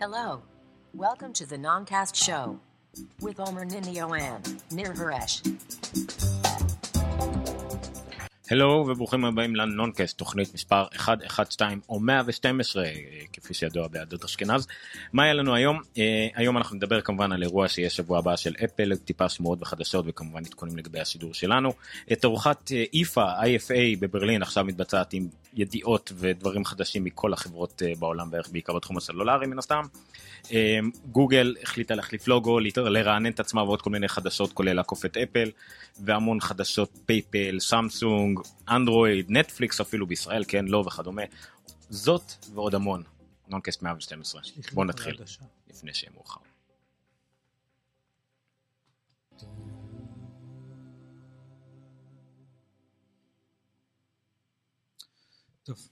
Hello. Welcome to the Noncast Show with Omer Ninio and Nir Haresh. הלו וברוכים הבאים לנונקאסט, תוכנית מספר 112 או 112 אה, כפי שידוע ביהדות אשכנז. מה היה לנו היום? אה, היום אנחנו נדבר כמובן על אירוע שיהיה שבוע הבא של אפל, טיפה שמועות וחדשות וכמובן עדכונים לגבי השידור שלנו. את ארוחת אה, איפה, IFA בברלין עכשיו מתבצעת עם ידיעות ודברים חדשים מכל החברות בעולם בערך בעיקר בתחום הסלולרי מן הסתם. גוגל החליטה להחליף לוגו, לרענן את עצמה ועוד כל מיני חדשות כולל לעקוף את אפל והמון חדשות פייפל, סמסונג, אנדרואיד, נטפליקס אפילו בישראל, כן, לא וכדומה. זאת ועוד המון. נונקאסט 112. בוא נתחיל לפני שיהיה מאוחר. טוב,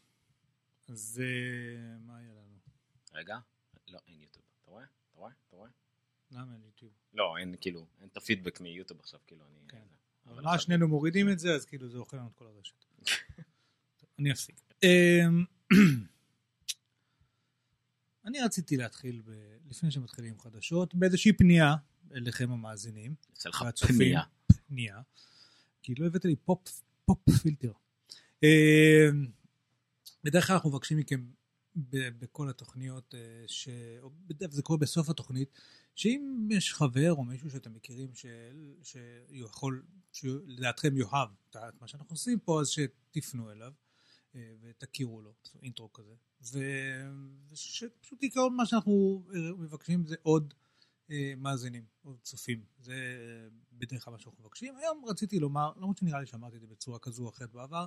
אז אה, מה היה לנו? רגע, לא, אין יוטיוב. אתה רואה? אתה רואה? אתה רואה? למה אין יוטיוב? לא, אין כאילו, אין את הפידבק מיוטיוב עכשיו, כאילו אני... כן. אבל מה שנינו מורידים את זה, אז כאילו זה אוכל לנו את כל הרשת. אני אפסיק. אמ, אני רציתי להתחיל, ב... לפני שמתחילים חדשות, באיזושהי פנייה אליכם המאזינים. יצא לך פנייה. פנייה. כי לא הבאת לי pop, pop filter. בדרך כלל אנחנו מבקשים מכם בכל התוכניות, אה, ש... זה קורה בסוף התוכנית, שאם יש חבר או מישהו שאתם מכירים ש... שיכול, שלדעתכם יאהב את מה שאנחנו עושים פה, אז שתפנו אליו אה, ותכירו לו, intro כזה. ושפשוט עיקרון מה שאנחנו מבקשים זה עוד אה, מאזינים, עוד צופים. זה בדרך כלל מה שאנחנו מבקשים. היום רציתי לומר, למרות שנראה לי שאמרתי את זה בצורה כזו או אחרת בעבר,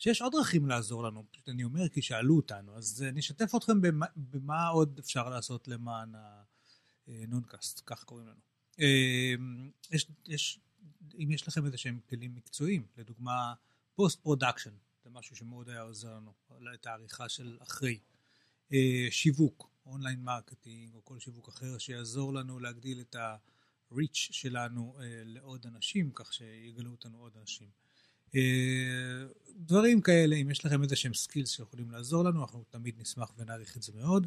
שיש עוד דרכים לעזור לנו, פשוט אני אומר כי שאלו אותנו, אז אני אשתף אתכם במה, במה עוד אפשר לעשות למען הנונקאסט, כך קוראים לנו. אה, יש, יש, אם יש לכם איזה שהם כלים מקצועיים, לדוגמה post production, זה משהו שמאוד היה עוזר לנו, את העריכה של אחרי. אה, שיווק, online marketing או כל שיווק אחר שיעזור לנו להגדיל את ה-reach שלנו אה, לעוד אנשים, כך שיגלו אותנו עוד אנשים. אה, דברים כאלה, אם יש לכם איזה שהם skills שיכולים לעזור לנו, אנחנו תמיד נשמח ונעריך את זה מאוד.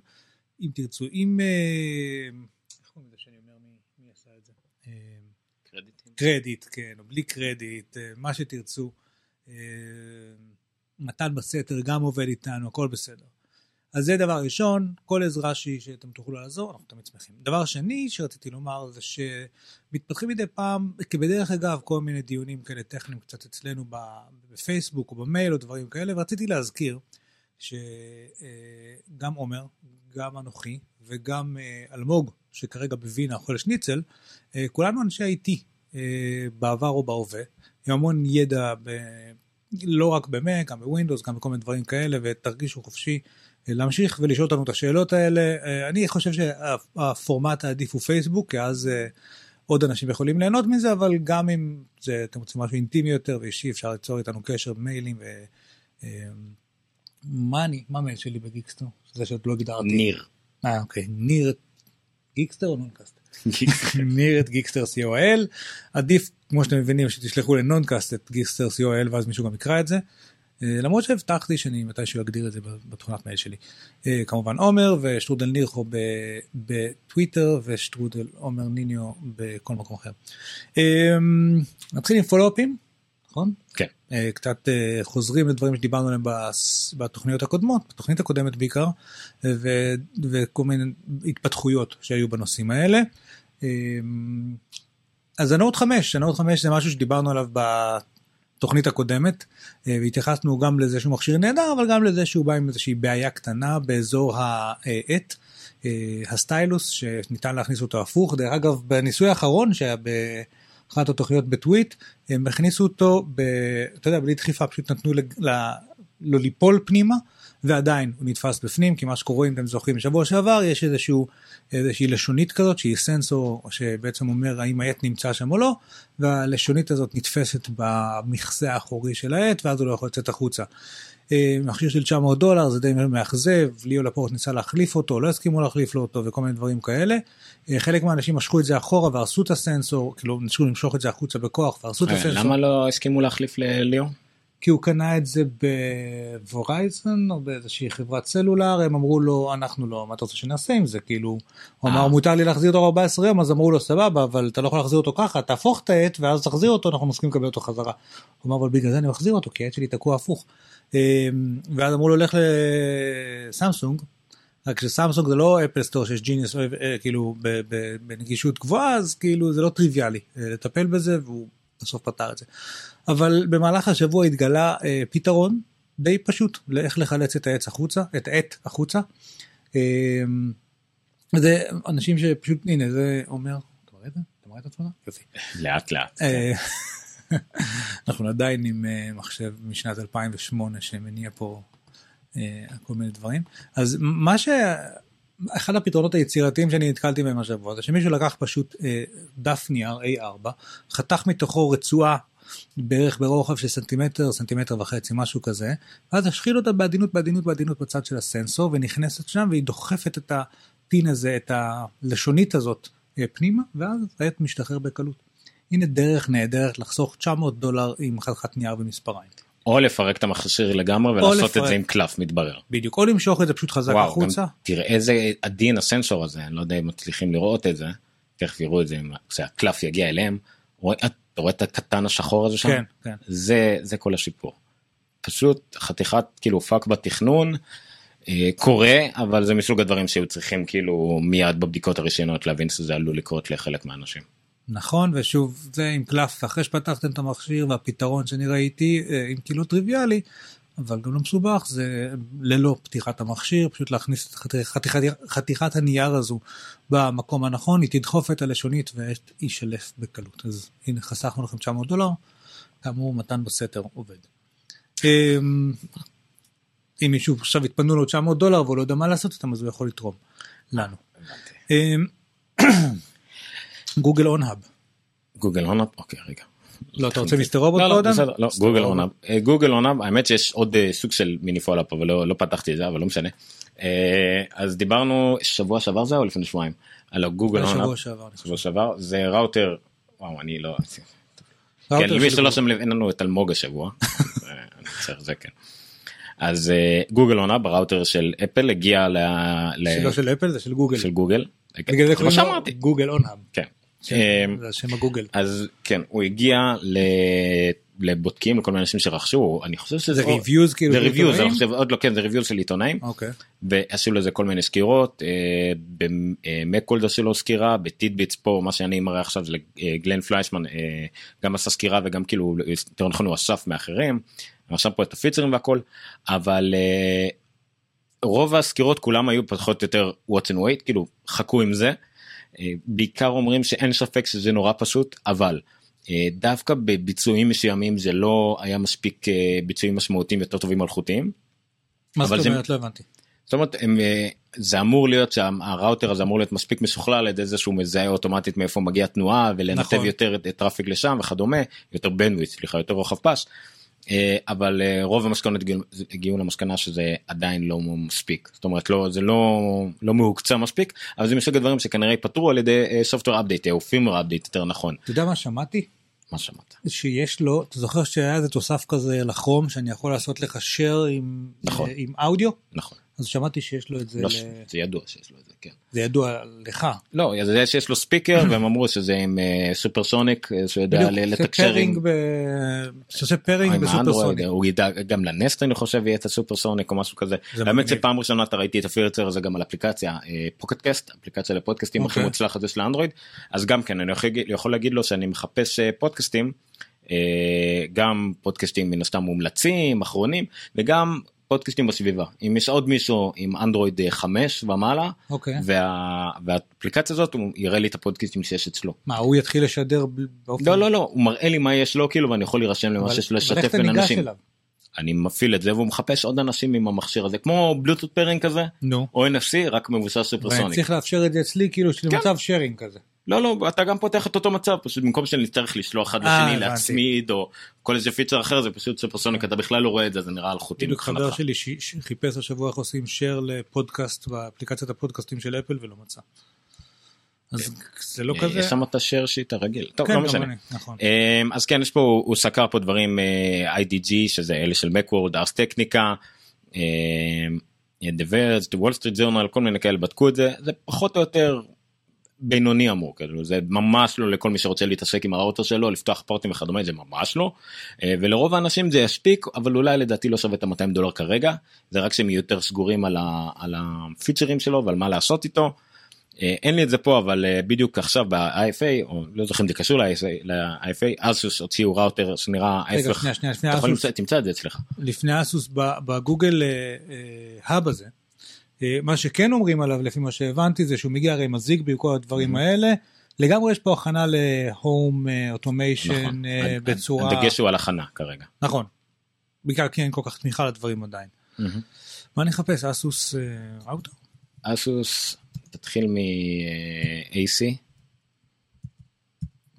אם תרצו, אם... אה, איך קוראים לזה שאני אומר מי, מי עשה את זה? קרדיטים. קרדיט, כן, או בלי קרדיט, מה שתרצו. מתן בסתר גם עובד איתנו, הכל בסדר. אז זה דבר ראשון, כל עזרה שהיא שאתם תוכלו לעזור, אנחנו תמיד שמחים. דבר שני שרציתי לומר זה שמתפתחים מדי פעם, כבדרך אגב, כל מיני דיונים כאלה טכניים קצת אצלנו בפייסבוק או במייל או דברים כאלה, ורציתי להזכיר שגם עומר, גם אנוכי וגם אה, אלמוג, שכרגע בווינה אוכל שניצל, אה, כולנו אנשי IT אה, בעבר או בהווה, עם המון ידע ב... לא רק במק, גם בווינדוס, גם בכל מיני דברים כאלה, ותרגישו חופשי להמשיך ולשאול אותנו את השאלות האלה. אה, אני חושב שהפורמט העדיף הוא פייסבוק, כי אז אה, עוד אנשים יכולים ליהנות מזה, אבל גם אם זה, אתם רוצים משהו אינטימי יותר ואישי, אפשר ליצור איתנו קשר במיילים. ו... אה, מה אני, מה המייל שלי בגיקסטר? זה שעוד לא הגדרתי. ניר. אה, אוקיי, ניר גיקסטר או נונקאסט? ניר at גיקסטר co.il. עדיף, כמו שאתם מבינים, שתשלחו לנונקאסט at גיקסטר co.il ואז מישהו גם יקרא את זה. אה, למרות שהבטחתי שאני מתישהו אגדיר את זה בתוכנת מייל שלי. אה, כמובן עומר ושטרודל נירחו בטוויטר ושטרודל עומר ניניו בכל מקום אחר. אה, נתחיל עם follow-up ים, נכון? כן. קצת חוזרים לדברים שדיברנו עליהם בתוכניות הקודמות, בתוכנית הקודמת בעיקר, וכל מיני התפתחויות שהיו בנושאים האלה. אז הנוט 5, הנוט 5 זה משהו שדיברנו עליו התוכנית הקודמת, אה, והתייחסנו גם לזה שהוא מכשיר נהדר, אבל גם לזה שהוא בא עם איזושהי בעיה קטנה באזור העט, אה, הסטיילוס, שניתן להכניס אותו הפוך. דרך אגב, בניסוי האחרון שהיה באחת התוכניות בטוויט, הם הכניסו אותו, ב, אתה יודע, בלי דחיפה, פשוט נתנו לו ליפול פנימה. ועדיין הוא נתפס בפנים, כי מה שקורה, אם אתם זוכרים, בשבוע שעבר יש איזשהו, איזושהי לשונית כזאת שהיא סנסור שבעצם אומר האם העט נמצא שם או לא, והלשונית הזאת נתפסת במכסה האחורי של העט, ואז הוא לא יכול לצאת החוצה. אה, מכשיר של 900 דולר זה די מאכזב, ליאו לפורט ניסה להחליף אותו, לא הסכימו להחליף לו אותו וכל מיני דברים כאלה. אה, חלק מהאנשים משכו את זה אחורה והרסו את הסנסור, כאילו ניסו למשוך את זה החוצה בכוח והרסו את אה, הסנסור. למה לא הסכימו להחליף לליאו? כי הוא קנה את זה ב Verizon או באיזושהי חברת סלולר, הם אמרו לו, אנחנו לא, מה אתה רוצה שנעשה עם זה? כאילו, הוא אמר, אה. מותר לי להחזיר אותו 14 יום, אז אמרו לו, סבבה, אבל אתה לא יכול להחזיר אותו ככה, תהפוך את העט ואז תחזיר אותו, אנחנו מסכימים לקבל אותו חזרה. הוא אמר, אבל בגלל זה אני מחזיר אותו, כי העט שלי תקוע הפוך. אמ, ואז אמרו לו, לך לסמסונג, רק שסמסונג זה לא Apple Store שיש Genius אה, כאילו ב- ב- בנגישות גבוהה אז כאילו זה לא טריוויאלי אה, לטפל בזה והוא בסוף פתר את זה. אבל במהלך השבוע התגלה אה, פתרון די פשוט לאיך לחלץ את העץ החוצה את העט החוצה. אה, זה אנשים שפשוט הנה זה אומר אתה מראה את זה? אתה מראה את התמונה? יופי. לאט לאט. אה, אנחנו עדיין עם אה, מחשב משנת 2008 שמניע פה אה, כל מיני דברים. אז מה ש... אחד הפתרונות היצירתיים שאני נתקלתי בהם השבוע זה שמישהו לקח פשוט דף נייר A4, חתך מתוכו רצועה בערך ברוחב של סנטימטר, סנטימטר וחצי, משהו כזה, ואז השחיל אותה בעדינות, בעדינות, בעדינות בצד של הסנסור, ונכנסת שם והיא דוחפת את הפין הזה, את הלשונית הזאת אה, פנימה, ואז העט משתחרר בקלות. הנה דרך נהדרת לחסוך 900 דולר עם חתיכת נייר ומספריים. או לפרק את המכשיר לגמרי ולעשות את לפרק. זה עם קלף מתברר. בדיוק, או למשוך את זה פשוט חזק וואו, החוצה. גם תראה איזה עדין הסנסור הזה, אני לא יודע אם מצליחים לראות את זה, תכף יראו את זה, כשהקלף יגיע אליהם, רואה- אתה רואה את הקטן השחור הזה שם? כן, כן. זה, זה כל השיפור. פשוט חתיכת כאילו פאק בתכנון, אה, קורה, אבל זה מסוג הדברים שהיו צריכים כאילו מיד בבדיקות הראשונות להבין שזה עלול לקרות לחלק מהאנשים. נכון, ושוב, זה עם קלף, אחרי שפתחתם את המכשיר והפתרון שאני ראיתי, אה, אם כאילו טריוויאלי, אבל גם לא מסובך, זה ללא פתיחת המכשיר, פשוט להכניס את חתיכת, חתיכת, חתיכת הנייר הזו במקום הנכון, היא תדחוף את הלשונית וישלף בקלות. אז הנה, חסכנו לכם 900 דולר, כאמור, מתן בסתר עובד. אמ, אם מישהו עכשיו יתפנו לו 900 דולר והוא לא יודע מה לעשות איתם, אז הוא יכול לתרום לנו. אמ, גוגל אונהאב. גוגל הונאפ, אוקיי רגע. לא, אתה רוצה Mr. Robot לא, לא, קודם? לא, גוגל. אונאפ, אה, גוגל אונאפ, האמת שיש עוד אה, סוג של מיני follow-up אבל לא לא פתחתי את זה אבל לא משנה. אה, אז דיברנו שבוע שעבר זה או לפני שבועיים על הגוגל היה OnHub, שבוע שעבר. זה ראוטר, וואו אני לא, כן, למי של שלא. שם לב אין לנו את אלמוג השבוע, זה כן. אז גוגל OnHub בראוטר של אפל הגיע ל... שלא של אפל זה של גוגל. של גוגל, בגלל זה קוראים לו גוגל OnHub. כן. אה, זה השם הגוגל. אז כן הוא הגיע ל... לבודקים לכל מיני אנשים שרכשו אני חושב שזה זה reviews כאילו. זה reviews אני? חושב עוד לא כן זה reviews של עיתונאים אוקיי. ועשו לזה כל מיני סקירות אה, ב Macworld עשו לו סקירה ב TidBITS פה מה שאני מראה עכשיו זה גלן פליישמן אה, גם עשה סקירה וגם כאילו יותר נכון הוא אסף מאחרים רשם פה את הפיצ'רים והכל אבל אה, רוב הסקירות כולם היו פחות או יותר watch and wait כאילו חכו עם זה בעיקר אומרים שאין ספק שזה נורא פשוט אבל אה, דווקא בביצועים מסוימים זה לא היה מספיק אה, ביצועים משמעותיים יותר טובים מלכותיים. מה זאת זה- אומרת? לא הבנתי. זאת אומרת הם, אה, זה אמור להיות שהראוטר הזה אמור להיות מספיק משוכלל על ידי זה שהוא מזהה אוטומטית מאיפה מגיעה תנועה ולנתב נכון. יותר את, את traffic לשם וכדומה יותר bandwidth סליחה יותר רוחב פס. אה, אבל אה, רוב המסקנות הגיעו, למסקנה שזה עדיין לא מספיק זאת אומרת לא זה לא לא מהוקצה מספיק אבל זה מסוג הדברים שכנראה ייפתרו על ידי software update או firmware update יותר נכון אתה יודע מה שמעתי? מה שמעת שיש לו, אתה זוכר שהיה איזה תוסף כזה לכרום שאני יכול לעשות לך share עם נכון. אה, עם אודיו? נכון אז שמעתי שיש לו את זה, לא, ל- זה ידוע שיש לו את זה כן. זה ידוע לך. לא זה שיש לו speaker והם אמרו שזה עם supersonic שיודע בדיוק, ל- עושה לתקשר עם שעושה pairing האנדרואיד, ב supersonic. הוא ידע גם ל Nest אני חושב יהיה את ה supersonic או משהו כזה. זה האמת. שפעם ראשונה אתה ראיתי את הפיצ'ר הזה גם על אפליקציה Pocket Casts אפליקציה לפודקאסטים הכי אוקיי. מוצלחת יש לאנדרואיד אז גם כן אני יכול להגיד- יכול להגיד לו שאני מחפש אה, פודקאסטים אה, גם פודקאסטים מן הסתם מומלצים אחרונים וגם פודקאסטים בסביבה אם יש עוד מישהו עם אנדרואיד אה, 5 ומעלה אוקיי. וה- והאפליקציה הזאת הוא יראה לי את הפודקאסטים שיש אצלו. מה, הוא יתחיל לשדר באופן... לא לא לא הוא מראה לי מה יש לו כאילו ואני יכול להירשם למה שיש איך לשתף בין אנשים. אליו? אני מפעיל את זה והוא מחפש עוד אנשים עם המכשיר הזה כמו בלוטות' pairing כזה נו. או NFC רק מבוסס supersonic. צריך לאפשר את זה אצלי כאילו כן. למצב שיירינג כזה. לא לא אתה גם פותח את אותו מצב פשוט במקום שאני צריך לשלוח אחד אה, לשני הבנתי. להצמיד או כל איזה פיצר אחר זה פשוט סופרסוניק אתה בכלל לא רואה את זה זה נראה אלחוטי בדיוק חבר. שלי שחיפש השבוע איך עושים share לפודקאסט באפליקציית הפודקאסטים של אפל ולא מצא. אז זה לא אה, כזה... יש שם את השאר שיט הרגיל. טוב, כן, לא משנה. נכון. אמ, אז כן יש פה הוא סקר פה דברים אה, IDG שזה אלה של מקוורד ארס טכניקה. The Verge, The Wall Street Journal, כל מיני כאלה בדקו את זה, זה פחות או יותר בינוני אמור, כאילו, זה ממש לא לכל מי שרוצה להתעסק עם הראוטר שלו, לפתוח פורטים וכדומה, זה ממש לא. אה, ולרוב האנשים זה יספיק, אבל אולי לדעתי לא שווה את ה-200 דולר כרגע, זה רק שהם יהיו יותר סגורים על, ה- על הפיצ'רים שלו ועל מה לעשות איתו. אה, אין לי את זה פה אבל אה, בדיוק עכשיו ב-IFA או לא זוכר אם זה קשור ל-IFA אסוס הוציאו ראוטר שנראה רגע, ההפך שנייה, שנייה, שנייה, יכול אסוס. תמצא את זה אצלך לפני אסוס בגוגל האב הזה, מה שכן אומרים עליו לפי מה שהבנתי זה שהוא מגיע הרי עם הזיגבי וכל הדברים האלה, לגמרי יש פה הכנה להום אוטומיישן נכון. אה, בצורה, הדגש הוא על הכנה כרגע. נכון, בעיקר כי אין כל כך תמיכה לדברים עדיין. מה נחפש אסוס אה, ראוטר? אסוס תתחיל מ-AC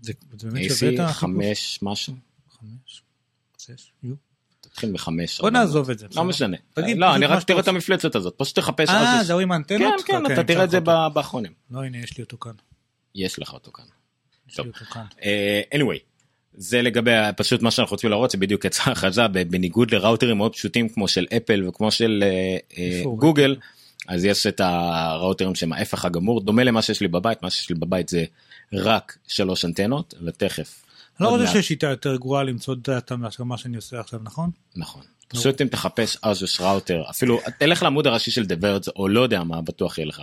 זה זה באמת שווה את AC החיפוש? 5 משהו חמש, שש, יו. תתחיל מחמש. בוא נעזוב את זה. לא משנה. תגיד לא אני רק תראה את. המפלצת הזאת פשוט תחפש אה, אסוס. זה עם האנטנות? כן כן אוקיי, אתה תראה את זה צריך אותו. ב- באחרונים. לא, הנה יש לי אותו כאן. יש לך אותו כאן. יש טוב. לי אותו כאן. אה, anyway זה לגבי פשוט מה שאנחנו רוצים להראות שיבדיוק יצאה הכרזה בניגוד לראוטרים מאוד פשוטים כמו של אפל וכמו של אה, אה, הוא? גוגל אז יש את הראוטרים שהם ההפך הגמור דומה למה שיש לי בבית מה שיש לי בבית זה רק שלוש אנטנות ותכף. אני לא חושב. שיש שיטה יותר גרועה למצוא דאטה מאשר מה שאני עושה עכשיו, נכון? נכון. פשוט אם תחפש Asus router אפילו תלך לעמוד הראשי של The Verge או לא יודע מה בטוח יהיה לך.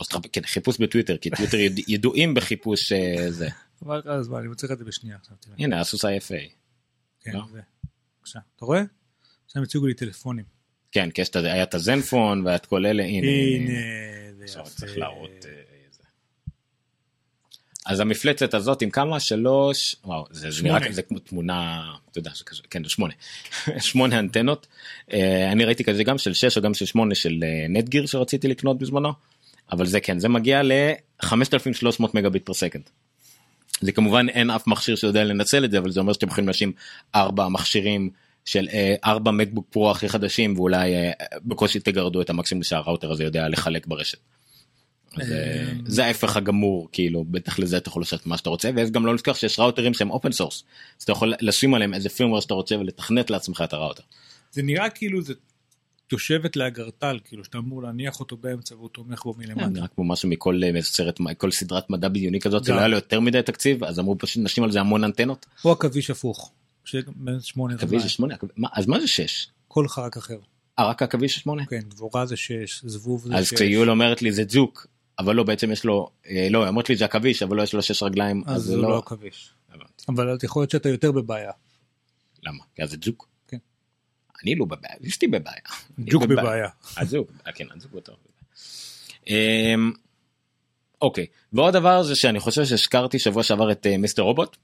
או שתחפש- כן, חיפוש בטוויטר כי טוויטר יד- ידועים בחיפוש אה, זה אבל אז מה, אני לך את זה בשנייה עכשיו. הנה אסוס IFA. כן, לא? זה. בבקשה. אתה רואה? עכשיו הציגו לי טלפונים. כן כי את היה את ה ZenFone ואת כל אלה הנה. הנה, זה עכשיו יפה. צריך להראות אה. אז המפלצת הזאת עם כמה שלוש וואו זה זה נראה שמונה. זה כמו תמונה אתה יודע שכזה כן שמונה שמונה אנטנות אה, אני ראיתי כזה גם של שש או גם של שמונה של אה, נטגיר שרציתי לקנות בזמנו אבל זה כן זה מגיע ל-5300 מגביט פר סקנד. זה כמובן אין אף מכשיר שיודע לנצל את זה אבל זה אומר שאתם יכולים לשים ארבע מכשירים של אה, ארבע מקבוק פרו הכי חדשים ואולי בקושי תגרדו את המקסימום שהראוטר הזה יודע לחלק ברשת. אז, אה. זה ההפך הגמור כאילו בטח לזה אתה יכול לעשות מה שאתה רוצה ויש גם לא נזכר שיש ראוטרים שהם open source אז אתה יכול לשים עליהם איזה firmware שאתה רוצה ולתכנת לעצמך את הראוטר. זה נראה כאילו זה תושבת לאגרטל, כאילו שאתה אמור להניח אותו באמצע והוא תומך בו מלמטה. נראה כמו משהו מכל אה, סרט כל סדרת מדע בדיוני כזאת. שלא היה לו יותר מדי תקציב אז אמרו פשוט נשים על זה המון אנטנות. או עכביש הפוך. אז מה זה שש? כל חרק אחר. אה, רק עכביש שמונה? כן, דבורה זה שש, זבוב זה אז שש. כשיול אומרת לי זה ג'וק אבל לא בעצם יש לו אה, לא היא אומרת לי זה עכביש אבל לא יש לו שש רגליים אז אז זה לא לא. עכביש. אבל אז יכול להיות שאתה יותר בבעיה. למה? כי אז זה ג'וק. כן. אני לא בבעיה אשתי בבעיה. ג'וק בבעיה. הזוג, אה, כן, הזוג בטוח. אמ, אוקיי, ועוד דבר זה שאני חושב שהזכרתי שבוע שעבר את אה, מיסטר רובוט, אה,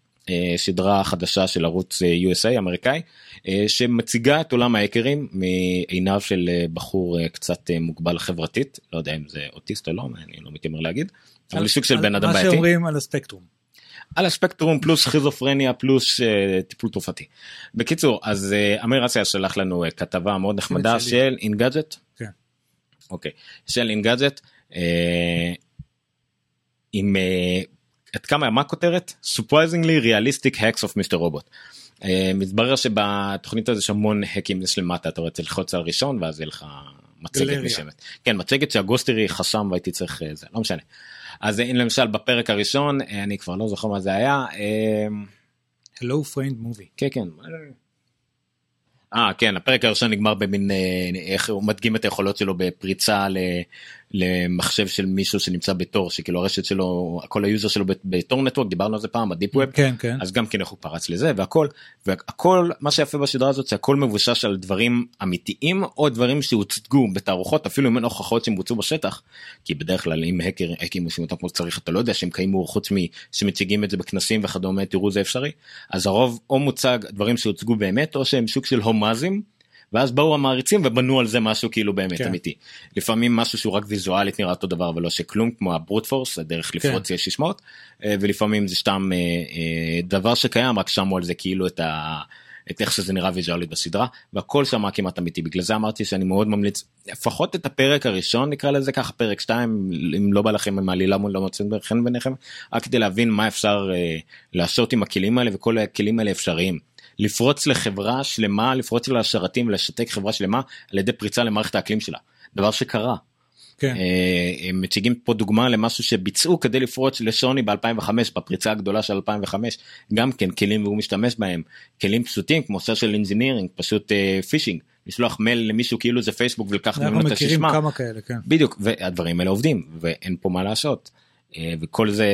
סדרה חדשה של ערוץ אה, USA אמריקאי, אה, שמציגה את עולם ההאקרים מעיניו של אה, בחור אה, קצת אה, מוגבל חברתית, לא יודע אם זה אוטיסט או לא, אני לא מתיימר להגיד, אבל על- סוג של בן אדם מה בעייתי. שאומרים על הספקטרום. על הספקטרום פלוס סכיזופרניה פלוס אה, טיפול תרופתי. בקיצור אז אה, אמיר אסיה שלח לנו אה, כתבה מאוד נחמדה שלי. של Engadget. כן. אוקיי. של Engadget. אה, עם אה, עד כמה מה הכותרת? surprisingly realistic hacks of Mr. Robot. אה, מתברר שבתוכנית הזו יש המון האקים יש למטה אתה רוצה ללחוץ על ראשון ואז יהיה לך מצגת. משמת. כן מצגת שהגוסטרי חסם והייתי צריך אה, זה לא משנה. אז הנה למשל בפרק הראשון אה, אני כבר לא זוכר מה זה היה. אה, Hello friend movie. כן כן. אה כן הפרק הראשון נגמר במין אה, איך הוא מדגים את היכולות שלו בפריצה למחשב של מישהו שנמצא ב Tor שכאילו הרשת שלו כל ה user שלו בת- ב Tor network דיברנו על זה פעם ב deep web כן, כן. אז גם כן איך הוא פרץ לזה והכל והכל מה שיפה בסדרה הזאת שהכל מבוסס על דברים אמיתיים או דברים שהוצגו בתערוכות אפילו אם אין הוכחות שהם בוצעו בשטח כי בדרך כלל אם האקר האקים עושים אותם כמו שצריך אתה לא יודע שהם קיימו חוץ משמציגים את זה בכנסים וכדומה תראו זה אפשרי אז הרוב או מוצג דברים שהוצגו באמת או שהם סוג של הומאז'ים. ואז באו המעריצים ובנו על זה משהו כאילו באמת כן. אמיתי. לפעמים משהו שהוא רק ויזואלית נראה אותו דבר ולא שכלום כמו הברוט פורס הדרך לפרוץ יש שישמעות אה, ולפעמים זה סתם אה, אה, דבר שקיים רק שמו על זה כאילו את ה... את איך שזה נראה ויזואלית בסדרה והכל שם כמעט אמיתי בגלל זה אמרתי שאני מאוד ממליץ לפחות את הפרק הראשון נקרא לזה ככה פרק 2 אם לא בא לכם עם העלילה מול לא מוצאים חן ביניכם רק כדי להבין מה אפשר אה, לעשות עם הכלים האלה וכל הכלים האלה אפשריים. לפרוץ לחברה שלמה לפרוץ לשרתים לשתק חברה שלמה על ידי פריצה למערכת האקלים שלה דבר שקרה. כן. אה, הם מציגים פה דוגמה למשהו שביצעו כדי לפרוץ לסוני ב2005 בפריצה הגדולה של 2005 גם כן כלים והוא משתמש בהם כלים פשוטים כמו social engineering פשוט פישינג לשלוח מייל למישהו כאילו זה פייסבוק ולקח אנחנו ממנו את מכירים הסיסמה כמה כאלה, כן. בדיוק והדברים האלה עובדים ואין פה מה לעשות. אה, וכל זה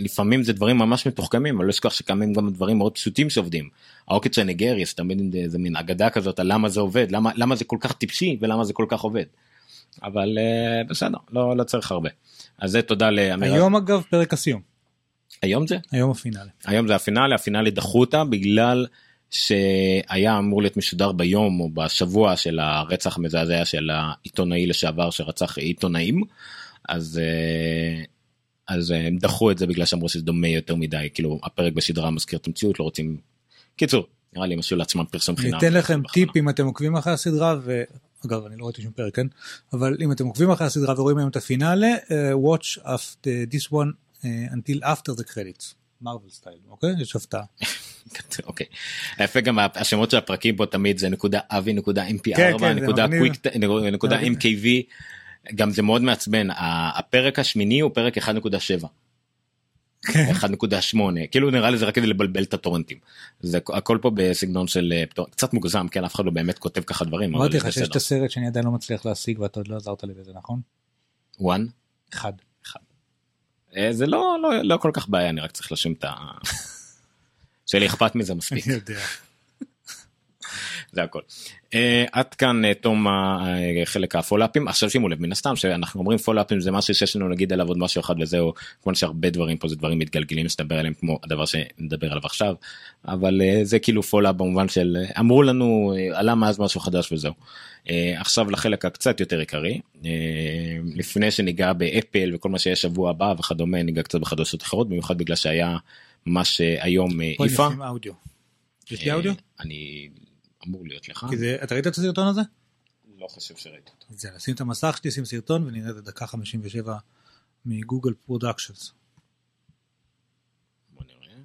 לפעמים זה דברים ממש מתוחכמים אבל לא לשכוח שקיימים גם דברים מאוד פשוטים שעובדים. העוקץ הנגריס תמיד זה מין אגדה כזאת על למה זה עובד למה למה זה כל כך טיפשי ולמה זה כל כך עובד. אבל אה, בסדר לא לא צריך הרבה. אז זה תודה לאמירה. היום אגב פרק הסיום, היום זה היום הפינאלי. היום זה הפינאלי הפינאלי דחו אותה בגלל שהיה אמור להיות משודר ביום או בשבוע של הרצח המזעזע של העיתונאי לשעבר שרצח עיתונאים אז אה, אז אה, הם דחו את זה בגלל שאמרו שזה דומה יותר מדי כאילו הפרק בסדרה מזכיר את המציאות לא רוצים. קיצור נראה לי הם עשו לעצמם פרסום חינם. ניתן לכם בכוונה. טיפ אם אתם עוקבים אחרי הסדרה ואגב אני לא ראיתי שום פרק כן אבל אם אתם עוקבים אחרי הסדרה ורואים היום את הפינאלה uh, watch after this one uh, until after the credits. מרוויל סטייל אוקיי יש הפתעה. אוקיי. יפה גם השמות של הפרקים פה תמיד זה נקודה אבי נקודה mp4 כן, זה נקודה מגניב. גם זה מאוד מעצבן הפרק השמיני הוא פרק 1.7 כן. 1.8 כאילו נראה לי זה רק כדי לבלבל את הטורנטים זה הכל פה בסגנון של אה, קצת מוגזם כן אף אחד לא באמת כותב ככה דברים אמרתי לך שיש. את הסרט שאני עדיין לא מצליח להשיג ואתה עוד לא עזרת לי בזה נכון? one אחד. אה, זה לא לא לא כל כך בעיה אני רק צריך לשם את ה... שלי אכפת מזה מספיק אני יודע. זה הכל. Uh, עד כאן uh, תום החלק ה follow-up ים עכשיו שימו לב מן הסתם שאנחנו אומרים follow-up ים זה משהו שיש לנו להגיד עליו עוד משהו אחד וזהו כמו שהרבה דברים פה זה דברים מתגלגלים שתדבר עליהם כמו הדבר שנדבר עליו עכשיו אבל uh, זה כאילו follow-up במובן של uh, אמרו לנו uh, עלה מאז משהו חדש וזהו. Uh, עכשיו לחלק הקצת יותר עיקרי uh, לפני שניגע באפל וכל מה שיש שבוע הבא וכדומה ניגע קצת בחדשות אחרות במיוחד בגלל שהיה ממש uh, היום uh, איפה. יש לי אודיו? אני אמור להיות לך. כי זה- אתה ראית את הסרטון הזה? לא חושב שראיתי אותו. אז יאללה, שים את המסך שלי, שים סרטון ונראה את הדקה 57 מגוגל productions. בוא נראה.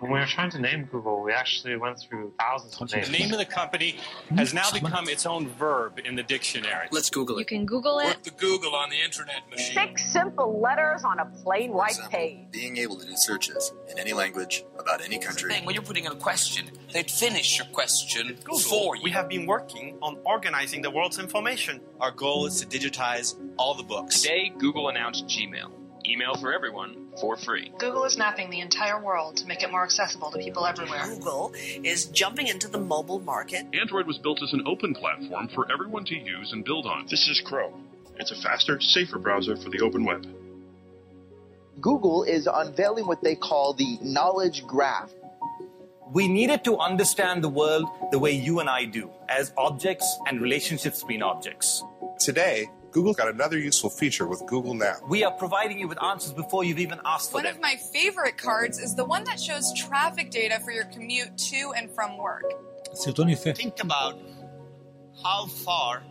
When we were trying to name Google, we actually went through thousands of names. The name of the company has now become its own verb in the dictionary. Let's Google it. You can Google it. Work the Google on the internet machine. Six simple letters on a plain For white example, page. being able to do searches in any language about any country. Thing, when you're putting in a question, they'd finish your question for you. We have been working on organizing the world's information. Our goal is to digitize all the books. Today, Google announced Gmail. Email for everyone for free. Google is mapping the entire world to make it more accessible to people everywhere. Google is jumping into the mobile market. Android was built as an open platform for everyone to use and build on. This is Chrome. It's a faster, safer browser for the open web. Google is unveiling what they call the knowledge graph. We needed to understand the world the way you and I do, as objects and relationships between objects. Today, Google's got another useful feature with Google Now. We are providing you with answers before you've even asked for one them. One of my favorite cards is the one that shows traffic data for your commute to and from work. Think about how far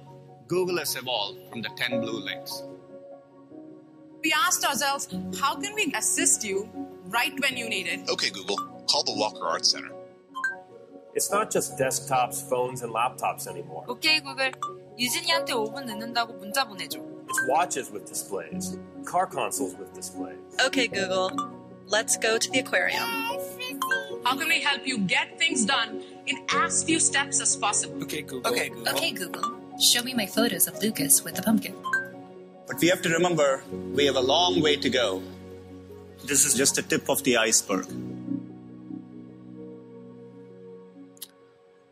Google has evolved from the 10 blue links. We asked ourselves, how can we assist you right when you need it? Okay, Google, call the Walker Arts Center. It's not just desktops, phones, and laptops anymore. Okay, Google 유진이한테 5분 늦는다고 문자 보내줘. It's watches with displays, car consoles with displays. Okay, Google, let's go to the aquarium. How can we help you get things done in as few steps as possible? Okay, Google. Okay, Google. Okay, Google. Show me my photos of Lucas with the pumpkin. But we have to remember we have a long way to go. This is just the tip of the iceberg.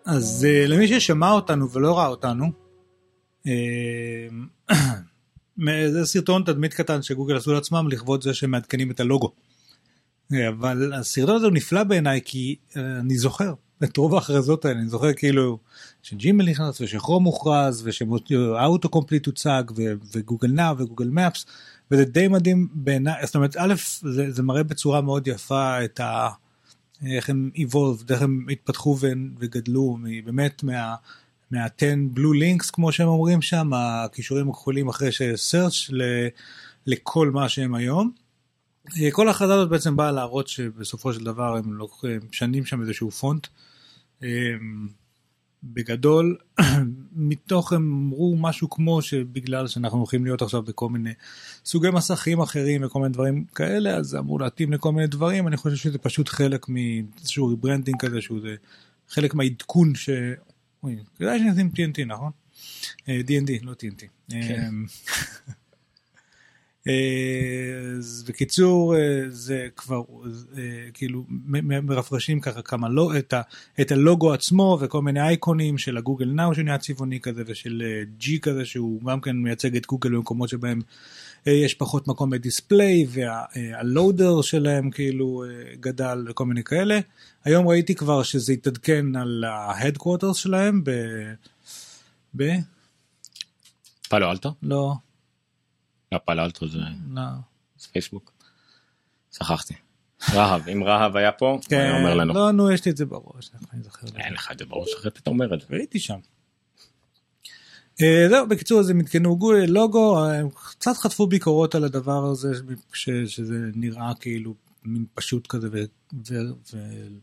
אז אה, למי ששמע אותנו ולא ראה אותנו, אה, זה סרטון תדמית קטן שגוגל עשו לעצמם לכבוד זה שהם מעדכנים את הלוגו. אה, אבל הסרטון הזה הוא נפלא בעיניי כי אה, אני זוכר את רוב ההכרזות האלה, אני זוכר כאילו שג'ימל נכנס ושכרום מוכרז ושאוטו קומפליט הוצג וגוגל נאו וגוגל מפס וזה די מדהים בעיניי, זאת אומרת א' זה, זה מראה בצורה מאוד יפה את ה... איך הם evolved, איך הם התפתחו וגדלו באמת מה... מה-10 blue links כמו שהם אומרים שם, הכישורים הכחולים אחרי ש-search לכל מה שהם היום. כל ההכרזה הזאת בעצם באה להראות שבסופו של דבר הם משנים שם איזשהו פונט. בגדול, מתוך הם אמרו משהו כמו שבגלל שאנחנו הולכים להיות עכשיו בכל מיני סוגי מסכים אחרים וכל מיני דברים כאלה, אז זה אמור להתאים לכל מיני דברים, אני חושב שזה פשוט חלק מאיזשהו rebranding כזה, שהוא זה חלק מהעדכון ש... אוי, כדאי שנשים TNT, נכון? DND, לא TNT. כן. אז בקיצור זה כבר כאילו מרפרשים ככה כמה לא את, ה, את הלוגו עצמו וכל מיני אייקונים של ה Google Now שנהיה צבעוני כזה ושל G כזה שהוא גם כן מייצג את גוגל במקומות שבהם יש פחות מקום ב display וה loader שלהם כאילו גדל וכל מיני כאלה. היום ראיתי כבר שזה התעדכן על ה headquarters שלהם ב... ב... פאלו אלטו? לא. לא, פאלו אלטו זה... לא. זה פייסבוק. שכחתי. רהב, אם רהב היה פה, כן, הוא היה אומר לנו. לא, נו, יש לי את זה בראש. אני זוכר. אין לך את זה בראש, אחרת אתה אומר את זה. הייתי שם. Uh, זהו, בקיצור, אז הם עדכנו לוגו, הם קצת חטפו ביקורות על הדבר הזה, ש, שזה נראה כאילו מין פשוט כזה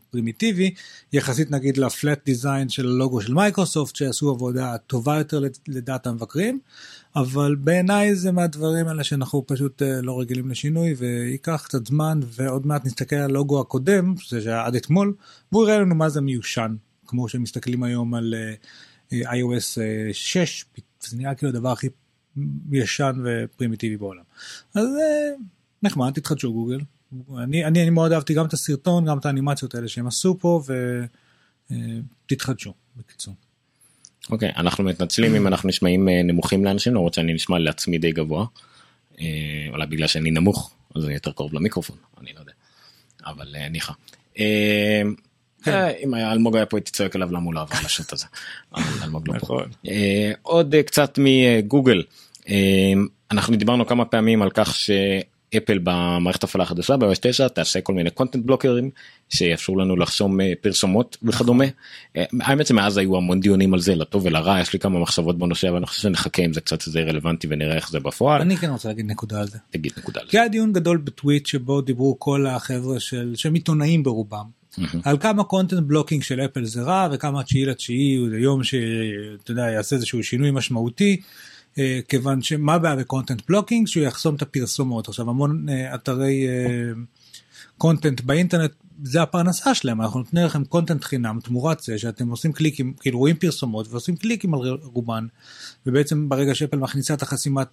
ופרימיטיבי, יחסית נגיד ל flat design של הלוגו של מייקרוסופט, שעשו עבודה טובה יותר לדעת המבקרים, אבל בעיניי זה מהדברים האלה שאנחנו פשוט uh, לא רגילים לשינוי, וייקח קצת זמן, ועוד מעט נסתכל על הלוגו הקודם, זה שהיה עד אתמול, והוא יראה לנו מה זה מיושן, כמו שמסתכלים היום על... Uh, iOS 6, זה נראה כאילו הדבר הכי ישן ופרימיטיבי בעולם. אז נחמד, תתחדשו גוגל. אני, אני, אני מאוד אהבתי גם את הסרטון, גם את האנימציות האלה שהם עשו פה, ותתחדשו, בקיצור. אוקיי, okay, אנחנו מתנצלים אם אנחנו נשמעים נמוכים לאנשים, למרות שאני נשמע לעצמי די גבוה. אולי בגלל שאני נמוך, אז זה יותר קרוב למיקרופון, אני לא יודע. אבל ניחא. אם היה אלמוג היה פה הייתי צועק עליו למה הוא לא עבר לשוט הזה. אלמוג לא פה. עוד קצת מגוגל אנחנו דיברנו כמה פעמים על כך שאפל במערכת הפעלה החדשה ב-iOS 9 תעשה כל מיני content blocker ים שיאפשרו לנו לחסום פרסומות וכדומה. האמת שמאז היו המון דיונים על זה לטוב ולרע יש לי כמה מחשבות בנושא אבל אני חושב שנחכה עם זה קצת זה רלוונטי ונראה איך זה בפועל. אני כן רוצה להגיד נקודה על זה. תגיד נקודה על זה. היה דיון גדול בטוויט שבו דיברו כל החבר'ה של שהם עיתונאים ברובם. Mm-hmm. על כמה content blocking של אפל זה רע וכמה תשיעי לתשיעי הוא יום שאתה יודע יעשה איזשהו שינוי משמעותי אה, כיוון שמה הבעיה ב content blocking שהוא יחסום את הפרסומות. עכשיו המון אה, אתרי אה, content באינטרנט זה הפרנסה שלהם. אנחנו נותנים לכם content חינם תמורת זה שאתם עושים קליקים כאילו רואים פרסומות ועושים קליקים על רובן. ובעצם ברגע שאפל מכניסה את החסימת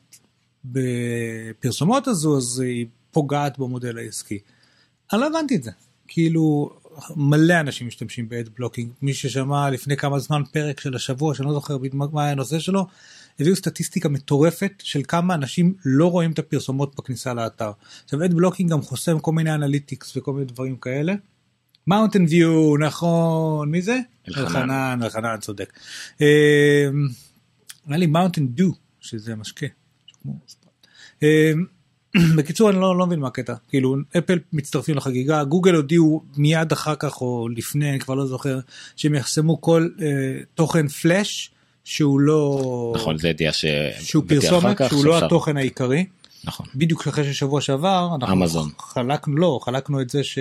בפרסומות הזו אז היא פוגעת במודל העסקי. אני לא הבנתי את זה. כאילו מלא אנשים משתמשים ב ad blocking מי ששמע לפני כמה זמן פרק של השבוע שאני לא זוכר מה היה הנושא שלו הביאו סטטיסטיקה מטורפת של כמה אנשים לא רואים את הפרסומות בכניסה לאתר. עכשיו ad blocking גם חוסם כל מיני analytics וכל מיני דברים כאלה. Mountain View נכון מי זה? אלחנן אלחנן צודק. היה לי Mountain Dew שזה משקה. בקיצור אני לא, לא מבין מה הקטע. כאילו אפל מצטרפים לחגיגה גוגל הודיעו מיד אחר כך או לפני אני כבר לא זוכר שהם יחסמו כל אה, תוכן פלאש שהוא לא נכון זה ידיעה ש... שהוא פרסומת שהוא לא התוכן העיקרי. נכון. בדיוק אחרי ששבוע שעבר אנחנו אמזון. חלקנו לא חלקנו את זה ש...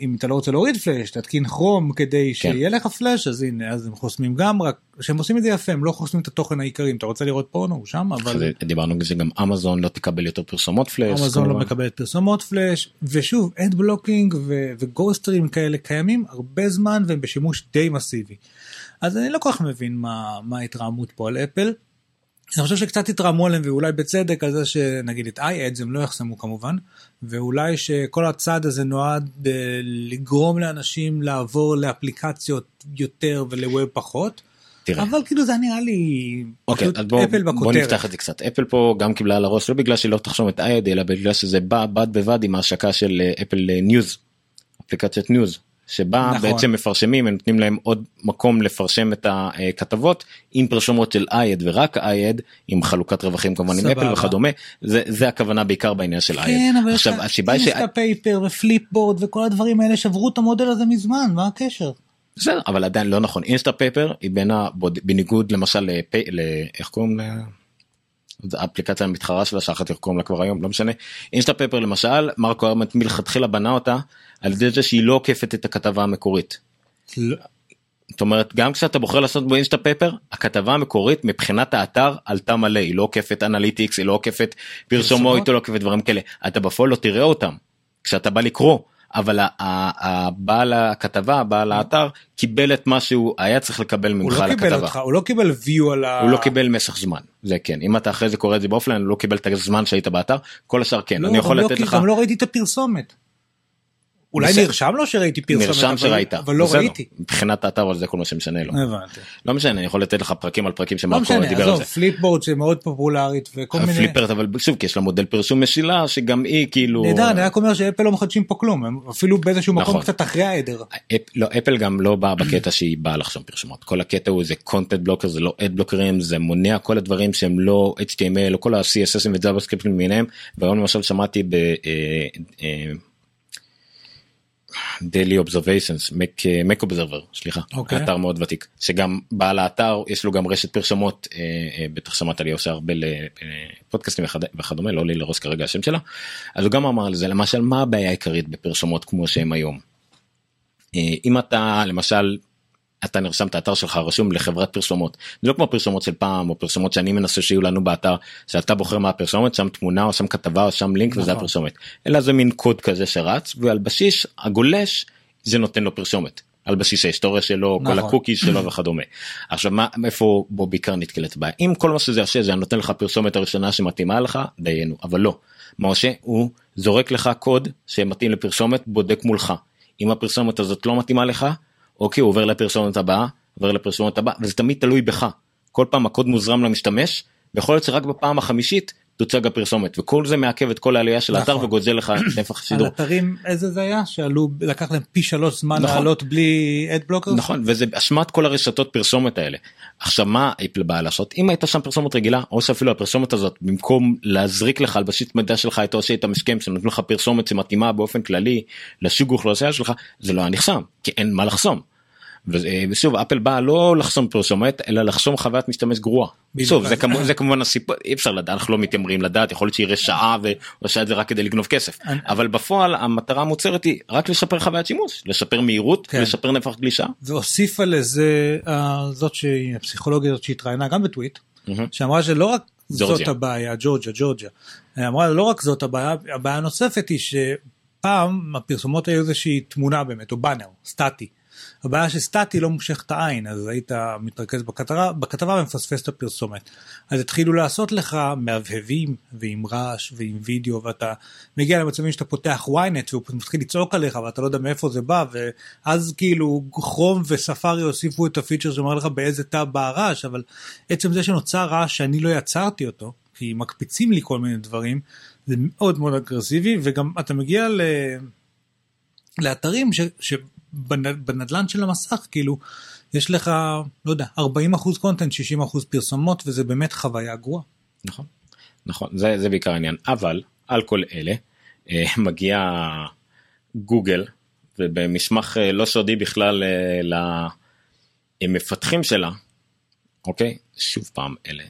אם אתה לא רוצה להוריד פלאש תתקין כרום כדי כן. שיהיה לך פלאש אז הנה אז הם חוסמים גם רק שהם עושים את זה יפה הם לא חוסמים את התוכן העיקרי אם אתה רוצה לראות פורנו הוא שם אבל דיברנו על זה גם אמזון לא תקבל יותר פרסומות פלאש אמזון לא מקבלת פרסומות פלאש ושוב אד בלוקינג ו Ghostery ים כאלה קיימים הרבה זמן והם בשימוש די מסיבי. אז אני לא כל כך מבין מה מה ההתרעמות פה על אפל. אני חושב שקצת התרעמו עליהם ואולי בצדק על זה שנגיד את iAds הם לא יחסמו כמובן ואולי שכל הצעד הזה נועד uh, לגרום לאנשים לעבור לאפליקציות יותר ול web פחות. תראה. אבל כאילו זה נראה לי אוקיי, פשוט בוא, אפל בכותרת. בוא נפתח את זה קצת אפל פה גם קיבלה על הראש לא בגלל שלא תחסום את iAd אלא בגלל שזה בא בד בבד עם ההשקה של Apple News אפליקציית News שבה נכון. בעצם מפרסמים הם נותנים להם עוד מקום לפרסם את הכתבות עם פרסומות של iAd ורק iAd עם חלוקת רווחים כמובן עם. אפל וכדומה זה זה הכוונה בעיקר בעניין של iAd. כן, אבל עכשיו הסיבה ש... אינסטה פייפר ופליפ בורד וכל הדברים האלה שברו את המודל הזה מזמן, מה הקשר? בסדר אבל עדיין לא נכון Instapaper היא בין הבוד... בניגוד למשל לפי... ל... איך קוראים לה? זו האפליקציה המתחרה שלה שאחת קוראים לה כבר היום לא משנה Instapaper למשל מרקו ארמנט מלכתחילה בנה אותה על ידי זה שהיא לא עוקפת את הכתבה המקורית. לא. זאת אומרת גם כשאתה בוחר לעשות בו Instapaper הכתבה המקורית מבחינת האתר עלתה מלא היא לא עוקפת analytics היא לא עוקפת פרסומות היא לא עוקפת דברים כאלה אתה בפועל לא תראה אותם כשאתה בא לקרוא אבל הבעל הכתבה בעל האתר קיבל את מה שהוא היה צריך לקבל הוא ממך לא קיבל. אותך, הוא לא קיבל view על ה... הוא לא קיבל משך זמן זה כן אם אתה אחרי זה קורא את זה ב offline הוא לא קיבל את הזמן שהיית באתר כל השאר כן לא, אני יכול גם לתת לא, לך גם לא ראיתי את הפרסומת. אולי. נרשם לו שראיתי פרסומת, נרשם שראית אבל לא בסדר. ראיתי. מבחינת האתר אבל זה כל מה שמשנה לו הבנתי. לא משנה אני יכול לתת לך פרקים על פרקים לא שמרקו משנה, דיבר על עזוב, זה. Flipboard שמאוד פופולרית וכל מיני... הפליפרט אבל שוב כי יש לה מודל פרסום משילה שגם היא כאילו נהדר, אני רק אומר שאפל לא מחדשים פה כלום, הם אפילו באיזשהו מקום נכון. קצת אחרי העדר. אפ, לא אפל גם לא באה בקטע שהיא באה לחסום פרסומות כל הקטע הוא זה content blocker זה לא ad בלוקרים זה מונע כל הדברים שהם לא HTML או כל ה-CSS ו-JavaScript למיניהם והיום למשל שמעתי ב... אה, אה, דיילי אובזרוויישנס מק אובזרבר סליחה אוקיי. אתר מאוד ותיק שגם בעל האתר יש לו גם רשת פרשמות אה, אה, בטח שמעת לי עושה הרבה לפודקאסטים וכד- וכדומה לא לי לראש כרגע השם שלה אז הוא גם אמר על זה למשל מה הבעיה העיקרית בפרשמות כמו שהם היום. אה, אם אתה למשל אתה נרשם את האתר שלך רשום לחברת פרסומות. זה לא כמו פרסומות של פעם או פרסומות שאני מנסה שיהיו לנו באתר שאתה בוחר מה הפרסומת שם תמונה או שם כתבה או שם לינק וזה נכון. הפרסומת. אלא זה מין קוד כזה שרץ ועל בסיס הגולש זה נותן לו פרסומת. על בסיס ההיסטוריה שלו כל נכון. ה cookies שלו וכדומה. עכשיו מה איפה בו בעיקר נתקלת בעיה אם כל מה שזה עושה זה נותן לך פרסומת הראשונה שמתאימה לך דיינו. אבל לא. מה עושה? הוא זורק לך קוד שמתאים לפרסומת בודק מולך. אם הפרסומת הזאת לא מתאימה לך אוקיי הוא עובר לפרסומת הבאה עובר לפרסומת הבאה וזה תמיד תלוי בך כל פעם הקוד מוזרם למשתמש ויכול להיות שרק בפעם החמישית תוצג הפרסומת וכל זה מעכב את כל העלייה של האתר נכון. וגוזל לך את נפח על השידור. אתרים איזה זה היה שעלו לקח להם פי שלוש זמן נכון. לעלות בלי אד בלוקר נכון וזה אשמת כל הרשתות פרסומת האלה. עכשיו מה אפל באה לעשות אם הייתה שם פרסומת רגילה או שאפילו הפרסומת הזאת במקום להזריק לך על בסיס מידע שלך הייתה עושה איתם הסכם שנותנים לך פרסומת שמתאימה באופן כללי לסוג אוכלוסייה שלך זה לא היה נחסם כי אין מה לחסום. וזה- ושוב אפל באה לא לחסום פרסומת אלא לחסום חוויית משתמש גרועה. שוב זה כמובן זה כמובן הסיפור אי אפשר לדעת אנחנו לא מתיימרים לדעת יכול להיות שיראה שעה ועושה את זה רק כדי לגנוב כסף אבל בפועל המטרה המוצהרת היא רק לשפר חוויית שימוש לשפר מהירות כן. לשפר נפח גלישה. והוסיפה לזה אה, זאת שהיא הפסיכולוגיה הזאת שהתראיינה גם בטוויט. שאמרה שלא רק ג'ורג'יה. זאת הבעיה ג'ורג'יה ג'ורג'יה אמרה לא רק זאת הבעיה הבעיה הנוספת היא שפעם הפרסומות היו איזושהי תמונה באמת או באנר סטטי. הבעיה שסטטי לא מושך את העין אז היית מתרכז בכתבה, בכתבה ומפספס את הפרסומת. אז התחילו לעשות לך מהבהבים ועם רעש ועם וידאו ואתה מגיע למצבים שאתה פותח ynet והוא מתחיל לצעוק עליך ואתה לא יודע מאיפה זה בא ואז כאילו כרום וספארי הוסיפו את הפיצ'ר שאומר לך באיזה תא בא הרעש אבל עצם זה שנוצר רעש שאני לא יצרתי אותו כי מקפיצים לי כל מיני דברים זה מאוד מאוד אגרסיבי וגם אתה מגיע ל... לאתרים ש... שבנדלן של המסך כאילו יש לך לא יודע 40 אחוז קונטנט 60 אחוז פרסומות וזה באמת חוויה גרועה. נכון נכון זה זה בעיקר העניין אבל על כל אלה אה, מגיע גוגל ובמסמך אה, לא סודי בכלל אה, למפתחים שלה אוקיי שוב פעם אלה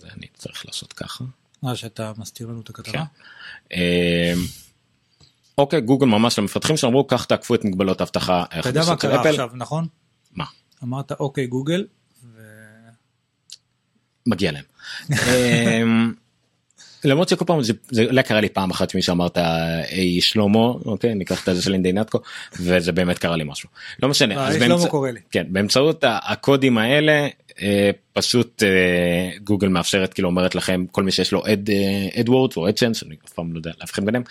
זה אני צריך לעשות ככה. מה שאתה מסתיר לנו את הכתבה. אה, אוקיי גוגל ממש למפתחים שלהם אמרו כך תעקפו את מגבלות האבטחה אתה יודע מה קרה. עכשיו נכון? מה? אמרת אוקיי גוגל מגיע להם. אמ, למרות שכל פעם זה זה אולי קרה לי פעם אחת שמישהו אמרת היי שלמה אוקיי ניקח את הזה של אינדינטקו וזה באמת קרה לי משהו לא משנה אה, אז באמצע- לי. כן באמצעות הקודים האלה אה, פשוט אה, גוגל מאפשרת כאילו אומרת לכם כל מי שיש לו אד AdWords או AdSense אני אף פעם לא יודע להבחין ביניהם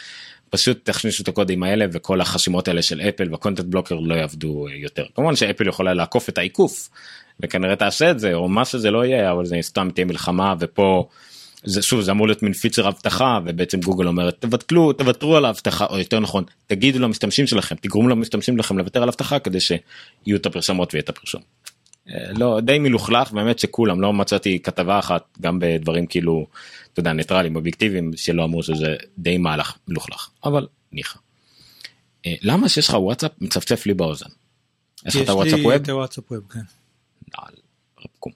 פשוט תכניסו את הקודים האלה וכל החסימות האלה של אפל וה content blocker לא יעבדו אה, יותר כמובן שאפל יכולה לעקוף את העיקוף וכנראה תעשה את זה או מה שזה לא יהיה אבל זה סתם תהיה מלחמה ופה זה שוב זה אמור להיות מין פיצ'ר אבטחה ובעצם גוגל אומרת תבטלו תוותרו על האבטחה או יותר נכון תגידו למשתמשים שלכם תגרמו למשתמשים שלכם לוותר על אבטחה כדי שיהיו את הפרסומות ויהיה את הפרסום. אה, לא די מלוכלך באמת שכולם לא מצאתי כתבה אחת גם בדברים כאילו אתה יודע ניטרלים אובייקטיביים שלא אמרו שזה די מהלך מלוכלך אבל ניחא. אה, למה שיש לך וואטסאפ מצפצף לי באוזן. יש לך את הוואטסאפ ווב? יש לי את הוואטסאפ ווב, כן. רבקום.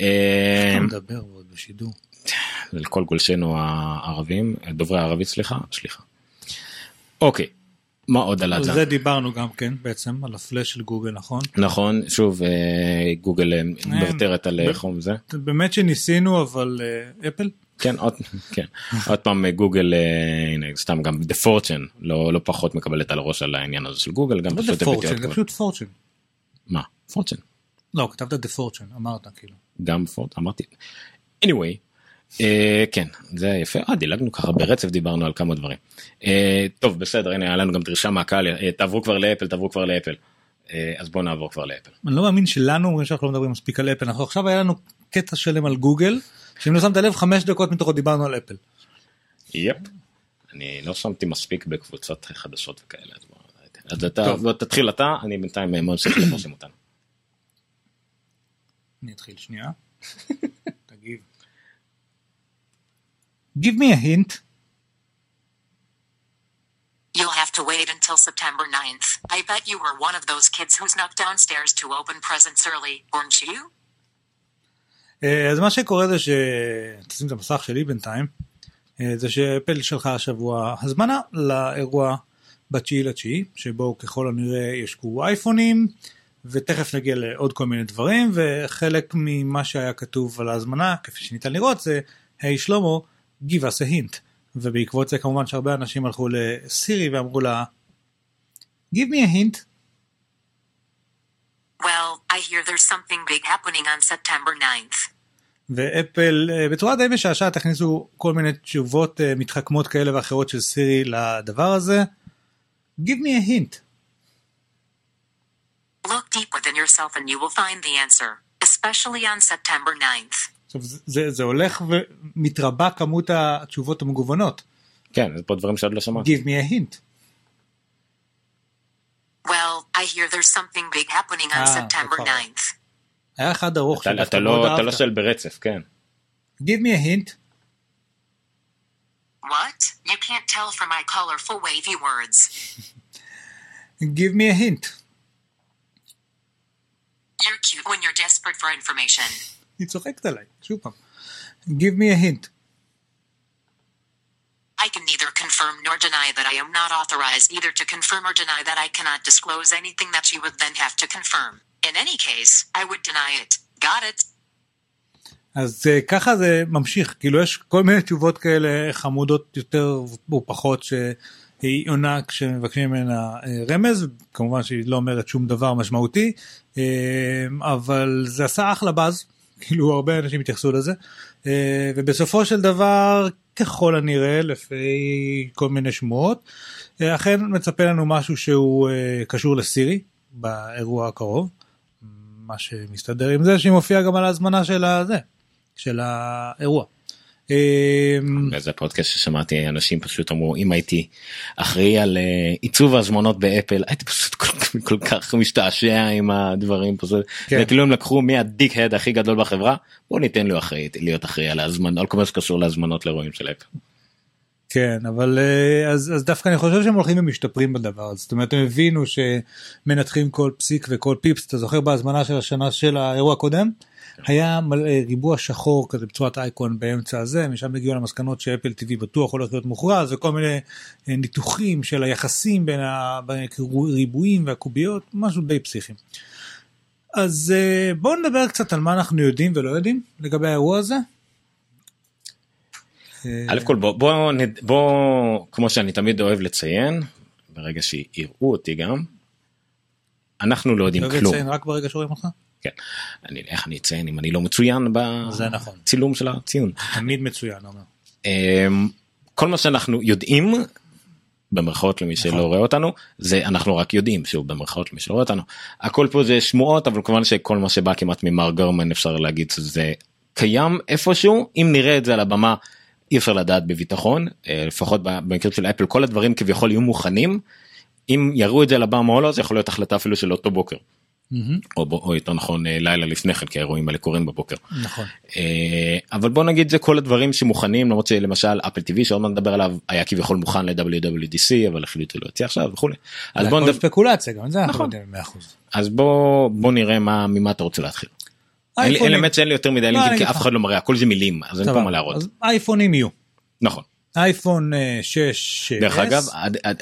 אה, אתה מדבר עוד בשידור. לכל גולשינו הערבים דוברי הערבית סליחה סליחה. אוקיי. מה עוד עלה? על זה דיברנו גם כן בעצם על הפלאש של גוגל נכון? נכון שוב אה, גוגל אה, מוותרת על חום זה. באמת שניסינו אבל אפל? כן עוד כן עוד פעם גוגל הנה סתם גם The Verge לא לא פחות מקבלת על הראש על העניין הזה של גוגל גם פשוט פורצ'ן זה פשוט פורצ'ן. מה פורצ'ן? לא כתבת דה פורצ'ן אמרת כאילו. גם פורצ'ן אמרתי. anyway כן זה יפה אה, דילגנו ככה ברצף דיברנו על כמה דברים uh, טוב בסדר הנה היה לנו גם דרישה מהקהל uh, תעברו כבר לאפל תעברו כבר לאפל uh, אז בוא נעבור כבר לאפל. אני לא מאמין שלנו אומרים שאנחנו לא מדברים מספיק על אפל אנחנו עכשיו היה לנו קטע שלם על גוגל שאם לא שמת לב חמש דקות מתוכו דיברנו על אפל. יפ. אני לא שמתי מספיק בקבוצות חדשות וכאלה אז, בוא, אז אתה תתחיל אתה אני בינתיים מאוד צריך לפרסם אותנו. אני אתחיל שנייה. Give me a hint. You'll have to wait until September 9th. I bet you were one of those kids who snuck downstairs to open presents early, weren't you? אז מה שקורה זה ש... תשים את המסך שלי בינתיים. זה שאפל שלחה השבוע הזמנה לאירוע בתשיעי לתשיעי, שבו ככל הנראה ישקו אייפונים, ותכף נגיע לעוד כל מיני דברים, וחלק ממה שהיה כתוב על ההזמנה, כפי שניתן לראות, זה, היי hey, שלמה, give us a hint. ובעקבות זה כמובן שהרבה אנשים הלכו לסירי ואמרו לה, give me a hint. Well, I hear there's something big happening on September 9th. ואפל בצורה די משעשעת הכניסו כל מיני תשובות מתחכמות כאלה ואחרות של סירי לדבר הזה. Give me a hint. Look deep within yourself and you will find the answer, especially on September 9th. עכשיו זה, זה הולך ומתרבה כמות התשובות המגוונות. כן, זה פה דברים שעוד לא שמעתי. Give me a hint. Well, I hear there's something big happening on September 9th. היה אחד ארוך אתה, אתה לא, אתה לא שואל ברצף, כן. Give me a hint. What? You can't tell from my colorful wavy words. Give me a hint. You're cute when you're desperate for information. היא צוחקת עליי, שוב פעם. Give me a hint. I can neither confirm nor deny that I am not authorized either to confirm or deny that I cannot disclose anything that you would then have to confirm. In any case, I would deny it. Got it? אז ככה זה ממשיך, כאילו יש כל מיני תשובות כאלה חמודות יותר או פחות שהיא עונה כשמבקשים ממנה רמז, כמובן שהיא לא אומרת שום דבר משמעותי, אבל זה עשה אחלה באז, כאילו הרבה אנשים התייחסו לזה, ובסופו של דבר ככל הנראה לפי כל מיני שמועות, אכן מצפה לנו משהו שהוא קשור לסירי באירוע הקרוב. מה שמסתדר עם זה שהיא מופיעה גם על ההזמנה של הזה, של האירוע. באיזה פודקאסט ששמעתי אנשים פשוט אמרו אם הייתי אחראי על עיצוב ההזמנות באפל הייתי פשוט כל, כל כך משתעשע עם הדברים פשוט. כן. כאילו הם לקחו מהדיק הד הכי גדול בחברה בוא ניתן לו אחראי להיות אחראי על ההזמנות על כל מה שקשור להזמנות לאירועים של אפל. כן אבל אז, אז דווקא אני חושב שהם הולכים ומשתפרים בדבר הזה זאת אומרת הם הבינו שמנתחים כל פסיק וכל פיפס אתה זוכר בהזמנה של השנה של האירוע הקודם היה ריבוע שחור כזה בצורת אייקון באמצע הזה משם הגיעו למסקנות שאפל TV בטוח הולך להיות מוכרז וכל מיני ניתוחים של היחסים בין הריבועים והקוביות משהו די פסיכי. אז בואו נדבר קצת על מה אנחנו יודעים ולא יודעים לגבי האירוע הזה. א' כל בוא, בוא, בוא כמו שאני תמיד אוהב לציין ברגע שיראו אותי גם אנחנו לא יודעים כלום. לציין רק ברגע שרואים אותך? כן. אני, איך אני אציין אם אני לא מצוין נכון. בצילום של הציון. תמיד מצוין. אומר. כל מה שאנחנו יודעים במרכאות למי שלא רואה אותנו זה אנחנו רק יודעים שוב במרכאות למי שלא רואה אותנו הכל פה זה שמועות אבל כמובן שכל מה שבא כמעט ממר גרמן אפשר להגיד שזה קיים איפשהו אם נראה את זה על הבמה אי אפשר לדעת בביטחון אה, לפחות במקרה של אפל כל הדברים כביכול יהיו מוכנים. אם יראו את זה על הבמה או לא זה יכול להיות החלטה אפילו של אותו בוקר. או, בו- או יותר נכון אה, לילה לפני כן כי האירועים האלה קורים בבוקר. נכון. אה, אבל בוא נגיד זה כל הדברים שמוכנים למרות שלמשל אפל TV שעוד מעט נדבר עליו היה כביכול מוכן ל-WWDC אבל החליטו להוציא עכשיו וכולי. אז בוא נדבר, ספקולציה גם זה אנחנו נכון. יודעים 100%. אז בוא בוא נראה מה ממה אתה רוצה להתחיל. אין האמת שאין לי יותר מדי לא, לינקים אני כי אף. אחד לא מראה הכל זה מילים אז אין פה. מה להראות. אז אייפונים יהיו. נכון. אייפון אה, 6 דרך אגב,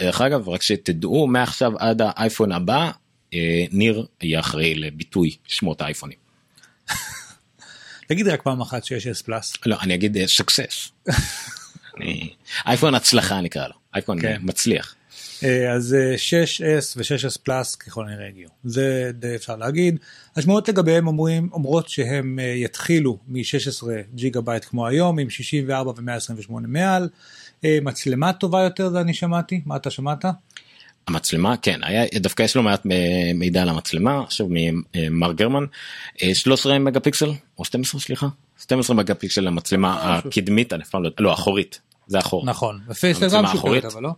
דרך אגב, רק שתדעו, מעכשיו עד האייפון הבא, אה, ניר יהיה אחראי לביטוי שמות האייפונים. תגיד רק פעם אחת שיש S פלאס. לא, אני אגיד סקסס. אייפון הצלחה נקרא לו, אייפון כן. אה, מצליח. אה, אז אה, 6S ו-6S פלאס ככל הנראה הגיעו. זה די אפשר להגיד. השמועות לגביהם אומרים, אומרות שהם אה, יתחילו מ-16 ג'יגה בייט כמו היום, עם 64 ו-128 מעל. אה, מצלמה טובה יותר זה אני שמעתי, מה אתה שמעת? המצלמה, כן, היה, דווקא יש לו מעט אה, מידע על המצלמה, עכשיו ממארק גורמן, אה, 13 מגה פיקסל, או 12 סליחה, 12 מגה פיקסל למצלמה משהו. הקדמית, אני אף פעם לא, לא, האחורית, זה אחורה. נכון, המצלמה האחורית. אבל לא?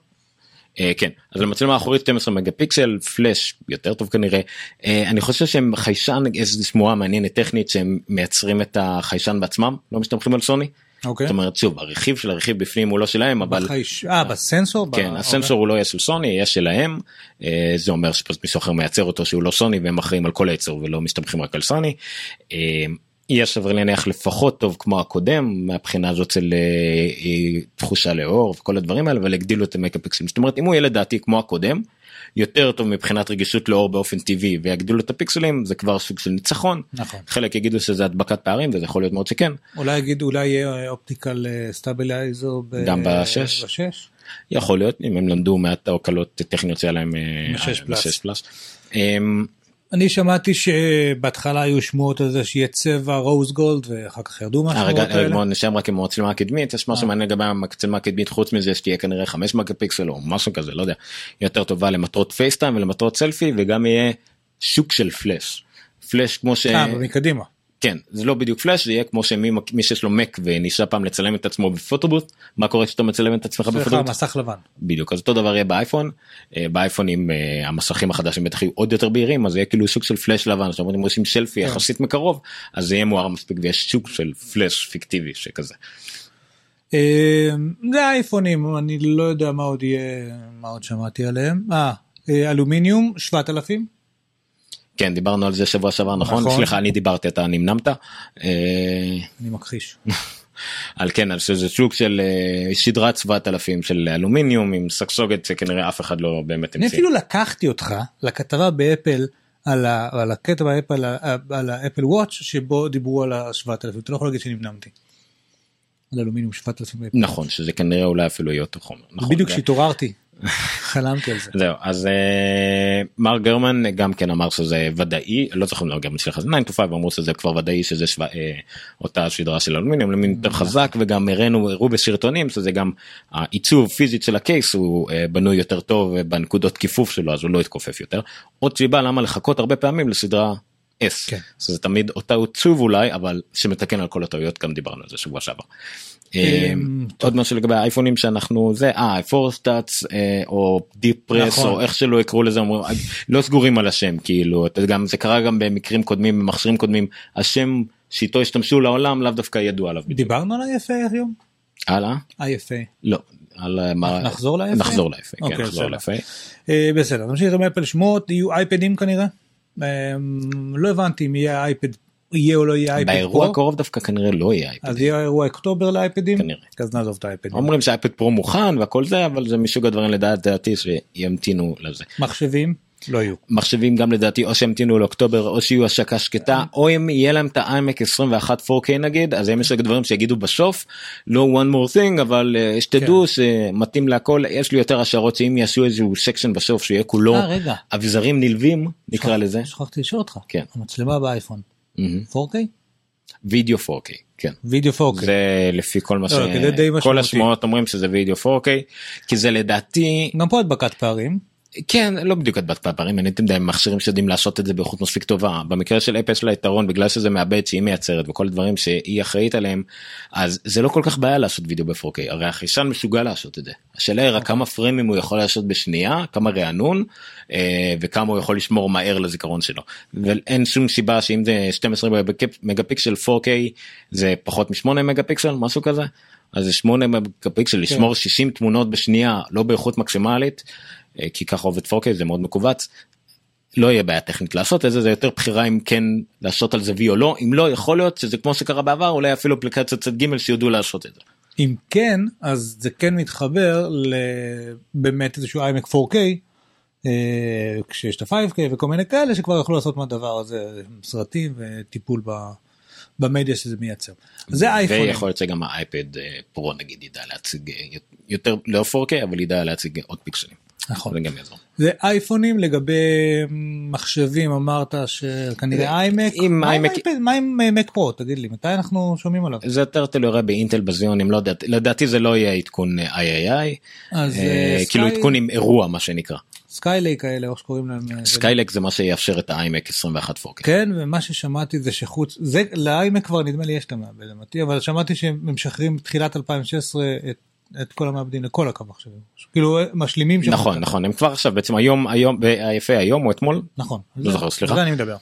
אה, כן אז למצלמה האחורית 12 מגה פיקסל פלאש יותר טוב כנראה אה, אני חושב שהם חיישן איזו שמועה מעניינת טכנית שהם מייצרים את החיישן בעצמם לא מסתמכים על סוני. אוקיי. זאת אומרת שוב הרכיב של הרכיב בפנים הוא לא שלהם אבל בחייש- אה, בסנסור? ב- כן אוקיי. הסנסור הוא לא יהיה של סוני יהיה שלהם אה, זה אומר שפשוט מישהו אחר מייצר אותו שהוא לא סוני והם אחראים על כל הייצור ולא מסתמכים רק על סוני. אה, יהיה שווה להניח לפחות טוב כמו הקודם מהבחינה הזאת של תחושה לאור וכל הדברים האלה אבל הגדילו את המקה פיקסלים זאת אומרת אם הוא יהיה לדעתי כמו הקודם יותר טוב מבחינת רגישות לאור באופן טבעי ויגדילו את הפיקסלים זה כבר סוג של ניצחון נכון. חלק יגידו שזה הדבקת פערים וזה יכול להיות מאוד שכן אולי יגידו, אולי יהיה optical stabilizer גם בשש. בשש? יכול להיות אם הם למדו מעט הקלות טכניות שהיה להם אה, בשש אה, פלאס. אני שמעתי שבהתחלה היו שמועות על זה שיהיה צבע rose gold ואחר כך ירדו אה, רגע, מהשמועות רגע, האלה. בוא נשאר רק עם המצלמה הקדמית יש משהו אה. מעניין לגבי המצלמה הקדמית חוץ מזה שתהיה כנראה 5 מגה פיקסל או משהו כזה לא יודע יותר טובה למטרות FaceTime ולמטרות סלפי וגם יהיה שוק של פלאש. פלאש כמו ש... אה, מקדימה. כן זה לא בדיוק פלאש זה יהיה כמו שמי מי שיש לו מק וניסה פעם לצלם את עצמו בפוטובוט מה קורה כשאתה מצלם את עצמך בפוטובוט. מסך לבן. בדיוק אז אותו דבר יהיה באייפון אה, באייפונים אה, המסכים החדשים בטח יהיו עוד יותר בהירים אז יהיה כאילו סוג של פלאש לבן זאת אומרת אם עושים שלפי כן. יחסית מקרוב אז זה יהיה מואר מספיק ויש סוג של פלאש פיקטיבי שכזה. אה, זה האייפונים, אני לא יודע מה עוד יהיה, מה עוד שמעתי עליהם. אלומיניום 7,000. כן דיברנו על זה שבוע שעבר נכון נכון. סליחה אני דיברתי אתה נמנמת. אה, אני מכחיש. על כן על שזה סוג של אה, סדרת 7,000 של אלומיניום עם סגסוגת שכנראה אף אחד לא באמת אני המציא. אפילו לקחתי אותך לכתבה באפל על, ה, על הקטע באפל על, ה Apple Watch שבו דיברו על ה-7,000 אתה לא יכול להגיד שנמנמתי. על אלומיניום 7,000 באפל. נכון שזה כנראה אולי אפילו יהיה אותו חומר. נכון, בדיוק כשהתעוררתי. חלמתי על זה. זהו אז אה, מר גרמן גם כן אמר שזה ודאי לא זוכר אם גרמן שלך זה 9 to 5 אמרו שזה כבר ודאי שזה שווה, אה, אותה שדרה של אלומיניום אלומיניום יותר חזק וגם הראינו הראו בסרטונים שזה גם העיצוב פיזית של הקייס הוא אה, בנוי יותר טוב בנקודות כיפוף שלו אז הוא לא יתכופף יותר עוד סיבה למה לחכות הרבה פעמים לסדרה. S. כן. זה תמיד אותה עיצוב אולי אבל שמתקן על כל הטעויות גם דיברנו על זה שבוע שעבר. אמ, עוד משהו לגבי האייפונים שאנחנו זה אה Force Touch או deep press נכון. או איך שלא יקראו לזה אומרים, לא סגורים על השם כאילו גם זה קרה גם במקרים קודמים במכשירים קודמים השם שאיתו השתמשו לעולם לאו דווקא ידוע עליו. דיברנו על ה-IFA היום? הלאה? IFA. לא. על אה, מה- נחזור ל-IFA? נחזור ל-IFA, כן אוקיי, נחזור. ל-IFA. אה, בסדר, נמשיך עם אפל שמועות, יהיו אייפדים כנראה. אה, לא הבנתי אם יהיה אייפד, יהיה או לא יהיה אייפד באירוע פרו. הקרוב דווקא כנראה לא יהיה אייפד. אז יהיה אירוע אוקטובר לאייפדים? כנראה. אז נעזוב את האייפדים. אומרים שהאייפד פרו מוכן והכל זה אבל זה מסוג הדברים לדעתי שימתינו לזה. מחשבים? לא יהיו. מחשבים גם לדעתי או שימתינו לאוקטובר או שיהיו השקה שקטה או אם יהיה להם את ה-iMac 21 4K נגיד אז הם יש דברים שיגידו בסוף לא one more thing אבל uh, שתדעו שמתאים להכל יש לי יותר השערות שאם יעשו איזשהו section בסוף שיהיה כולו אה. אביזרים נלווים נקרא לזה שכחתי לשאול אותך. כן המצלמה באייפון. 4K? וידאו 4K כן וידאו 4K. זה לפי כל מה ש... לא, די כל. השמועות אומרים שזה וידאו 4K כי זה לדעתי גם פה הדבקת פערים. כן לא בדיוק הדבקת פערים אני יודע מכשירים שיודעים לעשות את זה באיכות מספיק טובה. במקרה של אפל יש לה יתרון בגלל שזה מעבד שהיא מייצרת וכל הדברים שהיא אחראית עליהם אז זה לא כל כך בעיה לעשות וידאו ב-4K הרי החיישן משוגע לעשות את זה. השאלה היא רק כמה פרימים הוא יכול לעשות בשנייה כמה רענון אה, וכמה הוא יכול לשמור מהר לזיכרון שלו. ואין שום סיבה שאם זה 12 מגה פיקסל 4K זה פחות מ-8 מגה פיקסל משהו כזה. אז זה 8 מגה פיקסל לשמור 60 תמונות בשנייה לא באיכות מקסימלית כי ככה עובד 4K זה מאוד מכווץ. לא יהיה בעיה טכנית לעשות את זה זה יותר בחירה אם כן לעשות על זה וי או לא אם לא יכול להיות שזה כמו שקרה בעבר אולי אפילו אפליקציות צד ג' שיודעו לעשות את זה. אם כן אז זה כן מתחבר לבאמת איזשהו iMac 4K אה, כשיש את ה-5K וכל מיני כאלה שכבר יכולו לעשות מהדבר הזה סרטים וטיפול ב... במדיה שזה מייצר. זה אייפונים. ויכול להיות שגם האייפד אה, פרו נגיד ידע להציג אה, יותר לא 4K אבל ידע להציג עוד פיקסלים. נכון. זה גם יעזור. זה אייפונים לגבי מחשבים אמרת שכנראה איימק. מה עם מק פרו תגיד לי מתי אנחנו שומעים עליו? זה יותר תלוי באינטל בזיונים לא יודעת לדעתי זה לא יהיה עדכון איי-איי-איי. אז כאילו עדכון עם אירוע מה שנקרא. Skylake כאלה איך שקוראים להם. Skylake זה מה שיאפשר את ה iMac 21 4K. כן ומה ששמעתי זה שחוץ זה ל iMac כבר נדמה לי יש את המעבד אבל שמעתי שהם משחררים תחילת 2016 את את כל המעבדים לכל הקו מחשבים. כאילו משלימים שם. נכון נכון הם כבר עכשיו בעצם היום היום היפה היום או אתמול? נכון. לא זוכר סליחה. זה אני מדבר.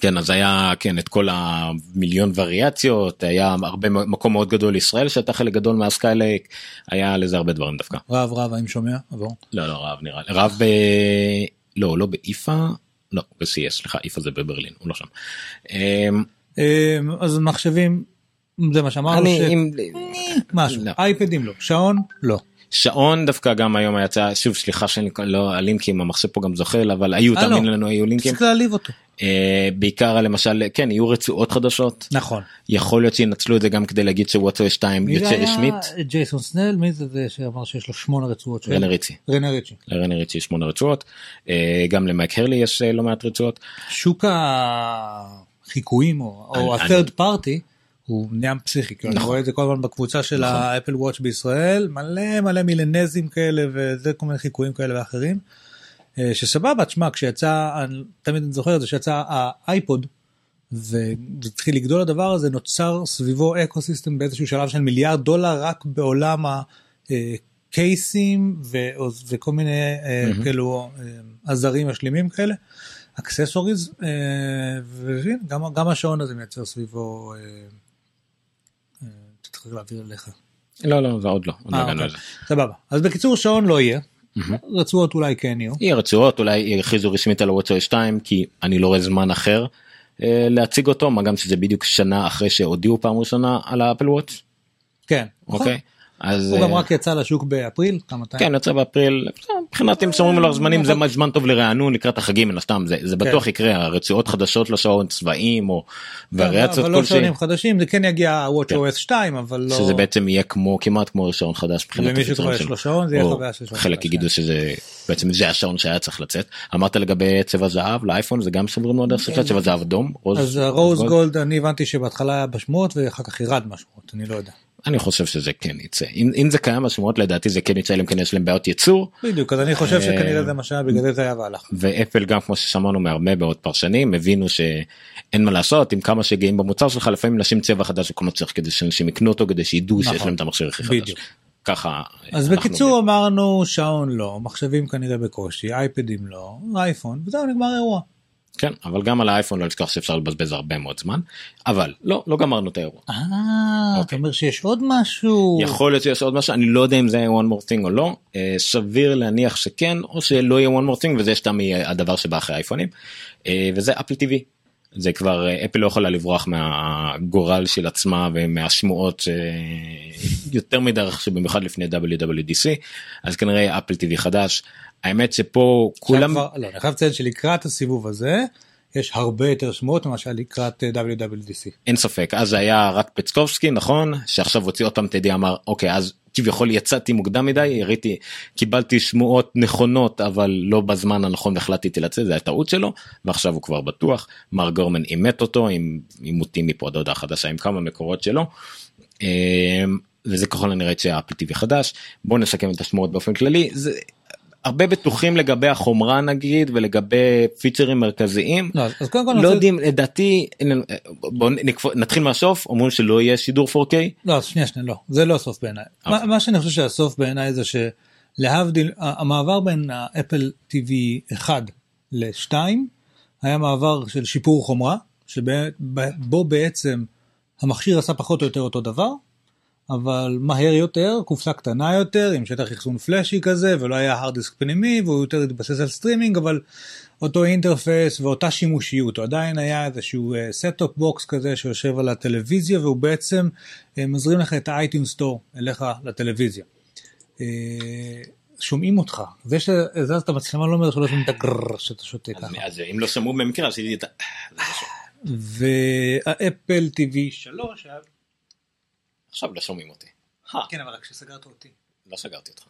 כן אז היה כן את כל המיליון וריאציות היה הרבה מקום מאוד גדול לישראל שהייתה חלק גדול מה Skylake היה לזה הרבה דברים דווקא. רב רב האם שומע? עבור? לא לא רב נראה לי. רב ב... לא לא באיפה? לא ב-CS סליחה איפה זה בברלין? הוא לא שם. אז מחשבים זה מה שאמרנו אני ש... אם משהו אייפדים לא שעון לא. שעון דווקא גם היום יצא שוב סליחה שאני לא הלינקים המחשב פה גם זוחל אבל היו אה, תאמין לא. לנו היו לינקים צריך להעליב אותו. אה, בעיקר למשל כן יהיו רצועות חדשות נכון. יכול להיות שינצלו את זה גם כדי להגיד שוואטסו 2 מי זה יוצא היה? רשמית. ג'ייסון סנל מי זה זה שאמר שיש לו שמונה רצועות. של- רנה ריצי. רנה ריצ'י. לרנה ריצי יש שמונה רצועות אה, גם למייק הרלי יש אה, לא מעט רצועות. שוק החיקויים או או אני- ה-third party הוא נהיה פסיכי כאילו אני נכון. רואה את זה כל הזמן בקבוצה של נכון. האפל וואץ' בישראל מלא מלא מילנזים כאלה וזה כל מיני חיקויים כאלה ואחרים. אה, שסבבה תשמע כשיצא אני תמיד אני זוכר את זה שיצא האייפוד וזה התחיל לגדול הדבר הזה נוצר סביבו eco system באיזשהו שלב של מיליארד דולר רק בעולם הקייסים ו- וכל מיני אה, מהמם. כאילו אה, עזרים משלימים כאלה. accessories וגם גם השעון הזה מייצר סביבו. אה, אה, צריך להעביר אליך. לא לא זה עוד לא עוד לא אה, אוקיי. סבבה אז בקיצור שעון לא יהיה. רצועות אולי כן יהיו. יהיה רצועות אולי יכריזו רשמית על ה watchOS 2 כי אני לא רואה זמן אחר אה, להציג אותו מה גם שזה בדיוק שנה אחרי שהודיעו פעם ראשונה על ה Apple Watch. כן. נכון. אוקיי. אז הוא גם אה, רק יצא לשוק באפריל כמה מתי? כן יצא באפריל מבחינת אם שומרים על זמנים זה נכון. זמן טוב לרענון לקראת החגים מן הסתם זה זה בטוח יקרה הרצועות חדשות לשעון צבעים או וריאציות אבל לא כלשהי שעונים חדשים זה כן יגיע כן. WatchOS 2 אבל לא. שזה בעצם יהיה כמו כמעט כמו שעון חדש מבחינת למי שכבר יש שלו. לו שעון זה יהיה חוויה של שעון חלק יגידו שזה בעצם זה השעון שהיה צריך לצאת אמרת לגבי צבע זהב לאייפון זה גם סוברים מאוד דרך צבע זהב אדום רוז אז הרוז גולד אני הבנתי שבהתחלה היה בשמועות ואחר כך ירד בשמועות אני לא יודע. אני חושב שזה כן יצא אם אם זה קיים בשמועות לדעתי זה כן יצא אלא אם כן יש להם בעיות ייצור בדיוק אז אני חושב שכנראה אה, זה מה שהיה בגלל זה זה היה והלך. ואפל גם כמו ששמענו מהרבה מאוד פרשנים הבינו שאין מה לעשות עם כמה שגאים במוצר שלך לפעמים נשים צבע חדש וכל מה צריך כדי שאנשים יקנו אותו כדי שידעו שיש נכון. להם את המכשיר הכי חדש. בדיוק. ככה. אז בקיצור אמרנו שעון לא מחשבים כנראה בקושי אייפדים לא אייפון וזהו נגמר האירוע. כן אבל גם על האייפון לא לשכוח שאפשר לבזבז הרבה מאוד זמן אבל לא לא גמרנו את האירוע. אה אתה אומר שיש עוד משהו. יכול להיות שיש עוד משהו אני לא יודע אם זה one more thing או לא אה, סביר להניח שכן או שלא יהיה one more thing וזה סתם יהיה הדבר שבא אחרי האייפונים אה, וזה אפל טיווי. זה כבר אה, אפל לא יכולה לברוח מהגורל של עצמה ומהשמועות שיותר מדי רכשו במיוחד לפני WWDC אז כנראה אפל טיווי חדש האמת שפה כולם כבר, לא, אני חייב לציין שלקראת הסיבוב הזה יש הרבה יותר ממה שהיה לקראת אה, WWDC. אין ספק אז היה רק פצקובסקי נכון שעכשיו הוציא עוד פעם את הידיעה אמר אוקיי אז כביכול יצאתי מוקדם מדי הראיתי קיבלתי שמועות נכונות אבל לא בזמן הנכון והחלטתי לצאת זה הטעות שלו ועכשיו הוא כבר בטוח מר גורמן אימת אותו עם עימותים מפה עד הודעה חדשה עם כמה מקורות שלו. אמ, וזה ככל הנראה שהאפל טיווי חדש בוא נסכם את השמועות באופן כללי זה הרבה בטוחים לגבי החומרה נגיד ולגבי פיצ'רים מרכזיים. לא, אז קודם כל לא רוצה- יודעים לדעתי בוא נתחיל מהסוף אומרים שלא יהיה שידור 4K לא, שנייה, שנייה, לא, זה לא הסוף בעיניי. מה, מה שאני חושב שהסוף בעיניי זה שלהבדיל, המעבר בין האפל TV 1 ל-2 היה מעבר של שיפור חומרה, שבו בעצם המכשיר עשה פחות או יותר אותו דבר, אבל מהר יותר, קופסה קטנה יותר, עם שטח אחסון פלאשי כזה, ולא היה הארד דיסק פנימי, והוא יותר התבסס על סטרימינג, אבל אותו interface ואותה שימושיות, הוא עדיין היה איזשהו set-top box כזה שיושב על הטלוויזיה, והוא בעצם אה, מזרים לך את ה iTunes Store אליך לטלוויזיה. אה, שומעים אותך, זה שהזזת את המצלמה לא אומר שלא שומעים את הגרר שאתה שותה ככה. אז אם לא שמעו במקרה עשיתי את ה... והאפל TV 3 היה... עכשיו לא שומעים אותי. כן, אבל רק כשסגרת אותי. לא סגרתי אותך.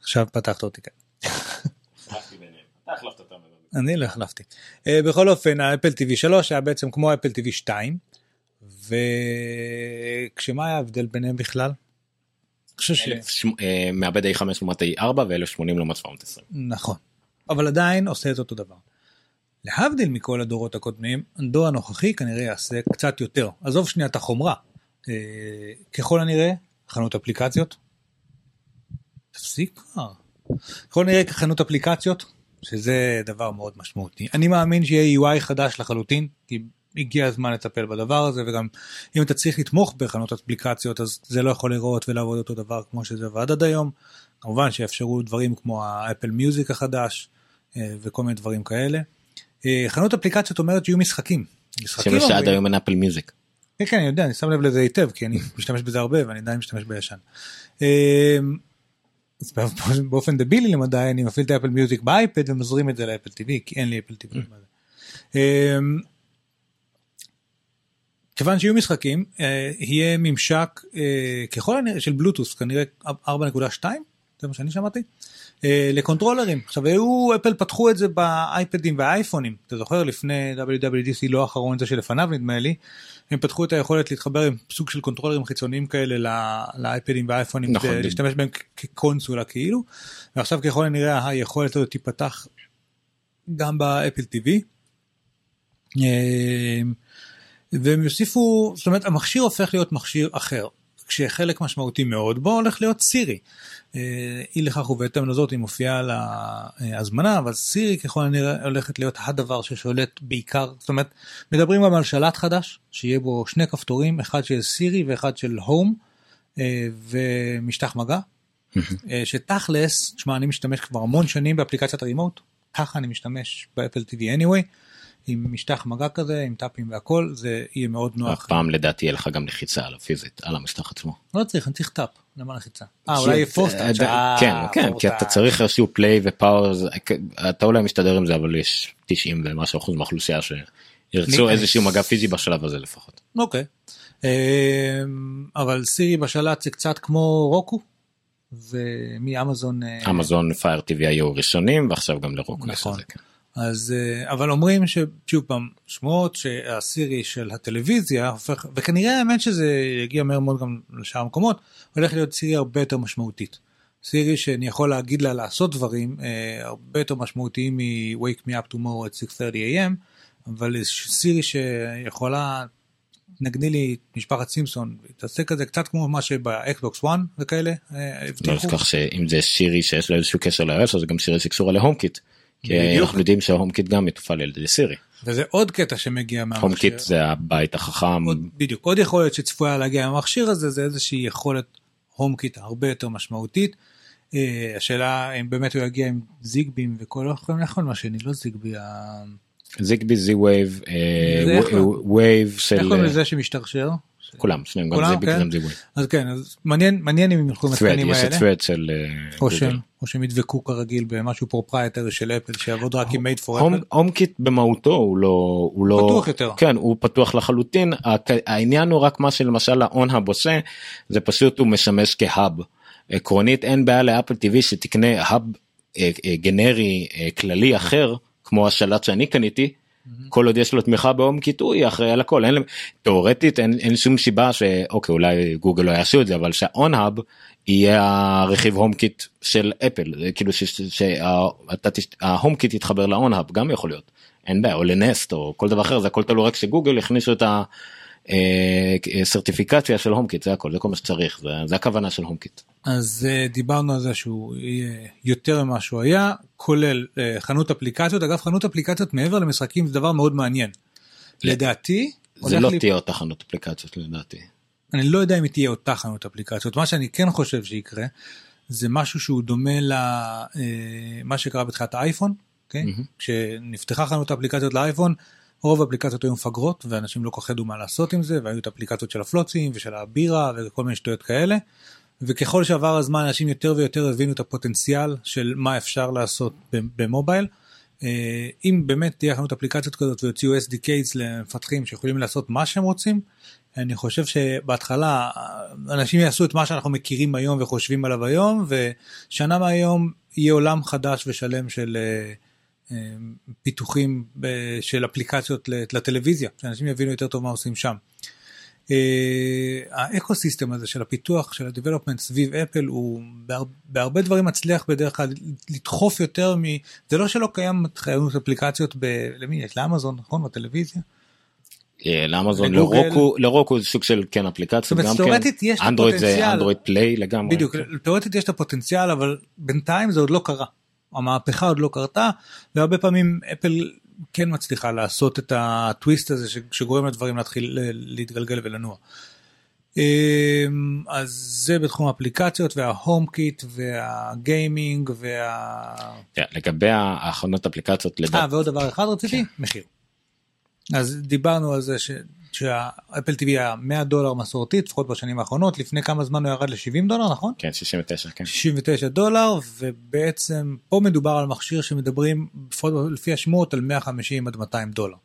עכשיו פתחת אותי כאן. החלפתי ביניהם. אתה החלפת אותם. אבל- אני לא החלפתי. אה, בכל אופן, האפל TV 3 היה בעצם כמו אפל TV 2, וכשמה היה ההבדל ביניהם בכלל? אה, מעבד A5 לעומת A4 ו-1080 לעומת 720. נכון. אבל עדיין עושה את אותו דבר. להבדיל מכל הדורות הקודמים, הדור הנוכחי כנראה יעשה קצת יותר. עזוב שנייה את החומרה. אה, ככל הנראה, חנות אפליקציות. תפסיק כבר. ככל הנראה חנות אפליקציות, שזה דבר מאוד משמעותי. אני מאמין שיהיה UI חדש לחלוטין, כי הגיע הזמן לטפל בדבר הזה, וגם אם אתה צריך לתמוך בחנות אפליקציות, אז זה לא יכול לראות ולעבוד אותו דבר כמו שזה עבד עד היום. כמובן שיאפשרו דברים כמו ה Apple Music החדש, אה, וכל מיני דברים כאלה. אה, חנות אפליקציות אומרת שיהיו משחקים. משחקים שעד היום אין Apple Music. כן, כן, אני יודע, אני שם לב לזה היטב, כי אני משתמש בזה הרבה ואני עדיין משתמש בישן. אה, באופן- דבילי למדי, אני מפעיל את ה Apple Music באייפד ומזרים את זה ל Apple TV, כי אין לי Apple TV. אה, כיוון שיהיו משחקים, יהיה ממשק ככל הנראה של בלוטוס, כנראה 4.2, זה מה שאני שמעתי, לקונטרולרים. עכשיו היו, אפל פתחו את זה באייפדים והאייפונים, אתה זוכר לפני WWDC לא האחרון זה שלפניו נדמה לי, הם פתחו את היכולת להתחבר עם סוג של קונטרולרים חיצוניים כאלה לאייפדים והאייפונים, נכון. להשתמש בהם כקונסולה כאילו, ועכשיו ככל הנראה היכולת הזאת תיפתח גם באפל TV. אה, והם יוסיפו, זאת אומרת המכשיר הופך להיות מכשיר אחר, כשחלק משמעותי מאוד בו הולך להיות סירי. אה, אי לכך ובהתאם לזאת היא מופיעה על ההזמנה, אבל סירי ככל הנראה הולכת להיות הדבר ששולט בעיקר, זאת אומרת מדברים גם על שלט חדש, שיהיה בו שני כפתורים, אחד של סירי ואחד של הום, אה, ומשטח מגע, אה, שתכלס, תשמע אני משתמש כבר המון שנים באפליקציית ה remote, ככה אני משתמש ב Apple TV anyway. עם משטח מגע כזה, עם טאפים והכל, זה יהיה מאוד נוח. הפעם לדעתי יהיה לך גם לחיצה על הפיזית על המשטח עצמו. לא צריך, אני צריך טאפ, למה לחיצה? אה, אולי יהיה force touch. כן כן כי אתה צריך איזשהו play ו power אתה אולי מסתדר עם זה אבל יש 90 ומשהו אחוז מהאוכלוסייה שירצו איזשהו מגע פיזי בשלב הזה לפחות. אוקיי. אמ, אבל סירי בשלט זה קצת כמו רוקו, ומאמזון... אה, אמזון פייר טיווי היו ראשונים ועכשיו גם לרוקו. יש נכון. את זה, כן. אז אה, אבל אומרים ששוב פעם שמועות שהסירי של הטלוויזיה הופך וכנראה האמת שזה יגיע מהר מאוד גם לשאר המקומות הולך להיות סירי הרבה יותר משמעותית. סירי שאני יכול להגיד לה לעשות דברים אה, הרבה יותר משמעותיים מ-wake me up tomorrow at 6:30 am אבל סירי שיכולה נגני לי את משפחת סימפסון תעשה כזה קצת כמו מה שבאקסבוקס 1 וכאלה. אה, לא. נשכח שאם זה שירי שיש לו איזשהו קשר אז זה גם שירי שקשורה להום קיט. כי. אנחנו יודעים שההום קיט גם מתופעל על ידי סירי. וזה עוד קטע שמגיע הום מהמכשיר. קיט זה הבית החכם. בדיוק עוד יכולת שצפויה להגיע מהמכשיר הזה זה איזושהי יכולת הום קיט הרבה יותר משמעותית. אה, השאלה אם באמת הוא יגיע עם זיגבים וכל איך קוראים השני לא זיגבי. זיגבי זי וייב זה איך לא? וייב איך של קוראים לזה שמשתרשר? כולם שניהם גם זיגבי? גם זי וייב. אז כן אז מעניין אם הם ילכו thread התקנים יש את האלה. של אה, או גוגל. או שהם ידבקו כרגיל במשהו פרופרייטרי של אפל שיעבוד רק עם made for אפל. הום קיט במהותו הוא לא הוא לא פתוח יותר. כן הוא פתוח לחלוטין העניין הוא רק מה שלמשל ה-on-hub עושה זה פשוט הוא משמש כהאב. עקרונית אין בעיה לאפל TV שתקנה האב אה, אה, גנרי אה, כללי אחר כמו השלט שאני קניתי כל עוד יש לו תמיכה ב HomeKit הוא יהיה אחראי על הכל. אין, תאורטית אין, אין שום סיבה שאוקיי אולי גוגל לא יעשו את זה אבל שה OnHub יהיה הרכיב HomeKit של אפל. זה כאילו שה HomeKit יתחבר ל OnHub גם יכול להיות. אין בעיה או ל Nest או כל דבר אחר זה הכל תלוי רק שגוגל הכניסו את ה certification של HomeKit זה הכל זה כל מה שצריך זה, זה הכוונה של HomeKit. אז uh, דיברנו על זה שהוא יהיה יותר ממה שהוא היה, כולל uh, חנות אפליקציות. אגב, חנות אפליקציות מעבר למשחקים זה דבר מאוד מעניין. לדעתי... זה לא לי... תהיה אותה חנות אפליקציות לדעתי. אני לא יודע אם היא תהיה אותה חנות אפליקציות. מה שאני כן חושב שיקרה, זה משהו שהוא דומה למה uh, שקרה בתחילת האייפון, okay? mm-hmm. כשנפתחה חנות אפליקציות לאייפון, רוב האפליקציות היו מפגרות ואנשים לא כל כך ידעו מה לעשות עם זה והיו את האפליקציות של הפלוצים ושל הבירה וכל מיני שטויות כאלה. וככל שעבר הזמן אנשים יותר ויותר הבינו את הפוטנציאל של מה אפשר לעשות במובייל. אה, אם באמת תהיה חנות אפליקציות כזאת ויוציאו SDKs למפתחים שיכולים לעשות מה שהם רוצים, אני חושב שבהתחלה אנשים יעשו את מה שאנחנו מכירים היום וחושבים עליו היום, ושנה מהיום יהיה עולם חדש ושלם של אה, אה, פיתוחים של אפליקציות לטלוויזיה, שאנשים יבינו יותר טוב מה עושים שם. אה, ה ecosystem הזה של הפיתוח של ה-Development סביב אפל הוא בהרבה דברים מצליח בדרך כלל לדחוף יותר מ... זה לא שלא קיים חנות אפליקציות ב... למי יש? לאמזון נכון? בטלוויזיה? אה, לאמזון ל Roku ל Roku זה סוג של כן אפליקציה גם כן אנדרואיד זה אנדרואיד Play לגמרי בדיוק תאורטית יש את הפוטנציאל אבל בינתיים זה עוד לא קרה המהפכה עוד לא קרתה והרבה פעמים אפל כן מצליחה לעשות את הטוויסט הזה שגורם לדברים להתחיל להתגלגל ולנוע. אמ, אז זה בתחום האפליקציות וה HomeKit והגיימינג וה... Yeah, לגבי החנות אפליקציות לדעת. אה ועוד דבר אחד רציתי, כן. מחיר. אז דיברנו על זה ש... שה Apple TV היה 100 דולר מסורתית לפחות בשנים האחרונות לפני כמה זמן הוא ירד ל-70 דולר נכון? כן 69 כן 69 דולר ובעצם פה מדובר על מכשיר שמדברים לפי השמועות על 150 עד 200 דולר.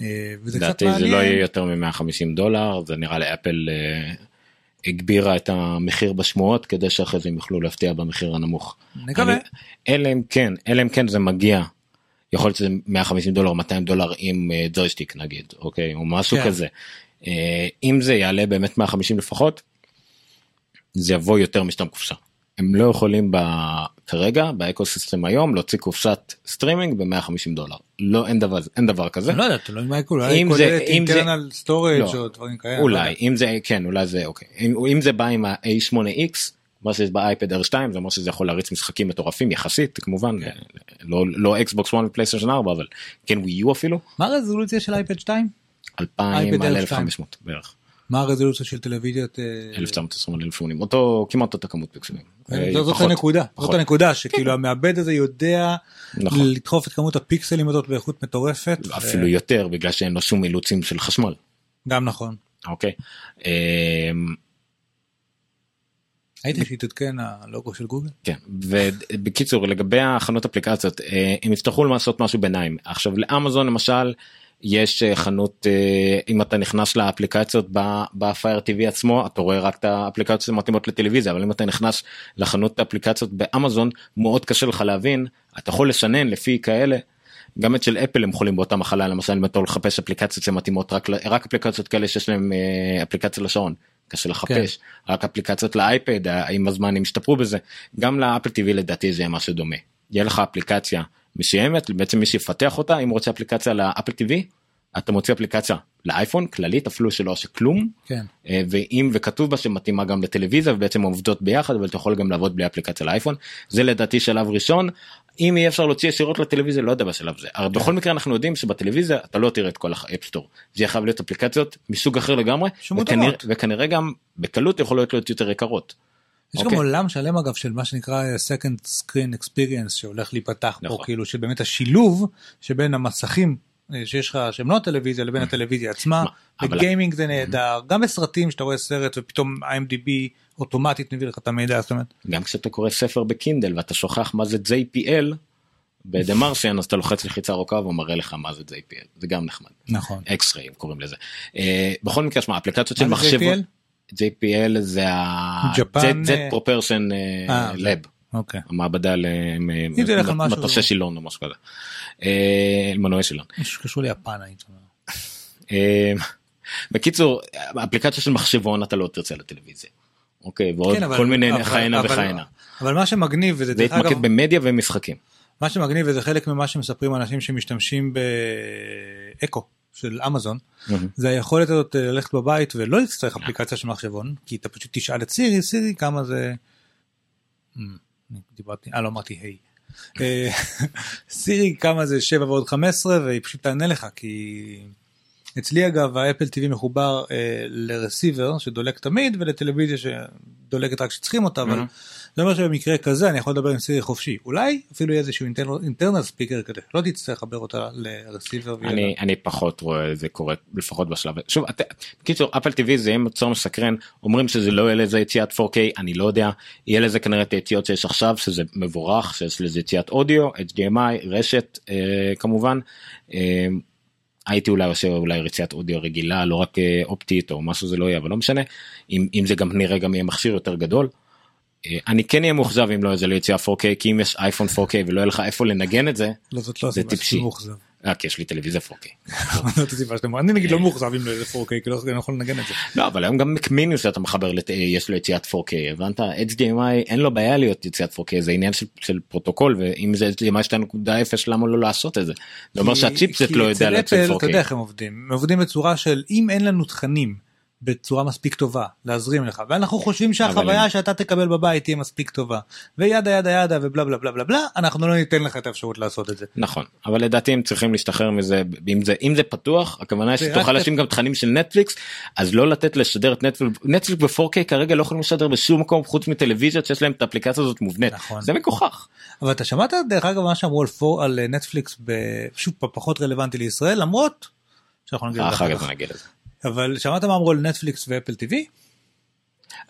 אה, וזה קצת מעניין. זה לא יהיה יותר מ-150 דולר זה נראה לי אפל אה, הגבירה את המחיר בשמועות כדי שאחרי זה הם יוכלו להפתיע במחיר הנמוך. נקווה. אלא אם כן אלא אם כן זה מגיע יכול להיות שזה 150 דולר 200 דולר עם אה, ג'ויסטיק נגיד אוקיי או משהו כן. כזה. אה, אם זה יעלה באמת 150 לפחות זה יבוא יותר משתם קופסה. הם לא יכולים ב... כרגע ב ecosystem היום להוציא קופסת סטרימינג ב-150 דולר לא אין דבר אין דבר כזה. לא יודע, תלוי מה אולי כוללת internal storage לא. או דברים כאלה. לא אולי אם זה כן אולי זה אוקיי אם, אם זה בא עם ה-A8X מה שיש באייפד Air 2 זה אומר שזה יכול להריץ משחקים מטורפים יחסית כמובן כן. לא לא Xbox 1 ופלייסטיישן 4 אבל כן ווי יו אפילו. מה הרזולוציה של אייפד 2? 2000 על 1500 בערך. מה הרזולוציה של טלוויזיות? 1920 על 1080 אותו כמעט אותה כמות פיקסלים. אה, זאת הנקודה זאת הנקודה שכאילו כן. המעבד הזה יודע נכון. לדחוף את כמות הפיקסלים הזאת באיכות מטורפת. אפילו יותר בגלל שאין לו שום אילוצים של חשמל. גם נכון. אוקיי. אמ, הייתי שהתעדכן הלוגו של גוגל. כן ובקיצור לגבי החנות אפליקציות אה, הם יצטרכו לעשות משהו ביניים עכשיו לאמזון למשל יש אה, חנות אה, אם אתה נכנס לאפליקציות בפייר טיווי עצמו אתה רואה רק את האפליקציות שמתאימות לטלוויזיה אבל אם אתה נכנס לחנות האפליקציות באמזון מאוד קשה לך להבין אתה יכול לשנן לפי כאלה. גם את של אפל הם יכולים באותה מחלה למשל אם אתה לחפש אפליקציות שמתאימות רק רק אפליקציות כאלה שיש להם אפליקציה לשעון קשה לחפש כן. רק אפליקציות לאייפד עם הזמן הם השתפרו בזה גם לאפל טיווי לדעתי זה משהו דומה. יהיה לך אפליקציה מסוימת בעצם מי שיפתח אותה אם רוצה אפליקציה ל Apple TV אתה מוציא אפליקציה לאייפון כללית אפילו שלא עושה כלום כן. אה, ואם וכתוב בה שמתאימה גם לטלוויזיה ובעצם עובדות ביחד אבל אתה יכול גם לעבוד בלי אפליקציה לאייפון זה לדעתי שלב ראשון אם יהיה אפשר להוציא ישירות לטלוויזיה לא יודע בשלב זה אבל בכל מקרה אנחנו יודעים שבטלוויזיה אתה לא תראה את כל ה App Store זה יחייב להיות אפליקציות מסוג אחר לגמרי וכנראה, וכנראה גם בקלות יכולות להיות יותר יקרות. יש okay. גם אוקיי? עולם שלם אגב של מה שנקרא second screen experience שהולך להיפתח נכון. פה כאילו שבאמת השילוב שבין המסכים אה, שיש לך שהם לא הטלוויזיה לבין הטלוויזיה עצמה בגיימינג זה נהדר גם בסרטים שאתה רואה סרט ופתאום IMDb אוטומטית מביא לך את המידע זאת אומרת. גם כשאתה קורא ספר בקינדל ואתה שוכח מה זה JPL ב The Martian אז אתה לוחץ לחיצה ארוכה והוא מראה לך מה זה JPL זה גם נחמד. נכון. X-Ray קוראים לזה. Uh, בכל מקרה שמע אפליקציות של מחשב. JPL זה ה... ג'פן. Z פרופרשן לב. אוקיי. המעבדה על משהו- למטושי שילון או משהו כזה. אה, מנועי שילון. שקשור ליפן הייתי אומר. אה, בקיצור אפליקציה של מחשבון אתה לא תרצה לטלוויזיה. אוקיי ועוד כן, אבל- כל מיני אבל- כהנה וכהנה. אבל מה שמגניב וזה זה דרך אגב התמקד במדיה ומשחקים. מה שמגניב וזה חלק ממה שמספרים אנשים שמשתמשים באקו של אמזון מהמם. זה היכולת הזאת אה, ללכת בבית ולא להצטרך אפליקציה של מחשבון כי אתה פשוט תשאל את סירי סירי כמה זה. דיברתי אה לא אמרתי היי. אה, סירי כמה זה 7 ועוד 15 והיא פשוט תענה לך כי אצלי אגב האפל TV מחובר אה, לרסיבר שדולק תמיד ולטלוויזיה שדולקת רק כשצריכים אותה אבל מהמם. זה אומר שבמקרה כזה אני יכול לדבר עם סירי חופשי אולי אפילו יהיה איזשהו אינטרנל ספיקר כזה לא תצטרך לחבר אותה לרסיבר. אני אני פחות רואה זה קורה לפחות בשלב הזה. שוב את- בקיצור אפל TV זה יהיה מוצר מסקרן אומרים שזה לא יהיה לזה יציאת 4K אני לא יודע יהיה לזה כנראה את היציאות שיש עכשיו שזה מבורך שיש לזה יציאת אודיו HDMI רשת אה, כמובן. אה, הייתי אולי עושה אולי רציית אודיו רגילה לא רק אה, אופטית או משהו זה לא יהיה אבל לא משנה אם, אם זה גם נראה גם יהיה מכשיר יותר גדול. אה, אני כן אהיה מאוכזב אם לא זה לא יציאה 4K כי אם יש אייפון 4K ולא יהיה לך איפה לנגן את זה לא זאת לא זה טיפשי. אה, כי יש לי טלוויזיה 4K. זאת הסיבה שאתם אני נגיד לא מאוכזב אם לא יהיה 4K כי לא יכול לנגן את זה. לא אבל היום גם Mac mini שאתה מחבר לת- יש לו יציאת 4K הבנת HDMI אין לו בעיה להיות יציאת 4K זה עניין של, פרוטוקול ואם זה HDMI 2.0 למה לא לעשות את זה. זה אומר שה chipset לא יודע לצאת אפל, 4K. אתה יודע איך הם עובדים הם עובדים בצורה של אם אין לנו תכנים בצורה מספיק טובה להזרים לך ואנחנו חושבים שהחוויה שאתה תקבל בבית תהיה מספיק טובה וידה ידה ידה ובלה בלה בלה בלה בלה אנחנו לא ניתן לך את האפשרות לעשות את זה. נכון אבל לדעתי הם צריכים להשתחרר מזה אם זה אם זה פתוח הכוונה שתוכל להשאיר גם תכנים של נטפליקס אז לא לתת לשדר את נטפליקס נטפליקס ב-4K כרגע לא יכולים לשדר בשום מקום חוץ מטלוויזיות שיש להם את האפליקציה הזאת מובנית נכון. זה מגוחך. אבל אתה שמעת דרך אגב מה שאמרו על פור על אה, נטפליקס שוב פחות רלוונטי לישראל למרות שאנחנו נגיד אחר כך. נגיד את זה. אבל שמעת מה אמרו על נטפליקס ו Apple TV?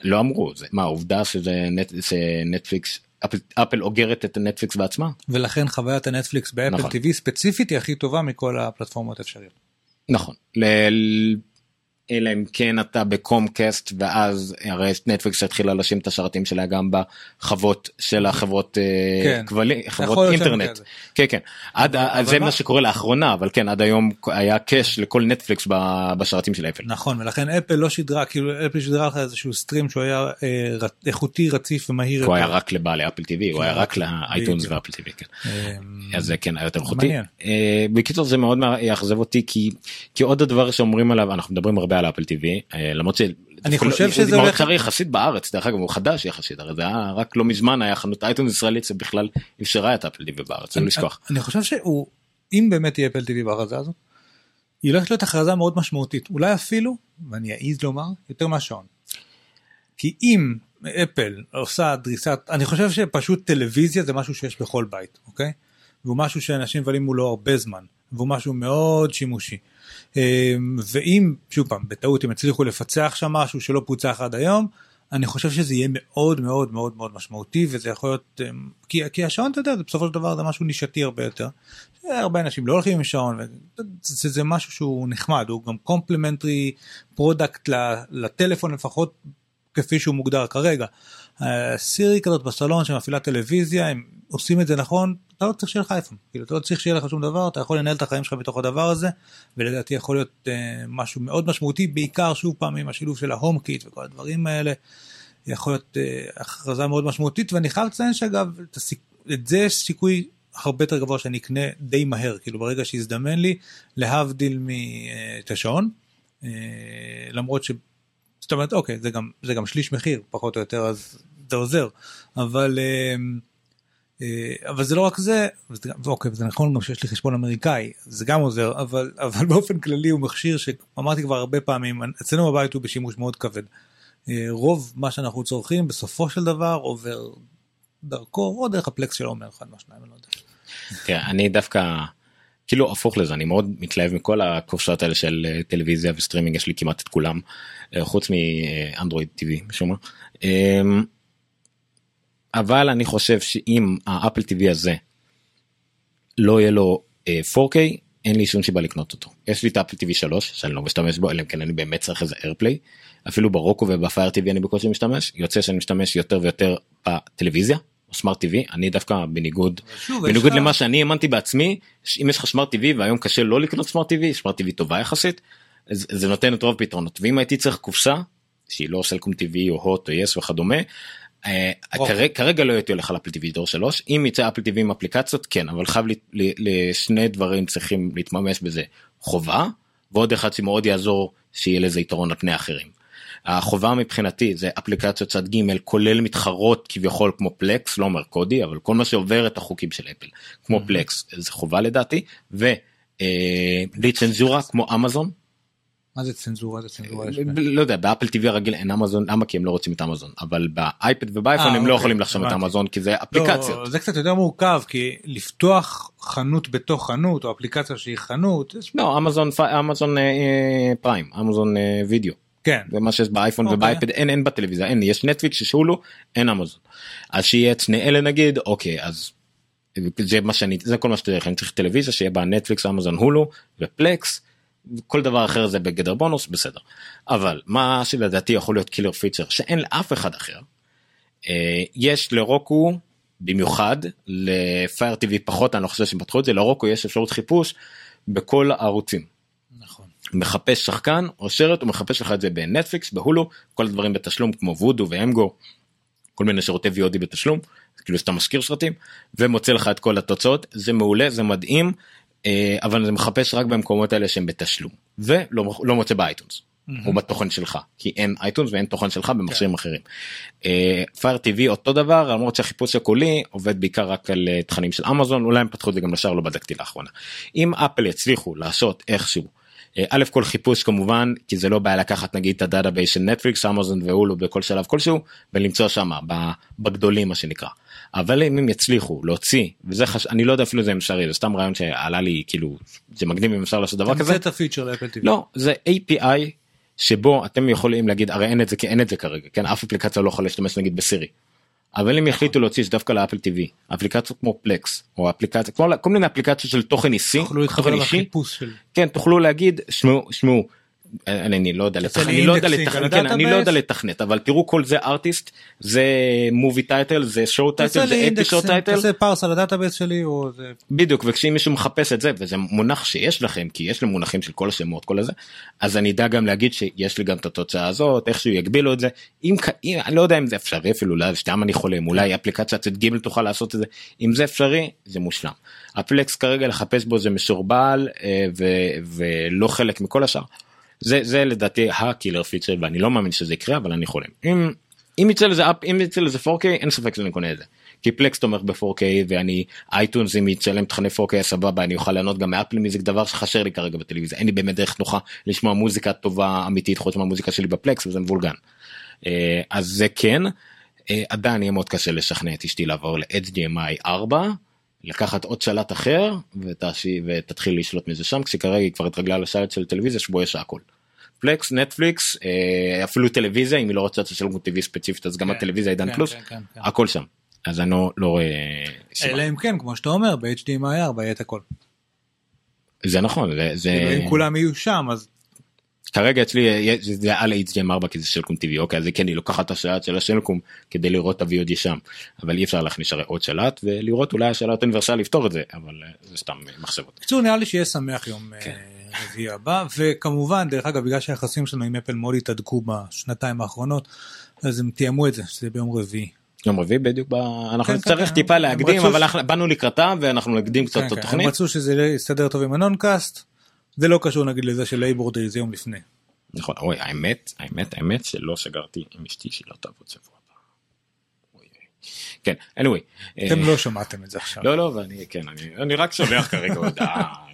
לא אמרו זה מה העובדה שזה נט, שנטפליקס אפל, אפל אוגרת את נטפליקס בעצמה ולכן חוויית הנטפליקס ב Apple נכון. TV ספציפית היא הכי טובה מכל הפלטפורמות האפשריות. נכון ל- אלא אם כן אתה ב Comcast ואז הרי נטפליקס התחילה לשים את השרתים שלה גם בחוות של החברות אה, כן. כבלים חברות אינטרנט. כן כן עד אבל- זה מה- מה שקורה לאחרונה אבל כן עד היום היה קאש לכל נטפליקס בשרתים של אפל נכון ולכן אפל לא שידרה כאילו אפל שידרה לך איזשהו סטרים שהוא היה אה, איכותי רציף ומהיר. הוא היה. רק לבעלי אפל טיווי הוא כן, היה רק בדיוק. לאייטונס ואפל טיווי כן. אה, אז זה כן היה יותר איכותי. אה, בקיצור זה מאוד יאכזב אותי כי כי עוד הדבר שאומרים עליו אנחנו מדברים הרבה על אפל טיווי אה, למרות ש... אני חושב שזה הולך- יחסית בארץ דרך אגב הוא חדש יחסית הרי זה היה רק לא מזמן היה חנות אייטונס ישראלית שבכלל אפשרה את אפל טיווי בארץ לא אני- לשכוח. אני חושב שהוא אם באמת יהיה אפל טיווי בהכרזה הזאת. היא הולכת להיות הכרזה מאוד משמעותית אולי אפילו ואני אעז לומר יותר מהשעון. כי אם אפל עושה דריסת אני חושב שפשוט טלוויזיה זה משהו שיש בכל בית אוקיי. והוא משהו שאנשים מבלים מולו הרבה זמן והוא משהו מאוד שימושי. אמ, ואם שוב פעם בטעות הם יצליחו לפצח שם משהו שלא פוצח עד היום אני חושב שזה יהיה מאוד מאוד מאוד מאוד משמעותי וזה יכול להיות אמ, כי, כי השעון אתה יודע בסופו של דבר זה משהו נישתי הרבה יותר. הרבה אנשים לא הולכים עם שעון וזה זה משהו שהוא נחמד הוא גם complementary product לטלפון לפחות כפי שהוא מוגדר כרגע. אה, סירי כזאת בסלון שמפעילה טלוויזיה הם עושים את זה נכון אתה לא צריך שיהיה לך אייפון כאילו אתה לא צריך שיהיה לך שום דבר אתה יכול לנהל את החיים שלך בתוך הדבר הזה ולדעתי יכול להיות אה, משהו מאוד משמעותי בעיקר שוב פעם עם השילוב של ה HomeKit וכל הדברים האלה. יכול להיות אה, הכרזה מאוד משמעותית ואני חייב לציין שאגב את, הסיכ... את זה יש סיכוי הרבה יותר גבוה שאני אקנה די מהר כאילו ברגע שיזדמן לי להבדיל את השעון אה, למרות ש... זאת אומרת אוקיי זה גם זה גם שליש מחיר פחות או יותר אז זה עוזר אבל אה, אה, אבל זה לא רק זה אוקיי זה נכון גם שיש לי חשבון אמריקאי זה גם עוזר אבל אבל באופן כללי הוא מכשיר שאמרתי כבר הרבה פעמים אצלנו בבית הוא בשימוש מאוד כבד. אה, רוב מה שאנחנו צורכים בסופו של דבר עובר דרכו או דרך ה Plex של עומר אחד מהשניים אני לא יודע. תראה, אני דווקא כאילו הפוך לזה אני מאוד מתלהב מכל הקופסאות האלה של אה, טלוויזיה וסטרימינג יש לי כמעט את כולם אה, חוץ מ Android TV משום מה. אבל אני חושב שאם ה Apple TV הזה לא יהיה לו אה, 4K אין לי שום סיבה לקנות אותו. יש לי את Apple TV 3 שאני לא משתמש בו אלא אם כן אני באמת צריך איזה AirPlay. אפילו ברוקו ובפייר טיווי אני בקושי משתמש. יוצא שאני משתמש יותר ויותר בטלוויזיה סמארט טיווי אני דווקא בניגוד שוב, בניגוד למה שאני האמנתי בעצמי אם יש לך סמארט טיווי והיום קשה לא לקנות סמארט טיווי סמארט טיווי טובה יחסית אז זה נותן את רוב הפתרונות. ואם הייתי צריך קופסה שהיא לא סלקום טיווי או הוט או יס וכדומה. אה, אוקיי. כרגע, לא הייתי הולך על אפל טיווי דור 3 אם יצא אפל טיווי עם אפליקציות כן אבל חייב לשני דברים צריכים להתממש בזה חובה ועוד אחד שמאוד יעזור שיהיה לזה יתרון על פני אחרים. החובה מבחינתי זה אפליקציות צד ג' כולל מתחרות כביכול כמו פלקס לא אומר קודי אבל כל מה שעובר את החוקים של אפל כמו פלקס זה חובה לדעתי ובלי צנזורה כמו אמזון מה זה צנזורה? זה צנזורה יש לא יודע באפל טיווי הרגיל אין אמזון למה כי הם לא רוצים את אמזון אבל באייפד ובאייפון אה, הם לא אוקיי, יכולים לחשוב את. אמזון כי זה אפליקציות. לא, זה קצת יותר מורכב כי לפתוח חנות בתוך חנות או אפליקציה שהיא חנות. לא אמזון אה, אה, Prime Amazon Video. כן. זה מה שיש באייפון אוקיי. ובאייפד אין אין בטלוויזיה אין יש נטפליקס יש הולו אין אמזון. אז שיהיה את שני אלה נגיד אוקיי אז זה מה שאני זה כל מה שצריך אני צריך טלוויזיה שיהיה בה נטפליקס אמזון Hulu ו Plex. כל דבר אחר זה בגדר בונוס בסדר אבל מה שלדעתי יכול להיות killer feature שאין לאף אחד אחר. אה, יש ל Roku במיוחד לפייר טיווי פחות אני לא חושב שהם פתחו את זה לרוקו יש אפשרות חיפוש בכל הערוצים. נכון. מחפש שחקן או שרת הוא מחפש לך את זה בנטפליקס בהולו כל הדברים בתשלום כמו וודו ואמגו כל מיני שירותי VOD בתשלום כאילו שאתה משכיר סרטים ומוצא לך את כל התוצאות זה מעולה זה מדהים אבל זה מחפש רק במקומות האלה שהם בתשלום ולא לא מוצא באייטונס. מהמם. או בתוכן שלך כי אין אייטונס ואין תוכן שלך במכשירים אחרים. Fire TV אותו דבר למרות שהחיפוש הקולי עובד בעיקר רק על אה, תכנים של אמזון אולי הם פתחו את זה גם לשאר לא בדקתי לאחרונה. אם אפל יצליחו לעשות איכשהו אה, א' כל חיפוש כמובן כי זה לא בעיה לקחת נגיד את ה database של נטפליקס אמזון והולו בכל שלב כלשהו ולמצוא שם בגדולים מה שנקרא. אבל אם הם יצליחו להוציא וזה חש... אני לא יודע אפילו זה אפשרי זה סתם רעיון שעלה לי כאילו זה מגניב אם אפשר לעשות דבר כזה. את ה feature לאפל. לא זה API שבו אתם יכולים להגיד הרי אין את זה כי אין את זה כרגע כן אף אפליקציה לא יכולה להשתמש נגיד בסירי. אבל אם יחליטו להוציא דווקא ל Apple TV אפליקציות כמו Plex או אפליקציה כמו כל מיני אפליקציות של תוכן אישי תוכלו להתחבר לחיפוש של... כן תוכלו להגיד שמעו שמעו אני לא יודע לתכנת, אני לא יודע לתכנת, כן, אני לא יודע. לתכנת, אבל תראו כל זה artist, זה movie title, זה show title, זה episode title, תעשה parse על ה database שלי או זה... בדיוק וכשאם מישהו מחפש את זה וזה מונח שיש לכם כי יש לי מונחים של כל השמות כל הזה אז אני אדע גם להגיד שיש לי גם את התוצאה הזאת איכשהו יגבילו את זה אם, אם אני לא יודע אם זה אפשרי אפילו אולי סתם אני חולם אולי אפליקציה צד ג' תוכל לעשות את זה אם זה אפשרי זה מושלם. ה Plex כרגע לחפש בו זה משורבל אה, ו- ולא חלק מכל השאר. זה זה לדעתי ה killer feature ואני לא מאמין שזה יקרה אבל אני חולם. אם אם יצא לזה אפ אם יצא לזה 4K אין ספק שאני קונה את זה. כי Plex תומך ב-4K ואני iTunes אם יצא להם תכני 4K סבבה אני אוכל לקנות גם מ Apple Music דבר שחסר לי כרגע בטלוויזיה אין לי באמת דרך נוחה לשמוע מוזיקה טובה אמיתית חוץ מהמוזיקה שלי בפלקס וזה מבולגן. אה, אז זה כן אה, עדיין יהיה מאוד קשה לשכנע את אשתי לעבור ל-HDMI 4 לקחת עוד שלט אחר ותעשי ותתחיל לשלוט מזה שם כשכרגע היא כבר התרגלה לשלט של טלוויזיה שבו יש הכל. פלקס נטפליקס אה, אפילו טלוויזיה אם היא לא רוצה לשלם טבעי ספציפית אז גם כן, הטלוויזיה עידן כן, פלוס כן, כן, כן. הכל שם אז אני לא, לא רואה. אלא אם כן כמו שאתה אומר ב-HDMI 4 יהיה את הכל. זה נכון זה, זה כאילו, אם כולם יהיו שם אז כרגע אצלי יש- זה על HDM4 כי זה סלקום TV אוקיי אז כן היא לוקחת את השלט של הסלקום כדי לראות את ה-VOD שם אבל אי אפשר להכניס הרי עוד שלט ולראות אולי השלט אוניברסלי לפתור את זה אבל אה, זה סתם אה, מחשבות. בקיצור נראה לי שיהיה שמח יום כן. אה, רביעי הבא וכמובן דרך אגב בגלל שהיחסים שלנו עם אפל מאוד התהדקו בשנתיים האחרונות אז הם תיאמו את זה שזה ביום רביעי. יום רביעי בדיוק ב... אנחנו כן, נצטרך כן, טיפה הם להקדים אבל ש- אנחנו באנו לקראתם ואנחנו נקדים קצת כן, את כן, הם התוכנית. רצו שזה יסתדר טוב עם ה Noncast זה לא קשור נגיד לזה של Labor Day זה יום לפני. נכון אוי האמת האמת האמת שלא סגרתי עם אשתי שהיא לא תעבוד שבוע. כן anyway. אתם אה, לא שמעתם את זה עכשיו. לא לא ואני כן אני אני רק שולח כרגע הודעה.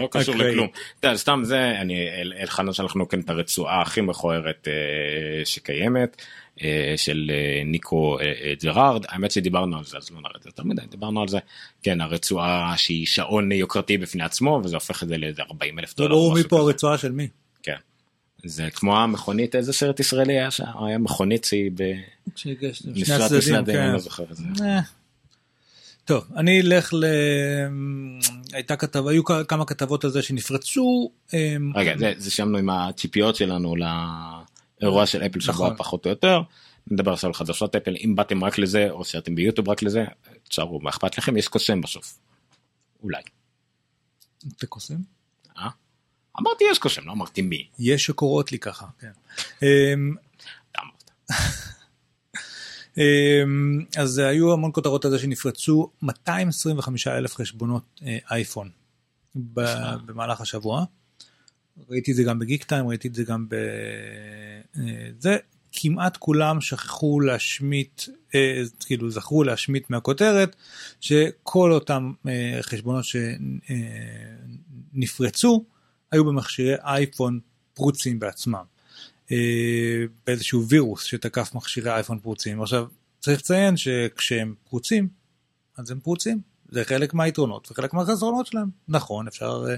לא קשור אוקיי. לכלום. אתה יודע, סתם זה אני אלחנן שלחנו כן את הרצועה הכי מכוערת אה, שקיימת אה, של אה, ניקו ג'רארד האמת שדיברנו על זה אז לא נראה את זה יותר מדי דיברנו על זה כן הרצועה שהיא שעון יוקרתי בפני עצמו וזה הופך את זה לאיזה 40 אלף לא דולר. ברור מי משהו פה כזה. הרצועה של מי. כן. זה כמו המכונית איזה סרט ישראלי היה שם היה מכונית שהיא שהגשת, שני במשרד הצדדים, משרדים כן. אני לא זוכר את זה. טוב אני אלך ל... הייתה כתבה היו כמה כתבות על זה שנפרצו. אמ, רגע זה זה סיימנו עם הציפיות שלנו לאירוע של אפל שבוע נכון. פחות או יותר נדבר עכשיו על חדשות אפל אם באתם רק לזה או שאתם ביוטיוב רק לזה תשארו מה אכפת לכם יש קוסם בסוף. אולי. אתה קוסם? אה? אמרתי יש קוסם לא אמרתי מי. יש שקוראות לי ככה, כן. אמ, אז היו המון כותרות על זה שנפרצו 225 אלף חשבונות אה, אייפון במהלך השבוע. ראיתי את זה גם בגיק טיים, ראיתי את זה גם ב... אה, זה, כמעט כולם שכחו להשמיט, אה, כאילו זכרו להשמיט מהכותרת, שכל אותם חשבונות שנפרצו היו במכשירי אייפון פרוצים בעצמם. אה, באיזשהו וירוס שתקף מכשירי אייפון פרוצים. עכשיו, צריך לציין שכשהם פרוצים, אז הם פרוצים. זה חלק מהיתרונות וחלק מהחסרונות שלהם. נכון, אפשר אה,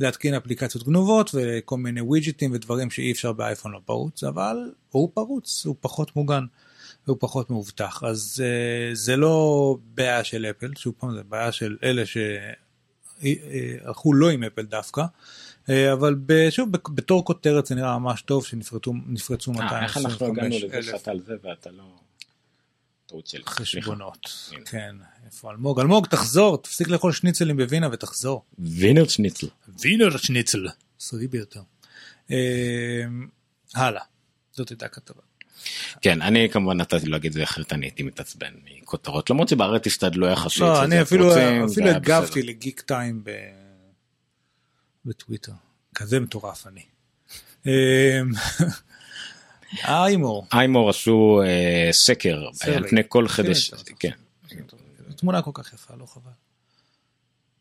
להתקין אפליקציות גנובות וכל מיני ווידג'טים ודברים שאי אפשר באייפון לא פרוץ, אבל הוא פרוץ, הוא פחות מוגן והוא פחות מאובטח. אז אה, זה לא בעיה של אפל, שוב פעם, זה בעיה של אלה שהלכו לא עם אפל דווקא. אה, אבל שוב, בתור כותרת זה נראה ממש טוב שנפרצו נפרצו אה, איך אנחנו הגענו 225 לזה שאתה על זה ואתה לא... טעות שלי. חשבונות. כן, איפה אלמוג? אלמוג, תחזור, תפסיק לאכול שניצלים בווינה ותחזור. וינר שניצל. וינר שניצל. סודי ביותר. אה, הלאה, זאת הייתה כתבה. כן אני כמובן נתתי להגיד את זה אחרת אני הייתי מתעצבן מכותרות למרות שבארץ השתדלו יחסית. לא, אני אפילו הגבתי. לגיק טיים בטוויטר. כזה מטורף אני. אה, איימור, איימור עשו אה, סקר. על פני כל כן, חדש. טוב, כן. תמונה כל כך יפה, לא חבל.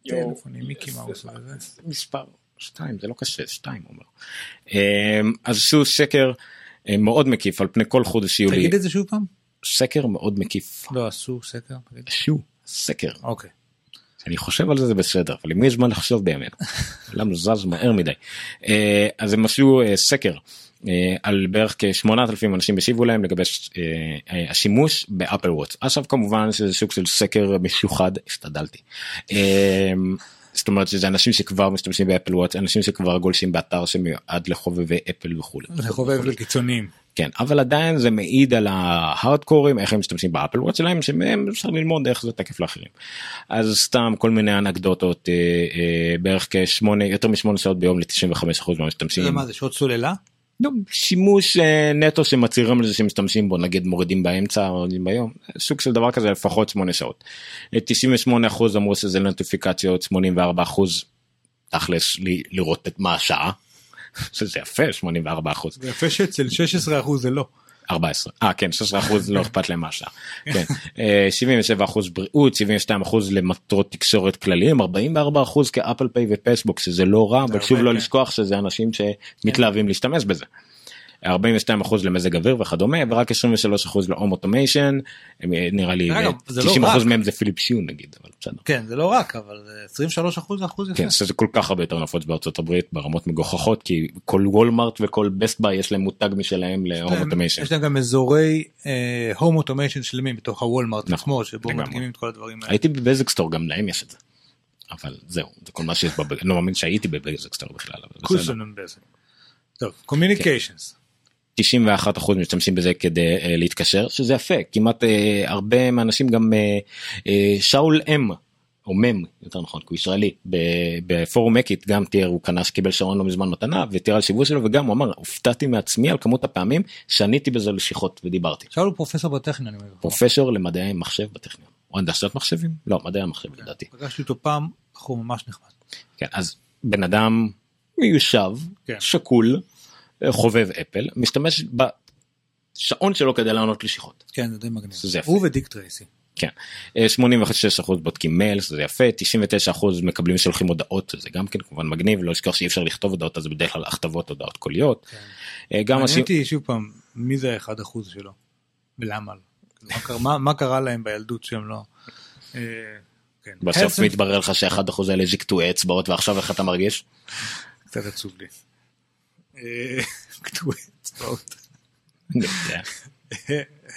יואו. טלפונים, מיקי מאוס וזה. מספר שתיים זה לא קשה שתיים הוא אומר. אה, אז עשו סקר אה, מאוד מקיף על פני כל חודש יולי. תגיד את זה שוב פעם. סקר מאוד מקיף. לא עשו סקר. עשו סקר. אוקיי. אני חושב על זה זה בסדר אבל למי יש זמן לחשוב בימינו? העולם זז מהר מדי. אה, אז הם עשו אה, סקר אה, על בערך כ-8,000 אנשים השיבו להם לגבי השימוש ב Apple Watch. עכשיו כמובן שזה סוג של סקר משוחד השתדלתי. זאת אומרת שזה אנשים שכבר משתמשים ב Apple Watch אנשים שכבר גולשים באתר שמיועד לחובבי אפל וכולי. לחובב לקיצוניים. כן אבל עדיין זה מעיד על ההארדקורים איך הם משתמשים ב Apple Watch שלהם שמהם אפשר ללמוד איך זה תקף לאחרים. אז סתם כל מיני אנקדוטות אה, אה, בערך כשמונה יותר משמונה שעות ביום ל-95% מהמשתמשים. זה מה זה שעות סוללה? לא, שימוש אה, נטו שמצהירים על זה שמשתמשים בו נגיד מורידים באמצע מורידים ביום סוג של דבר כזה לפחות 8 שעות. אה, 98% אמרו שזה נוטיפיקציות 84% תכלס לראות את מה השעה. שזה יפה 84%. זה יפה שאצל 16% זה לא. 14 אה כן 16 אחוז לא אכפת להם מהשעה. כן. אה, 77 אחוז בריאות 72 אחוז למטרות תקשורת כלליים 44 אחוז כאפל פיי ופייסבוק שזה לא רע אבל שוב לא כן. לשכוח שזה אנשים שמתלהבים להשתמש בזה. 42 אחוז למזג אוויר וכדומה ורק 23 אחוז ל home automation נראה לי אגב, זה לא 90 אחוז רק. מהם זה Philips Hue נגיד אבל בסדר. כן, זה לא רק, אבל זה 23 אחוז זה אחוז יפה. כן, שזה כל כך הרבה יותר נפוץ בארצות הברית ברמות מגוחכות כי כל וולמרט וכל Best Buy יש להם מותג משלהם ל home automation. יש להם גם אזורי home automation שלמים בתוך הוולמרט נכון, עצמו, שבו. מדגימים את כל הדברים האלה. הייתי בבזק store גם להם יש את זה. אבל זהו זה כל מה שיש בבזק אני לא מאמין שהייתי בבזק store בכלל. אבל בסדר. טוב, קומיוניקיישנס. 91 אחוז משתמשים בזה כדי uh, להתקשר שזה יפה כמעט uh, הרבה מהאנשים גם uh, uh, שאול אם או מם יותר נכון כי הוא ישראלי בפורום מקיט גם תיאר הוא קנה שקיבל שרון לא מזמן מתנה ותיאר על שיווי שלו וגם הוא אמר הופתעתי מעצמי על כמות הפעמים שעניתי בזה לשיחות ודיברתי. שאול הוא פרופסור בטכניון. פרופסור למדעי מחשב בטכניון או הנדסת מחשבים לא מדעי המחשב לדעתי. פגשתי אותו פעם, בחור ממש נחמד. כן, אז בן אדם מיושב, כן. שקול, חובב אפל, משתמש בשעון שלו כדי לענות לשיחות. כן, זה די מגניב. שזה יפה. הוא ודיק טרייסי. כן. אה, 86% בודקים מייל, שזה יפה, 99% מקבלים שולחים הודעות, זה גם כן כמובן מגניב, לא לשכוח שאי אפשר לכתוב הודעות, אז זה בדרך כלל הכתבות הודעות קוליות. אה, גם מעניין. אותי שוב פעם, מי זה האחד אחוז שלו? ולמה? מה קרה- מה- מה קרה להם בילדות שהם לא... אה, כן. בסוף מתברר לך שאחד אחוז האלה קטועי אצבעות ועכשיו איך אתה מרגיש? קצת עצוב לי. קטועי אצבעות.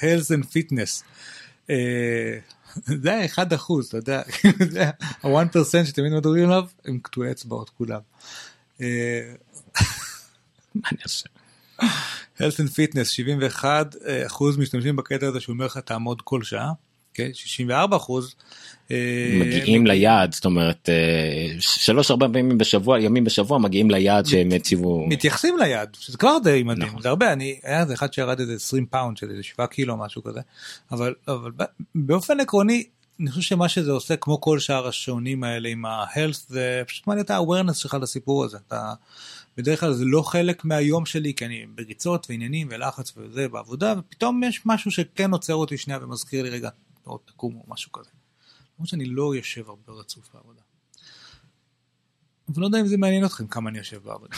health and fitness. אה, זה האחד אחוז, אתה יודע, זה ה-1% שתמיד מדברים עליו, הם קטועי אצבעות כולם. אה, מה אני אעשה? health and fitness 71 אה, אחוז משתמשים בקטע הזה שהוא אומר לך תעמוד כל שעה. כן, 64 אחוז. אה, מגיעים ליעד זאת אומרת אה, שלוש ארבע פעמים בשבוע ימים בשבוע מגיעים ליעד שהם הציבו מתייחסים ליעד שזה כבר די מדהים נכון. זה הרבה אני היה איזה אחד שירד איזה 20 פאונד של איזה 7 קילו משהו כזה אבל אבל באופן עקרוני אני חושב שמה שזה עושה כמו כל שאר השעונים האלה עם ה-health זה פשוט מעניין את ה-awareness שלך לסיפור הזה אתה בדרך כלל זה לא חלק מהיום שלי כי אני בריצות ועניינים ולחץ וזה בעבודה ופתאום יש משהו שכן עוצר אותי שנייה ומזכיר לי רגע עוד תקום או משהו כזה. למרות שאני לא יושב הרבה רצוף בעבודה. אבל לא יודע אם זה מעניין אתכם כמה אני יושב בעבודה.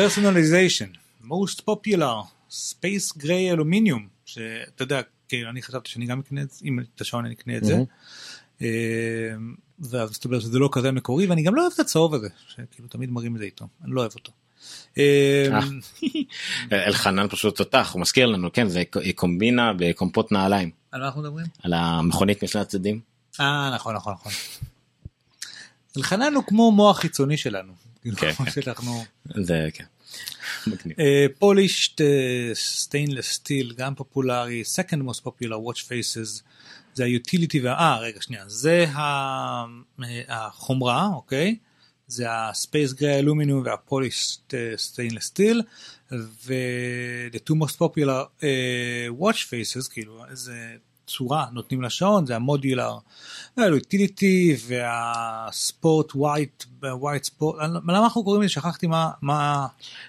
personalization, most popular, space gray aluminium, שאתה יודע, כאילו אני חשבתי שאני גם אקנה את זה, אם את השעון אני אקנה את זה. אה, ואז מסתבר שזה לא כזה מקורי ואני גם לא אוהב את הצהוב הזה, שכאילו תמיד מראים את זה איתו, אני לא אוהב אותו. אה, אלחנן פשוט תותח הוא מזכיר לנו כן זה קומבינה בקומפוט נעליים על מה אנחנו מדברים? על המכונית משני הצדדים. אה נכון נכון נכון. אלחנן הוא כמו מוח חיצוני שלנו. כן, כן. שאנחנו... זה כן. polished stainless steel גם פופולרי second most popular watch faces זה ה-utility. אה רגע שנייה זה אה, החומרה אוקיי זה ה-space gray aluminum וה-polished stainless steel ו-the two most popular אה, watch faces כאילו איזה צורה נותנים לשעון זה ה-modular ה-utility וה-sport white white sport למה אנחנו קוראים לזה שכחתי מה מה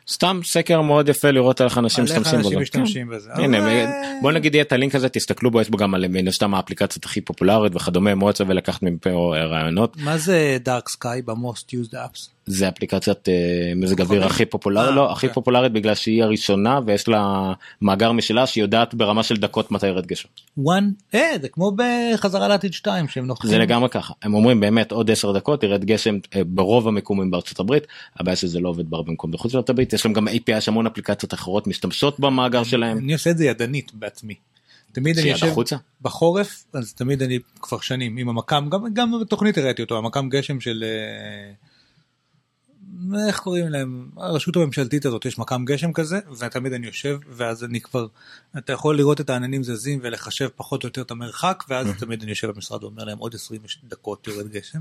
סתם סקר מאוד יפה לראות איך אנשים משתמשים גם. משתמשים כן. בזה. הנה, אבל- בוא נגיד יהיה את הלינק הזה תסתכלו בו יש בו גם על מן הסתם האפליקציות הכי פופולרית וכדומה מאוד שווה לקחת מפה רעיונות מה זה דארק סקאי במוסט used apps? זה אפליקציית אה, מזג אוויר הכי פופולרית אה, לא הכי אוקיי. פופולרית בגלל שהיא הראשונה ויש לה מאגר משלה שהיא יודעת ברמה של דקות מתי ירד גשם. one אה זה כמו בחזרה לעתיד 2 שהם נוחים. זה לגמרי ככה הם אומרים באמת עוד 10 דקות ירד גשם אה, ברוב המקומים בארצות הברית הבעיה שזה לא עובד בהרבה מקומות בחוץ לארצות הברית יש להם גם API יש המון אפליקציות אחרות משתמשות במאגר שלהם. אני עושה את זה ידנית בעצמי. תמיד אני יושב החוצה? בחורף אז תמיד אני כבר שנים עם המקם גם גם בתוכנית הראיתי אותו המקם גשם של אה, איך קוראים להם הרשות הממשלתית הזאת יש מקם גשם כזה ותמיד אני יושב ואז אני כבר אתה יכול לראות את העננים זזים ולחשב פחות או יותר את המרחק ואז תמיד אני יושב במשרד ואומר להם עוד 20 דקות יורד גשם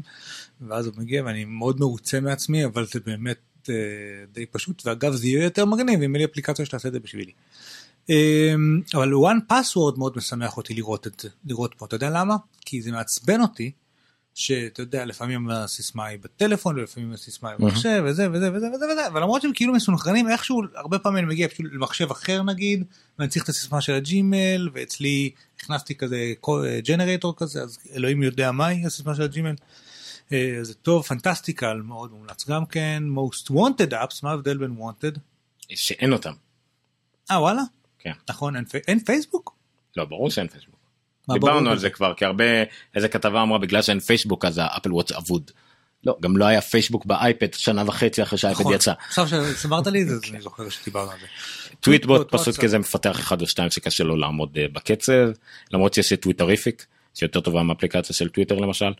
ואז הוא מגיע ואני מאוד מרוצה מעצמי אבל זה באמת אה, די פשוט ואגב זה יהיה יותר מגניב אם יהיה לי אפליקציה שתעשה את זה בשבילי. אמ, אבל one password מאוד משמח אותי לראות את זה, לראות פה, אתה יודע למה? כי זה מעצבן אותי, שאתה יודע, לפעמים הסיסמה היא בטלפון, ולפעמים הסיסמה היא במחשב, וזה וזה וזה וזה וזה, אבל למרות שהם כאילו מסונכרנים, איכשהו, הרבה פעמים אני מגיע פשוט למחשב אחר נגיד, ואני צריך את הסיסמה של הג'ימל, ואצלי הכנסתי כזה ג'נרטור כזה, אז אלוהים יודע מהי הסיסמה של הג'ימל. אה, זה טוב, Fantastical מאוד מומלץ גם כן, most wanted apps, מה ההבדל בין wanted? שאין אותם. אה וואלה? כן. נכון, אין, אין פייסבוק? לא ברור שאין פייסבוק. דיברנו על? זה כבר כי הרבה איזה כתבה אמרה בגלל שאין פייסבוק אז ה-Apple Watch אבוד. לא גם לא היה פייסבוק באייפד שנה וחצי אחרי שהאייפד נכון. יצא. עכשיו שסיפרת לי את זה, אני זוכר שדיברנו על זה. Tweetbot פשוט. כזה מפתח אחד או שתיים שקשה לו לעמוד אה, בקצב למרות שיש את Twitterrific שיותר טובה מאפליקציה של טוויטר למשל.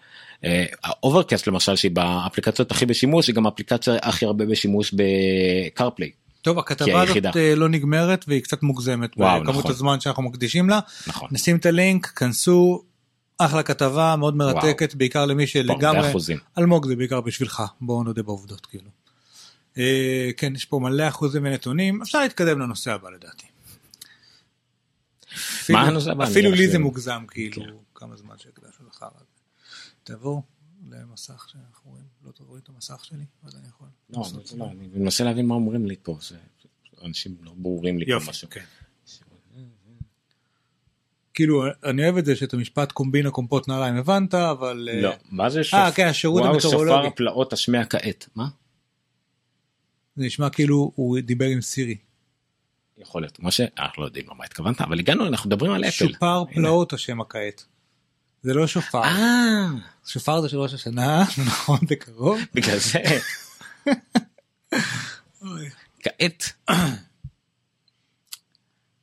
Overcast למשל שהיא באפליקציות הכי בשימוש היא גם האפליקציה הכי הרבה בשימוש ב-CarPlay. טוב, הכתבה הזאת. אה, לא נגמרת והיא קצת מוגזמת וואו, בכמות נכון. הזמן שאנחנו מקדישים לה. נכון. נשים את הלינק, כנסו, אחלה כתבה, מאוד מרתקת, בעיקר למי שלגמרי... אלמוג זה בעיקר בשבילך, בואו נודה בעובדות כאילו. אה, כן, יש פה מלא אחוזים ונתונים, אפשר להתקדם לנושא הבא לדעתי. אפילו- הנושא הבא? אפילו לי זה מוגזם כאילו, כמה זמן שהקדשנו לך. תעבור למסך שאנחנו רואים, לא תראו את המסך שלי, ואז אני יכול. לא, לא, אני מנסה להבין מה אומרים לי פה. אנשים לא ברורים לי פה יופי, משהו. כן. כאילו אני אוהב את זה שאת המשפט קומבינה קומפוט נעליים הבנת אבל אה, לא, מה זה אה כן השירות וואו, שופר המטאורולוגי הפלאות השמע כעת. מה? זה נשמע כאילו הוא דיבר עם סירי יכול להיות. משה, אנחנו לא יודעים למה התכוונת, אבל הגענו, אנחנו מדברים על אפל. שופר פלאות השם הכעת. זה לא שופר אה, שופר זה של ראש השנה נכון זה קרוב בגלל זה. כעת.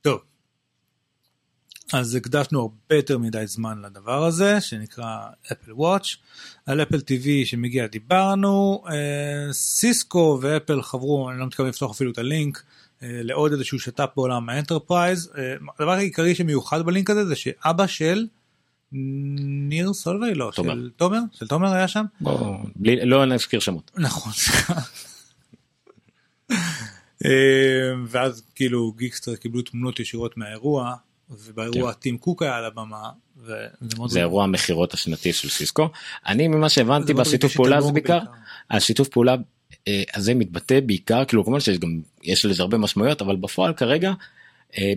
טוב. אז הקדשנו הרבה יותר מדי זמן לדבר הזה שנקרא אפל וואץ' על אפל TV שמגיע דיברנו אה, סיסקו ואפל חברו אני לא מתכוון לפתוח אפילו את הלינק אה, לעוד איזשהו שת"פ בעולם ה-enterprise. אה, הדבר העיקרי שמיוחד בלינק הזה זה שאבא של ניר סולווי, לא, תומר. של תומר, של תומר היה שם. בוא, בלי, לא נזכיר שמות. נכון. אה, ואז כאילו גיקסטר קיבלו תמונות ישירות מהאירוע, ובאירוע טים קוק היה על הבמה. וזה מאוד- כן. זה אירוע המכירות השנתי של סיסקו. אני ממה שהבנתי זה מאוד בשיתוף פעולה אלמוג בעיקר. השיתוף פעולה אה, הזה מתבטא בעיקר, כאילו כמובן שיש גם, יש לזה הרבה משמעויות, אבל בפועל כרגע,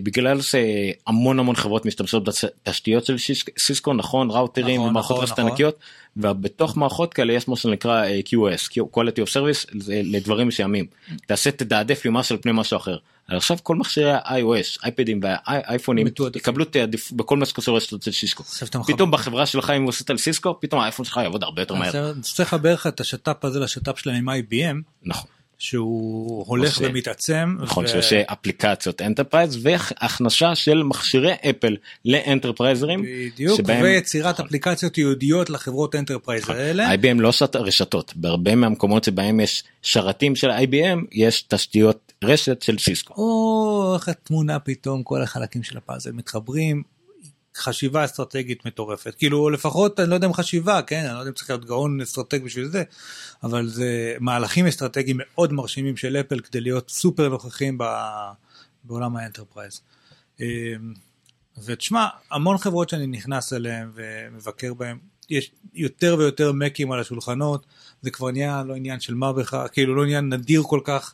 בגלל שהמון המון חברות משתמשות בתשתיות של סיסקו, נכון, ראוטרים נכון, ומערכות נכון, רשת נכון. ענקיות, ובתוך מערכות כאלה יש מה שנקרא אה, QoS, Quality of Service, לדברים מסוימים. תעשה תתעדף ממש על פני משהו אחר. עכשיו כל מכשירי ה-iOS, אייפדים והאייפונים יקבלו תעדיף בכל מה שקשור לרשתות של סיסקו. פתאום בחברה שלך אם עושה על סיסקו, פתאום האייפון שלך יעבוד הרבה יותר מהר. צריך לחבר לך את השת"פ הזה לשת"פ שלהם עם IBM. נכון. שהוא הולך עושה- ומתעצם. נכון, ו- שיש אפליקציות enterprise והכנסה של מכשירי אפל ל-enterpriseרים. בדיוק, שבהם- ויצירת אפליקציות ייעודיות לחברות enterprise האלה. IBM לא עושה רשתות, בהרבה מהמקומות שבהם יש שרתים של IBM יש תשתיות רשת של סיסקו. או איך התמונה פתאום כל החלקים של הפאזל מתחברים. חשיבה אסטרטגית מטורפת כאילו לפחות אני לא יודע אם חשיבה כן אני לא יודע אם צריך להיות גאון אסטרטג בשביל זה אבל זה מהלכים אסטרטגיים מאוד מרשימים של אפל כדי להיות סופר נוכחים ב- בעולם ה-enterprise. אמ, ותשמע המון חברות שאני נכנס אליהן ומבקר בהן יש יותר ויותר מאקים על השולחנות זה כבר נהיה לא עניין של מה בכך כאילו לא עניין נדיר כל כך.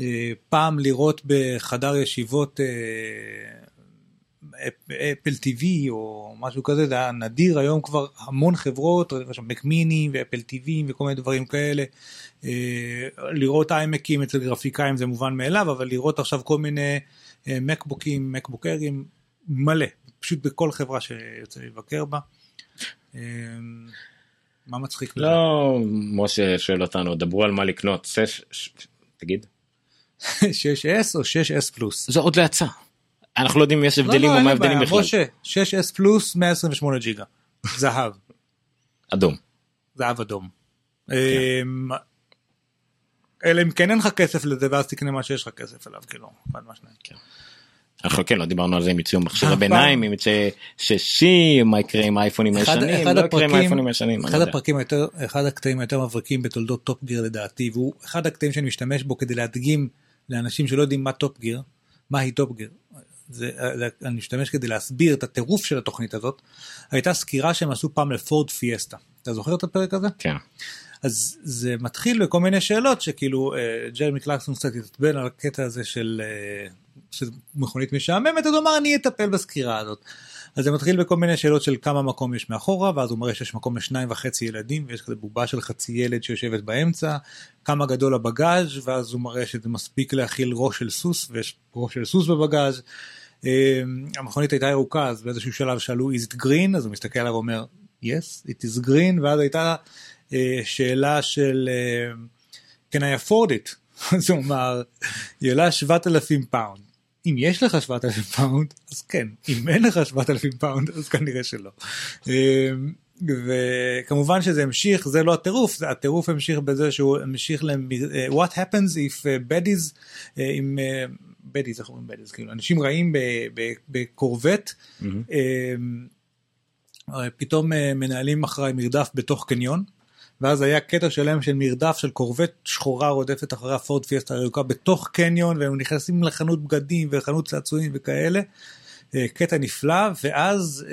אה, פעם לראות בחדר ישיבות אה, אפל TV או משהו כזה זה היה נדיר היום כבר המון חברות יש מקמיני ואפל TV וכל מיני דברים כאלה. אה, לראות איימקים אצל גרפיקאים זה מובן מאליו אבל לראות עכשיו כל מיני אה, מקבוקים מקבוקרים מלא פשוט בכל חברה שיוצא לבקר בה. אה, מה מצחיק? לא, משה שואל אותנו, דברו על מה לקנות, שש- ש- תגיד. 6S או 6S פלוס? זה עוד לא יצא. אנחנו לא יודעים אם יש הבדלים לא, או מה ההבדלים בעיה, בכלל. משה, 6S פלוס 128 ג'יגה. זהב. אדום. זהב אדום. אמ, אלא אם כן אין לך כסף לזה ואז תקנה מה שיש לך כסף אליו כאילו. מהשניים. אנחנו כן לא דיברנו על זה אם יצאו מכשירי אף פעם. ביניים, אם יצא שישי, מה יקרה עם האייפונים הישנים, אחד לא יקרה עם האייפונים הישנים. אחד לא. הפרקים היותר, אחד הקטעים היותר מבריקים בתולדות טופ גיר לדעתי, והוא אחד הקטעים שאני משתמש בו כדי להדגים לאנשים שלא יודעים מה טופ גיר, מהי טופ גיר. זה, אני משתמש כדי להסביר את הטירוף של התוכנית הזאת. הייתה סקירה שהם עשו פעם לפורד פיאסטה. אתה זוכר את הפרק הזה? כן. אז זה מתחיל בכל מיני שאלות שכאילו אה, ג'רמי קלרקסון קצת התעצבן על הקטע הזה של אה, של מכונית משעממת אז הוא אמר אני אטפל בסקירה הזאת. אז זה מתחיל בכל מיני שאלות של כמה מקום יש מאחורה ואז הוא מראה שיש מקום לשניים וחצי ילדים ויש כזה בובה של חצי ילד שיושבת באמצע כמה גדול הבגאז' ואז הוא מראה שזה מספיק להכיל ראש של סוס ויש ראש של סוס בבגאז'. אה, המכונית הייתה ירוקה אז באיזשהו שלב שאלו is it green? אז הוא מסתכל עליו ואומר yes it is green. ואז הייתה אה, שאלה של אה, can I afford it? אז הוא אמר היא עולה 7,000 פאונד. אם יש לך 7,000 פאונד אז כן. אם אין לך 7,000 פאונד אז כנראה שלא. אה, וכמובן שזה המשיך זה לא הטירוף זה הטירוף המשיך בזה שהוא המשיך ל what happens if baddies uh, עם בדיז איך אומרים בדיז כאילו אנשים רעים בקורבט אה, פתאום אה, מנהלים אחריי מרדף בתוך קניון ואז היה קטע שלם של מרדף של קורבט שחורה רודפת אחרי הפורד פיאסטה הירוקה בתוך קניון והם נכנסים לחנות בגדים וחנות צעצועים וכאלה. אה, קטע נפלא ואז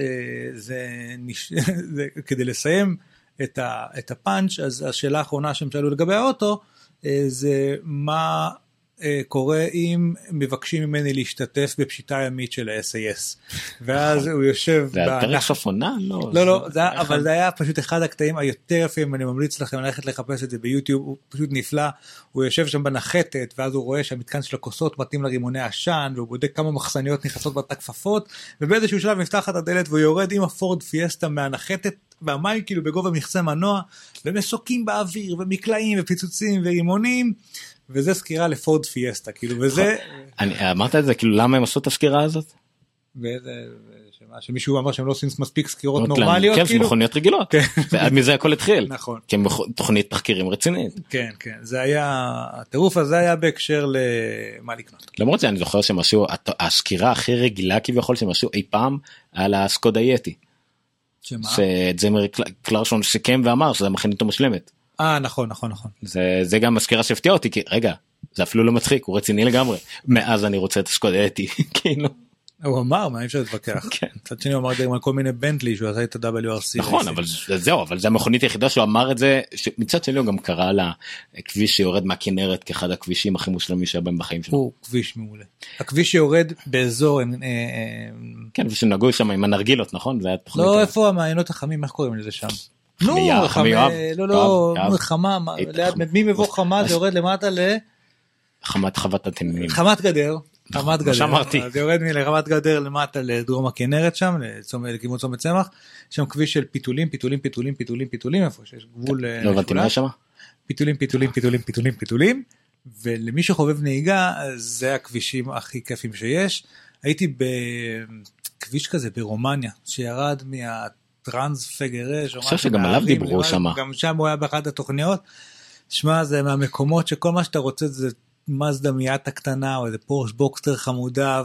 זה, נש... זה כדי לסיים את, ה... את הפאנץ' אז השאלה האחרונה שהם שאלו לגבי האוטו זה מה קורה אם מבקשים ממני להשתתף בפשיטה ימית של ה-SAS ואז הוא יושב זה היה פרק סוף עונה? לא. לא לא אבל זה היה פשוט אחד הקטעים היותר יפים אני ממליץ לכם ללכת לחפש את זה ביוטיוב הוא פשוט נפלא הוא יושב שם בנחתת ואז הוא רואה שהמתקן של הכוסות מתאים לרימוני עשן והוא בודק כמה מחסניות נכנסות בתא כפפות ובאיזשהו שלב נפתחת הדלת והוא יורד עם הפורד פיאסטה מהנחתת והמים כאילו בגובה מכסה מנוע ומסוקים באוויר ומקלעים ופיצוצים ורימונים וזה סקירה לפורד פיאסטה כאילו וזה אני- אמרת את זה כאילו למה הם עשו את הסקירה הזאת? שמישהו אמר שהם לא עושים מספיק סקירות להם, נורמליות, כן, כאילו. מכוניות רגילות. ועד מזה הכל התחיל. נכון. מכ- תוכנית תחקירים רצינית. כן, כן, זה היה, הטירוף הזה היה בהקשר למה לקנות. למרות זה אני זוכר שהם עשו, הסקירה הכי רגילה כביכול שהם עשו אי פעם על הסקודה יטי. שמה? קל- קלרשון סיכם ואמר שזה המכונית המושלמת. אה, נכון, נכון, נכון. זה זה גם הסקירה שהפתיעה אותי כי רגע זה אפילו לא מצחיק הוא רציני לגמרי מאז אני רוצה את הסקודה יטי כאילו הוא אמר, מה אי אפשר להתווכח. מצד שני הוא אמר גם על כל מיני בנטלי שהוא עשה את ה-WRC. נכון אבל זה- זהו אבל זה המכונית היחידה שהוא אמר את זה מצד שני הוא גם קרא לכביש שיורד מהכנרת כאחד הכבישים הכי מושלמים שהיה בהם בחיים שלו. הוא כביש מעולה. הכביש שיורד באזור, אה, אה, כן ושנגעו שם עם הנרגילות נכון. לא איפה המעיינות החמים, איך קוראים לזה שם? נו, חמ- יואב. לא, לא, יואב, חמה, מה- היית ליד- חמ- ממבוא חמה זה יורד למטה ל... חמת חוות התנינים. חמת גדר. חמת מה גדר. שאמרתי. אז יורד מלחמת גדר למטה לדרום הכנרת שם, לכיוון צומת צמח. שם כביש של פיתולים, פיתולים, פיתולים, פיתולים, פיתולים, איפה שיש גבול אה, לא הבנתי מה שם. פיתולים, פיתולים, פיתולים, פיתולים, פיתולים. ולמי שחובב נהיגה, זה הכבישים הכי כיפים שיש. הייתי בכביש כזה ברומניה, שירד מהטרנספגרש. אני חושב שגם עליו דיברו שמה. גם שם הוא היה באחת התוכניות. שמע, זה מהמקומות שכל מה שאתה רוצה זה מזדה מיאטה קטנה, או איזה פורש בוקסטר חמודה,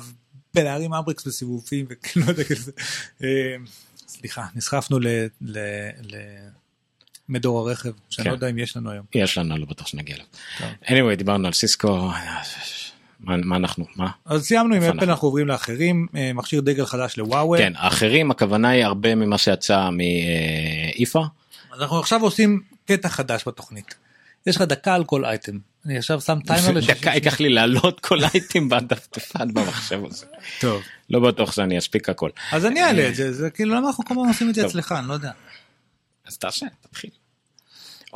ולהרים handbrakes בסיבובים, וכאילו, לא יודע, כזה. אה, סליחה, נסחפנו למדור הרכב, שאני כן. לא יודע אם יש לנו היום. יש לנו לא בטוח שנגיע אליו. anyway דיברנו על סיסקו. מה מה אנחנו מה. אז סיימנו עם אפל, אנחנו עוברים לאחרים, אה, מכשיר דגל חדש לוואוי. כן האחרים הכוונה היא הרבה ממה שיצא מאיפה. אז אנחנו עכשיו עושים קטע חדש בתוכנית. יש לך דקה על כל אייטם. אני עכשיו שם טיימר ל-60 דקה ייקח לי להעלות כל אייטם בדפדפן במחשב הזה. טוב. לא בטוח שאני אספיק הכל. אז אני אעלה את זה, זה כאילו למה אנחנו כל הזמן עושים את זה. אצלך, אני לא יודע. אז תעשה תתחיל.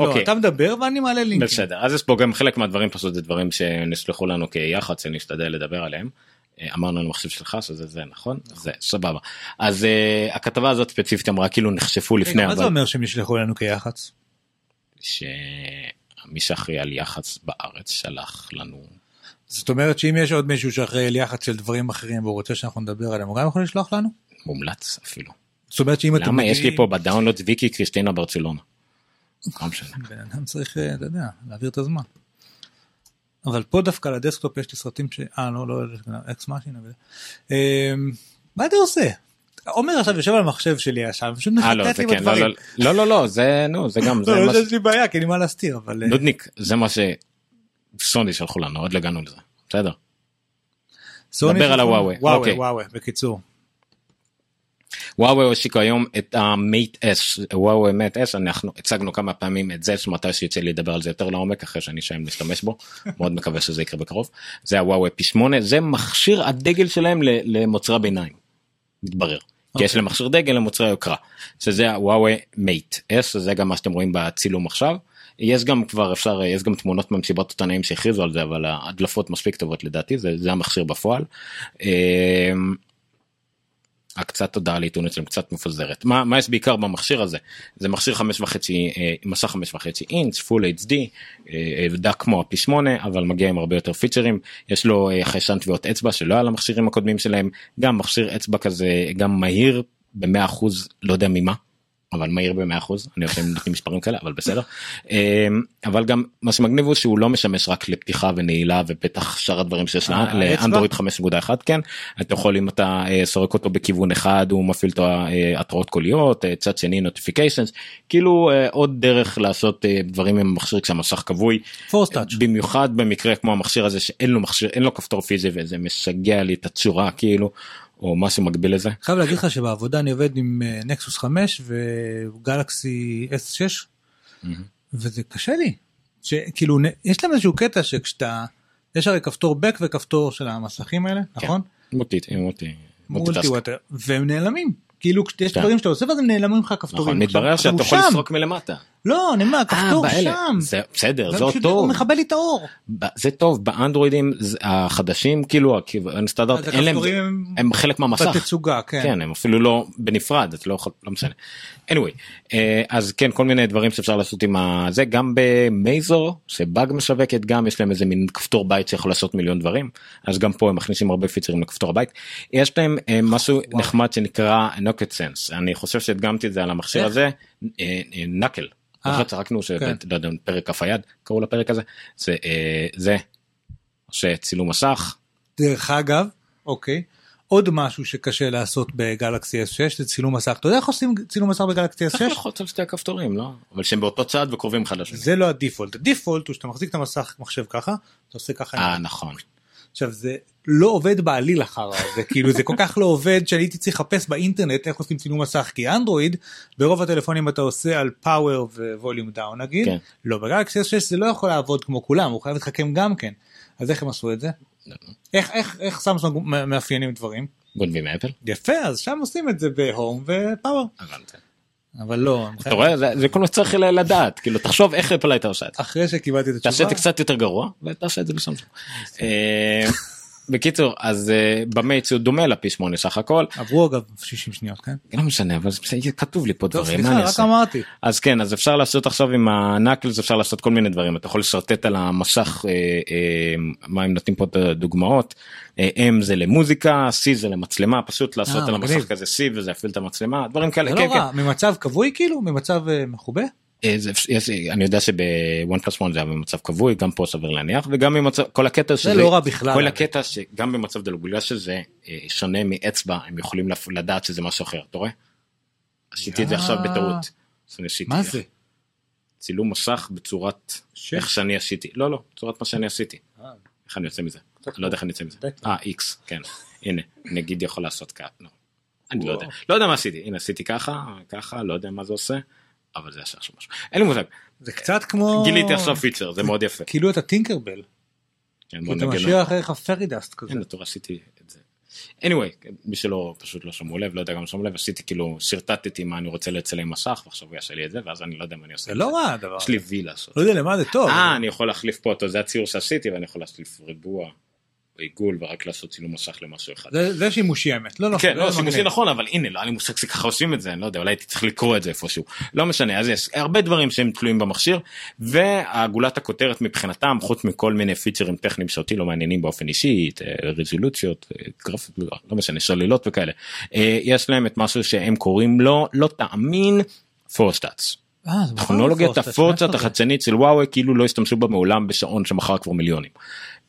לא, אוקיי. אתה מדבר ואני מעלה לינקים. בסדר אז יש פה גם חלק מהדברים פשוט זה דברים שנסלחו לנו כיח"צ שנשתדל לדבר עליהם. אה, אמרנו על המחשב שלך שזה זה נכון זה סבבה אז אה, הכתבה הזאת ספציפית אמרה כאילו נחשפו לפני מה זה אומר שהם ישלחו לנו כיח"צ? שמי שאחראי על יח"צ בארץ שלח לנו זאת אומרת שאם יש עוד מישהו שאחראי על יח"צ של דברים אחרים והוא רוצה שאנחנו נדבר עליהם, הוא גם יכול לשלוח לנו? מומלץ אפילו. זאת אומרת שאם אתם למה יש לי פה ב download ויקי קריסטינה ברצלונה. לא משנה. בן אדם צריך, אה, אתה יודע, להעביר את הזמן. אבל פה דווקא על ה desktop יש לי סרטים ש... אה, לא, לא, אקס מאשינה. אה, מה אתה עושה? עומר עכשיו יושב על המחשב שלי עכשיו, פשוט אה לא מחטט לי כן לא בדברים. לא לא לא לא זה נו זה גם זה לא, מה לא שיש לי בעיה, כי אין לי מה להסתיר, אבל... אה, נודניק זה מה שסוני שלחו לנו עוד לא הגענו לזה בסדר. דבר על הוואוי. וואוי, אוקיי. וואוי, בקיצור. וואוי השיקו היום את המייט אס וואוי מייט אס אנחנו הצגנו כמה פעמים את זה שמתי שיצא לי לדבר על זה יותר לעומק אחרי שאני אסיים להשתמש בו מאוד מקווה שזה יקרה בקרוב זה הוואוי פי 8 זה מכשיר הדגל שלהם למוצרי ביניים. מתברר. כי יש להם מכשיר דגל למוצרי יוקרה שזה הוואוי מייט אס זה גם מה שאתם רואים בצילום עכשיו. יש גם כבר אפשר יש גם תמונות ממסיבת עיתונאים שהכריזו על זה אבל ההדלפות מספיק טובות לדעתי זה, זה המכשיר בפועל. הקצת הודעה לעיתונות שלהם קצת מפוזרת. מה מה יש בעיקר במכשיר הזה? זה מכשיר חמש וחצי אה, מסך חמש וחצי אינץ' פול HD אה, דק כמו הפי 8 אבל מגיע עם הרבה יותר פיצ'רים. יש לו אה, חיישן טביעות אצבע שלא היה למכשירים הקודמים שלהם. גם מכשיר אצבע כזה גם מהיר ב-100 אחוז לא יודע ממה. אבל מהיר ב-100 אחוז אני חושב שהם נותנים מספרים כאלה אבל בסדר. אה, אבל גם מה שמגניב הוא שהוא לא משמש רק לפתיחה ונעילה ובטח שאר הדברים שיש אה, לה- האצבע? לאנדרואיד 5.1 כן. אתה יכול אם אתה אה, סורק אותו בכיוון אחד הוא מפעיל את ההתראות קוליות אה, צד שני נוטיפיקיישנס כאילו אה, עוד דרך לעשות אה, דברים עם המכשיר כשהמסך כבוי. במיוחד במקרה כמו המכשיר הזה שאין לו מכשיר אין לו כפתור פיזי וזה משגע לי את הצורה כאילו או משהו מקביל לזה חייב להגיד לך שבעבודה אני עובד עם אה, נקסוס 5 וגלקסי S6 וזה קשה לי. שכאילו יש להם איזשהו קטע שכשאתה יש הרי כפתור back וכפתור של המסכים האלה נכון? מוטי מוטי מולטי וואטר והם נעלמים כאילו יש כן. דברים שאתה עושה ואז הם נעלמים לך הכפתורים. נכון, מתברר שאתה יכול. לסרוק מלמטה. לא, אני אומר, הכפתור אה, באלה. שם. בסדר, זה טוב. הוא מכבה לי את האור. זה טוב באנדרואידים החדשים כאילו הכיוון סטנדרט אז אין להם הם חלק מהמסך בתצוגה, כן. כן הם אפילו לא בנפרד אתה לא יכול לא משנה. Anyway אה, אז כן כל מיני דברים שאפשר לעשות עם זה. גם במייזור שבאג משווקת גם יש להם איזה מין כפתור בית שיכול לעשות מיליון דברים. אז גם פה הם מכניסים הרבה פיצרים לכפתור הבית. יש להם אה, משהו נחמד שנקרא נוקט סנס. אני חושב שהדגמתי את זה על המכשיר? הזה. אה, נקל. זוכר? צחקנו כן. שלא יודע פרק כף היד קראו לפרק הזה. זה זה שצילום מסך. דרך אגב, אוקיי, עוד משהו שקשה לעשות בגלקסי S6 זה צילום מסך. אתה יודע איך עושים צילום מסך בגלקסי צריך S6? ללחוץ על שתי הכפתורים לא אבל שהם באותו צד וקרובים אחד לשני. זה לא הדיפולט. הדיפולט הוא שאתה מחזיק את המסך מחשב ככה, אתה עושה ככה. אה נכון. עכשיו זה לא עובד בעליל אחר זה כאילו זה כל כך לא עובד שאני הייתי צריך לחפש באינטרנט איך עושים צילום מסך כי אנדרואיד ברוב הטלפונים אתה עושה על power ו volume down נגיד כן. לא בגלקסי S6 זה לא יכול לעבוד כמו כולם הוא חייב להתחכם גם כן אז איך הם עשו את זה? איך איך איך סמסונג מאפיינים דברים? גונבים מאפל. יפה אז שם עושים את זה ב home ו power אבל לא אתה רואה זה זה כל מה שצריך ל- לדעת כאילו תחשוב איך אפל הייתה עושה את זה. אחרי שקיבלתי את תעשה את זה התשובה קצת יותר גרוע ותעשה את זה בסמסונג. בקיצור אז אה, במייט הוא דומה לפי שמונה סך הכל עברו אגב 60 שניות כן? לא משנה אבל כתוב לי פה טוב דברים סליחה רק? אמרתי אז כן אז אפשר לעשות עכשיו עם הנקלס אפשר לעשות כל מיני דברים אתה יכול לשרטט על המסך אה, אה, מה הם נותנים פה את הדוגמאות אה, M זה למוזיקה C זה למצלמה פשוט לעשות אה, על. המסך כזה C וזה יפעיל את המצלמה דברים כאלה זה כן, לא רע ממצב כבוי כאילו ממצב אה, מחובה? אה, אני יודע שבוואן פלוס 1 זה היה במצב כבוי גם פה סביר להניח וגם במצב כל הקטע שזה לא רע בכלל, כל. הקטע שגם במצב דלוק בגלל שזה אה, שונה מאצבע הם יכולים לדעת שזה משהו אחר אתה רואה? עשיתי את זה עכשיו. בטעות. אני מה זה? צילום מסך בצורת איך שאני עשיתי לא לא צורת מה שאני עשיתי. איך אני יוצא מזה? לא יודע איך אני יוצא מזה. אה איקס כן הנה נגיד יכול לעשות ככה. לא. אני לא יודע לא יודע מה עשיתי הנה עשיתי ככה ככה לא יודע מה זה עושה אבל זה עשה עכשיו משהו אין לי מושג זה קצת כמו גיליתי עכשיו פיצ'ר זה מאוד יפה. כאילו אתה טינקרבל. כן, בוא אתה נגן משאיר אחריך פרידסט כזה. כן, בטוח עשיתי את זה. anyway, מי שלא פשוט לא שמעו לב, לא יודע גם שמעו לב, עשיתי כאילו, שרטטתי מה אני רוצה לצלם מסך, ועכשיו הוא יעשה לי את זה, ואז אני לא יודע מה אני עושה. זה לא רע הדבר יש לי וי לעשות. לא יודע למה זה טוב. אה, אני יכול להחליף פה אותו, זה הציור שעשיתי, ואני יכול להחליף ריבוע, עיגול, ורק לעשות צילום מסך למשהו אחד. זה- זה שימושי האמת. לא, לא, כן, זה לא, שימושי מגניב. נכון, אבל הנה, לא היה לי מושג שככה עושים את זה, אני לא יודע, אולי הייתי צריך לקרוא את זה איפשהו. לא משנה, אז יש הרבה דברים שהם תלויים במכשיר, והגולת הכותרת מבחינתם, חוץ מכל מיני פיצ'רים טכניים שאותי לא מעניינים באופן אישי, אה, רזולוציות, אה, גרפיות, לא לא משנה, שוללות וכאלה, אה, יש להם את משהו שהם קוראים לו, לא תאמין, זה נכון, טכנולוגיית זה? החדשנית של וואוי כאילו לא השתמשו בה מעולם בשעון שמכר כבר מיליונים.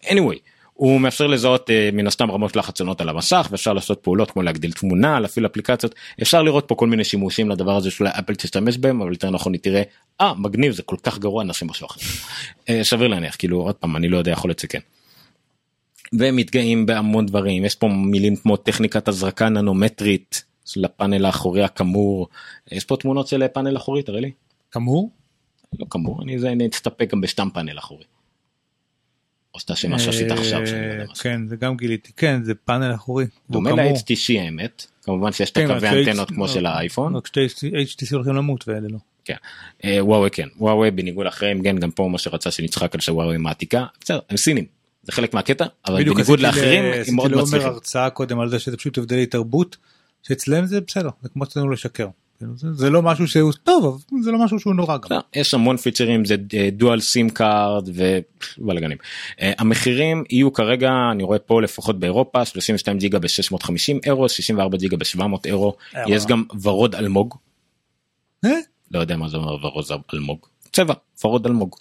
anyway. הוא מאפשר לזהות אה, מן הסתם רמות לחץ שונות על המסך ואפשר לעשות פעולות כמו להגדיל תמונה להפעיל אפליקציות אפשר לראות פה כל מיני שימושים לדבר הזה שאולי אפל תשתמש בהם אבל יותר נכון היא תראה אה מגניב זה כל כך גרוע נעשה משהו אחר. אה, סביר להניח כאילו עוד פעם אני לא יודע יכול להיות שכן. ומתגאים בהמון דברים יש פה מילים כמו טכניקת הזרקה ננומטרית של הפאנל האחורי הכמור יש פה תמונות של פאנל אחורי תראה לי. כמור? לא כמור אני זה אני אסתפק גם בסתם פאנל אחורי. או שתעשה מה שעשית עכשיו. שאני לא יודע אה, מה זה. כן זה גם גיליתי כן זה פאנל אחורי. דומה. ל-HTC האמת כמובן שיש את כן, הקווי רק ש- אנטנות כמו לא, של האייפון. רק ש-HTC הולכים למות ואלה לא. כן. אה, וואוי כן וואוי בניגוד לאחרים כן גם פה מה שרצה שנצחק על שוואווי מעתיקה בסדר הם סינים זה חלק מהקטע אבל בדיוק בניגוד עשיתי לאחרים ל- הם עשיתי מאוד לעומר מצליחים. הרצאה קודם על זה שזה פשוט הבדלי תרבות שאצלם זה בסדר זה כמו אצלנו לשקר. זה- זה לא משהו שהוא טוב אבל זה לא משהו שהוא נורא גם. לא, יש המון פיצ'רים זה dual SIM card ובלאגנים. המחירים יהיו כרגע אני רואה פה לפחות באירופה 32 ג'יגה ב-650 אירו 64 ג'יגה ב-700 אירו אה, יש. גם ורוד אלמוג. אה? לא יודע מה זה אומר ורוד אלמוג. צבע ורוד אלמוג.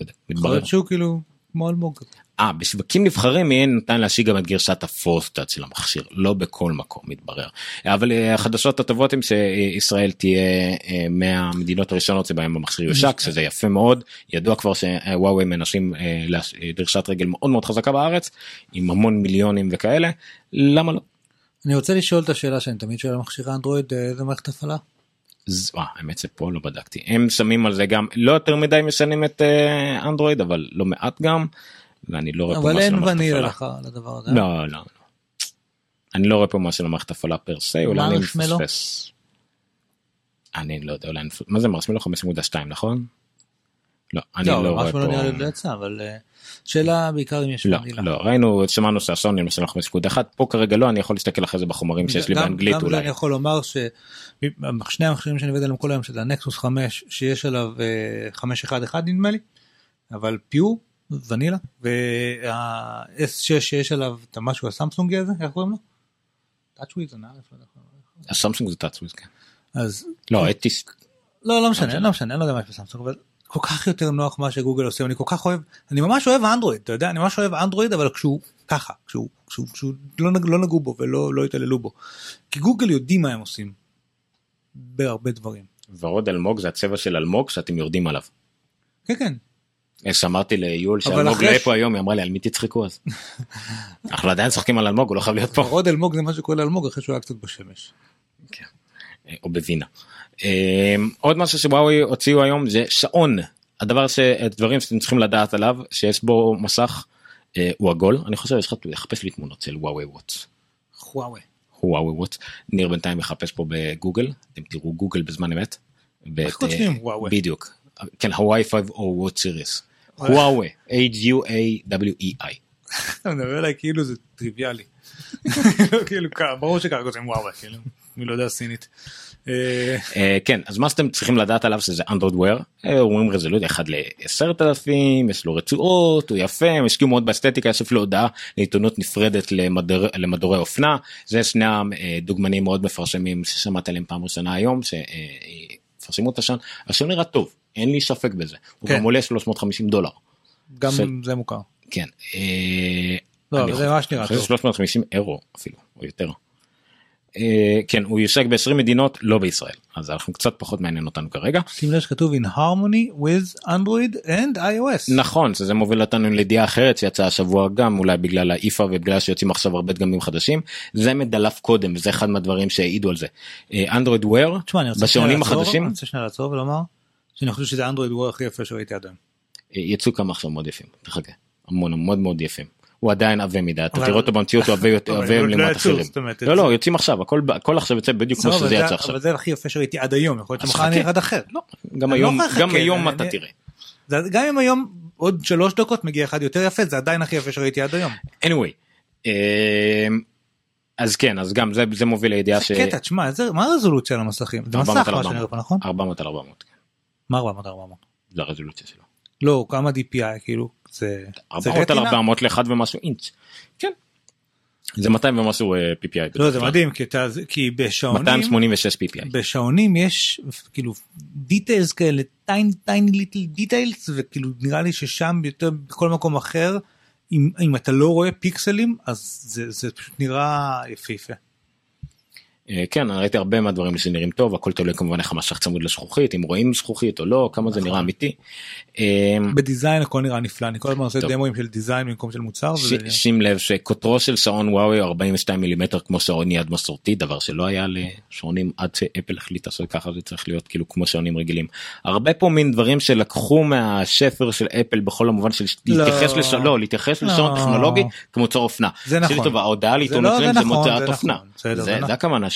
לא יכול. להיות שהוא כאילו כמו אלמוג. אה, בשווקים נבחרים יהיה ניתן להשיג גם את גרשת הפורסטאט של המכשיר, לא בכל מקום מתברר. אבל אה, החדשות הטובות הן שישראל תהיה אה, מהמדינות הראשונות שבהם המכשיר יושק, שזה יפה מאוד. ידוע כבר שוואוי מנסים אה, דרישת רגל מאוד מאוד חזקה בארץ, עם המון מיליונים וכאלה, למה לא? אני רוצה לשאול את השאלה שאני תמיד שואל על מכשירי אנדרואיד אה, איזה מערכת הפעלה. ז- אה, האמת שפה לא בדקתי. הם שמים על זה גם, לא יותר מדי משנים את אנדרואיד, אבל לא מעט גם, ואני לא רואה פה אבל משהו אין למערכת ונילה הפעלה. לך על הדבר הזה. לא, לא. אני לא רואה פה משהו למערכת הפעלה פר סי אולי אני? מפספס. אני לא יודע אולי אני מפספס מה זה מרשמלו 5.2 נכון? לא אני לא לא, רואה ממש לא נראה לי פה. לא יצא, אבל אה, שאלה בעיקר אם יש לא, ונילה. לא, ראינו, שמענו שהסוני למשל 5.1, פה כרגע לא, אני יכול להסתכל אחרי זה בחומרים שיש לי גם- באנגלית גם אולי. אני יכול לומר ששני המכשירים שאני עובד עליהם כל היום, שזה הנקסוס 5, שיש עליו אה, 511 נדמה לי, אבל pure ונילה, וה-S6 שיש עליו את המשהו הסמסונגי הזה, איך קוראים לו? טאצ'וויז, אני לא יודע. הסמסונג זה טאצוויז, כן. אז לא, אטיס, לא, לא משנה, לא משנה, אני לא יודע מה יש בסמסונג, אבל כל כך יותר נוח מה שגוגל עושה, אני כל כך אוהב, אני ממש אוהב אנדרואיד, אתה יודע, אני ממש אוהב אנדרואיד, אבל כשהוא ככה, כשהוא, כשהוא, כשהוא לא, לא נגעו בו ולא לא התעללו בו. כי גוגל יודעים מה הם עושים. בהרבה דברים. ורוד אלמוג זה הצבע של אלמוג שאתם יורדים עליו. כן, כן. אה, שאמרתי ליול שאלמוג לא יהיה פה היום, היא אמרה לי על מי תצחקו אז. אנחנו עדיין צוחקים על אלמוג, הוא לא חייב להיות פה. ורוד אלמוג זה מה שקורה לאלמוג אחרי שהוא היה קצת בשמש. אה, או בווינה. אה, עוד משהו שוואוי הוציאו היום זה שעון. הדבר שדברים שאתם צריכים לדעת עליו שיש בו מסך אה, הוא עגול אני חושב יש לך לחפש לי תמונות של וואוי וואטס. וואוי וואטס. ניר בינתיים מחפש פה בגוגל אתם תראו גוגל בזמן אמת. איך כותבים וואוי? בדיוק. כן הוואי 5 או וואט סיריס. וואי. וואוי. H-U-A-W-E-I. אתה מדבר אליי כאילו זה טריוויאלי. כאילו ברור שככה כותבים וואוי, כאילו, מי לא יודע סינית. אה, אה, כן אז מה שאתם צריכים לדעת עליו שזה אנדרואיד וויר אומרים רזולוציה 1 ל-10,000 יש לו רצועות הוא יפה הם השקיעו מאוד באסתטיקה יש אפילו הודעה לעיתונות נפרדת למדורי אופנה זה שני הדוגמנים מאוד מפרשמים ששמעת עליהם פעם ראשונה היום שיפרסמו את השעון השעון נראה טוב אין לי ספק בזה הוא כן. גם עולה 350 דולר. גם של- זה מוכר. כן. אה, לא, זה ממש נראה טוב. 350 אירו אפילו או יותר. אה, כן הוא יושק ב-20 מדינות לא בישראל אז אנחנו קצת פחות מעניין אותנו כרגע. שים לב שכתוב in harmony with android and iOS. נכון שזה מוביל אותנו לידיעה אחרת שיצאה השבוע גם אולי בגלל האיפה ובגלל שיוצאים עכשיו הרבה דגמים חדשים זה מדלף קודם וזה אחד מהדברים שהעידו על זה. אנדרואיד וויר בשעונים החדשים אני רוצה שנייה לעצור ולומר שאני חושב שזה אנדרואיד וור הכי יפה שראיתי עד היום. אה, יצאו כמה עכשיו מאוד יפים תחכה המון מאוד מאוד יפים. הוא עדיין עבה מדי אתה תראה אותו במציאות הוא עבה יותר עבה לא לעומת יצאו, אחרים. לא לא יוצאים עכשיו הכל עכשיו יוצא בדיוק כמו לא, שזה זה- יצא עכשיו. אבל זה הכי יפה שראיתי עד היום, יכול להיות שמחר אני. אראה אחר. לא, גם היום לא אתה תראה. גם אם היום עוד שלוש דקות מגיע אחד יותר יפה, זה עדיין הכי יפה שראיתי עד היום. anyway. אה, אז כן אז גם זה זה מוביל לידיעה ש... קטע, תשמע, מה הרזולוציה על המסכים? זה 400 מסך מה 400. שנראה פה, נכון? 400 על 400. מה 400 400? זה הרזולוציה שלו. לא, כמה DPI, כאילו, זה... זה 400 על retina? 400 לאחד ומשהו אינץ'. כן. זה 200 ומשהו אה, PPI. לא, זה. מדהים, כי אתה- כי בשעונים... 286 PPI. בשעונים יש כאילו details כאלה tiny tiny little details וכאילו נראה לי ששם יותר בכל מקום אחר אם, אם אתה לא רואה פיקסלים אז זה, זה פשוט נראה יפהפה. אה, כן ראיתי הרבה מהדברים שנראים טוב הכל תלוי כמובן איך המשך צמוד לזכוכית אם רואים זכוכית או לא כמה נכון. זה נראה אמיתי. אה, בדיזיין הכל נראה נפלא אני כל הזמן עושה. דמוים של דיזיין במקום של מוצר. שים לב שקוטרו של שעון וואוי הוא 42 מילימטר כמו שעון יד מסורתי דבר שלא היה לשעונים עד שאפל החליט לעשות ככה זה צריך להיות כאילו כמו שעונים רגילים. הרבה פה מין דברים שלקחו מהשפר של אפל בכל המובן של לא. להתייחס לש... לא להתייחס לשעון לא. טכנולוגי כמוצר אופנה. זה נכון. ההודעה לעיתונות לא, זה נכון, מוצרת אופנה. נכון, זה נכון. זה הכוונה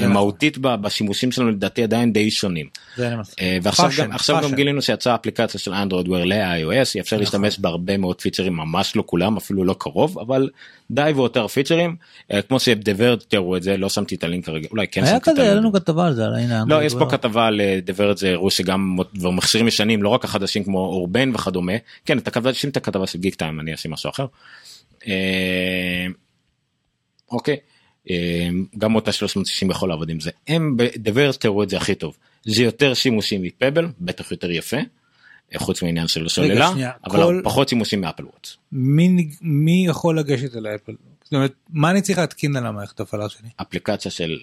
מהותית ב- בשימושים שלנו לדעתי עדיין די שונים. אה, ועכשיו גם עכשיו גם. גילינו שיצאה אפליקציה של אנדרואיד וויר ל-iOS אפשר להשתמש בהרבה מאוד פיצ'רים ממש לא כולם אפילו לא קרוב אבל די ויותר פיצ'רים אה, כמו שדברד תראו את זה לא שמתי את הלינק כרגע אולי כן היה שמתי את כזה, היה. לנו כתבה על זה, על הנה. לא יש פה כתבה על דברד זה הראו שגם מכשירים ישנים לא רק החדשים כמו אורבן וכדומה כן את הכתבה שים את הכתבה של גיק טיים אני אשים משהו אחר. אה, אוקיי אה, גם אותה 360 יכול לעבוד עם זה הם בדברד תראו את זה הכי טוב זה יותר שימושים מפבל בטח יותר יפה. אה, חוץ מעניין של שנייה, אבל כל- פחות שימושים מאפל וואטס. מי מי יכול לגשת אל האפל? זאת אומרת, מה אני צריך להתקין על המערכת הפעלה שלי? אפליקציה של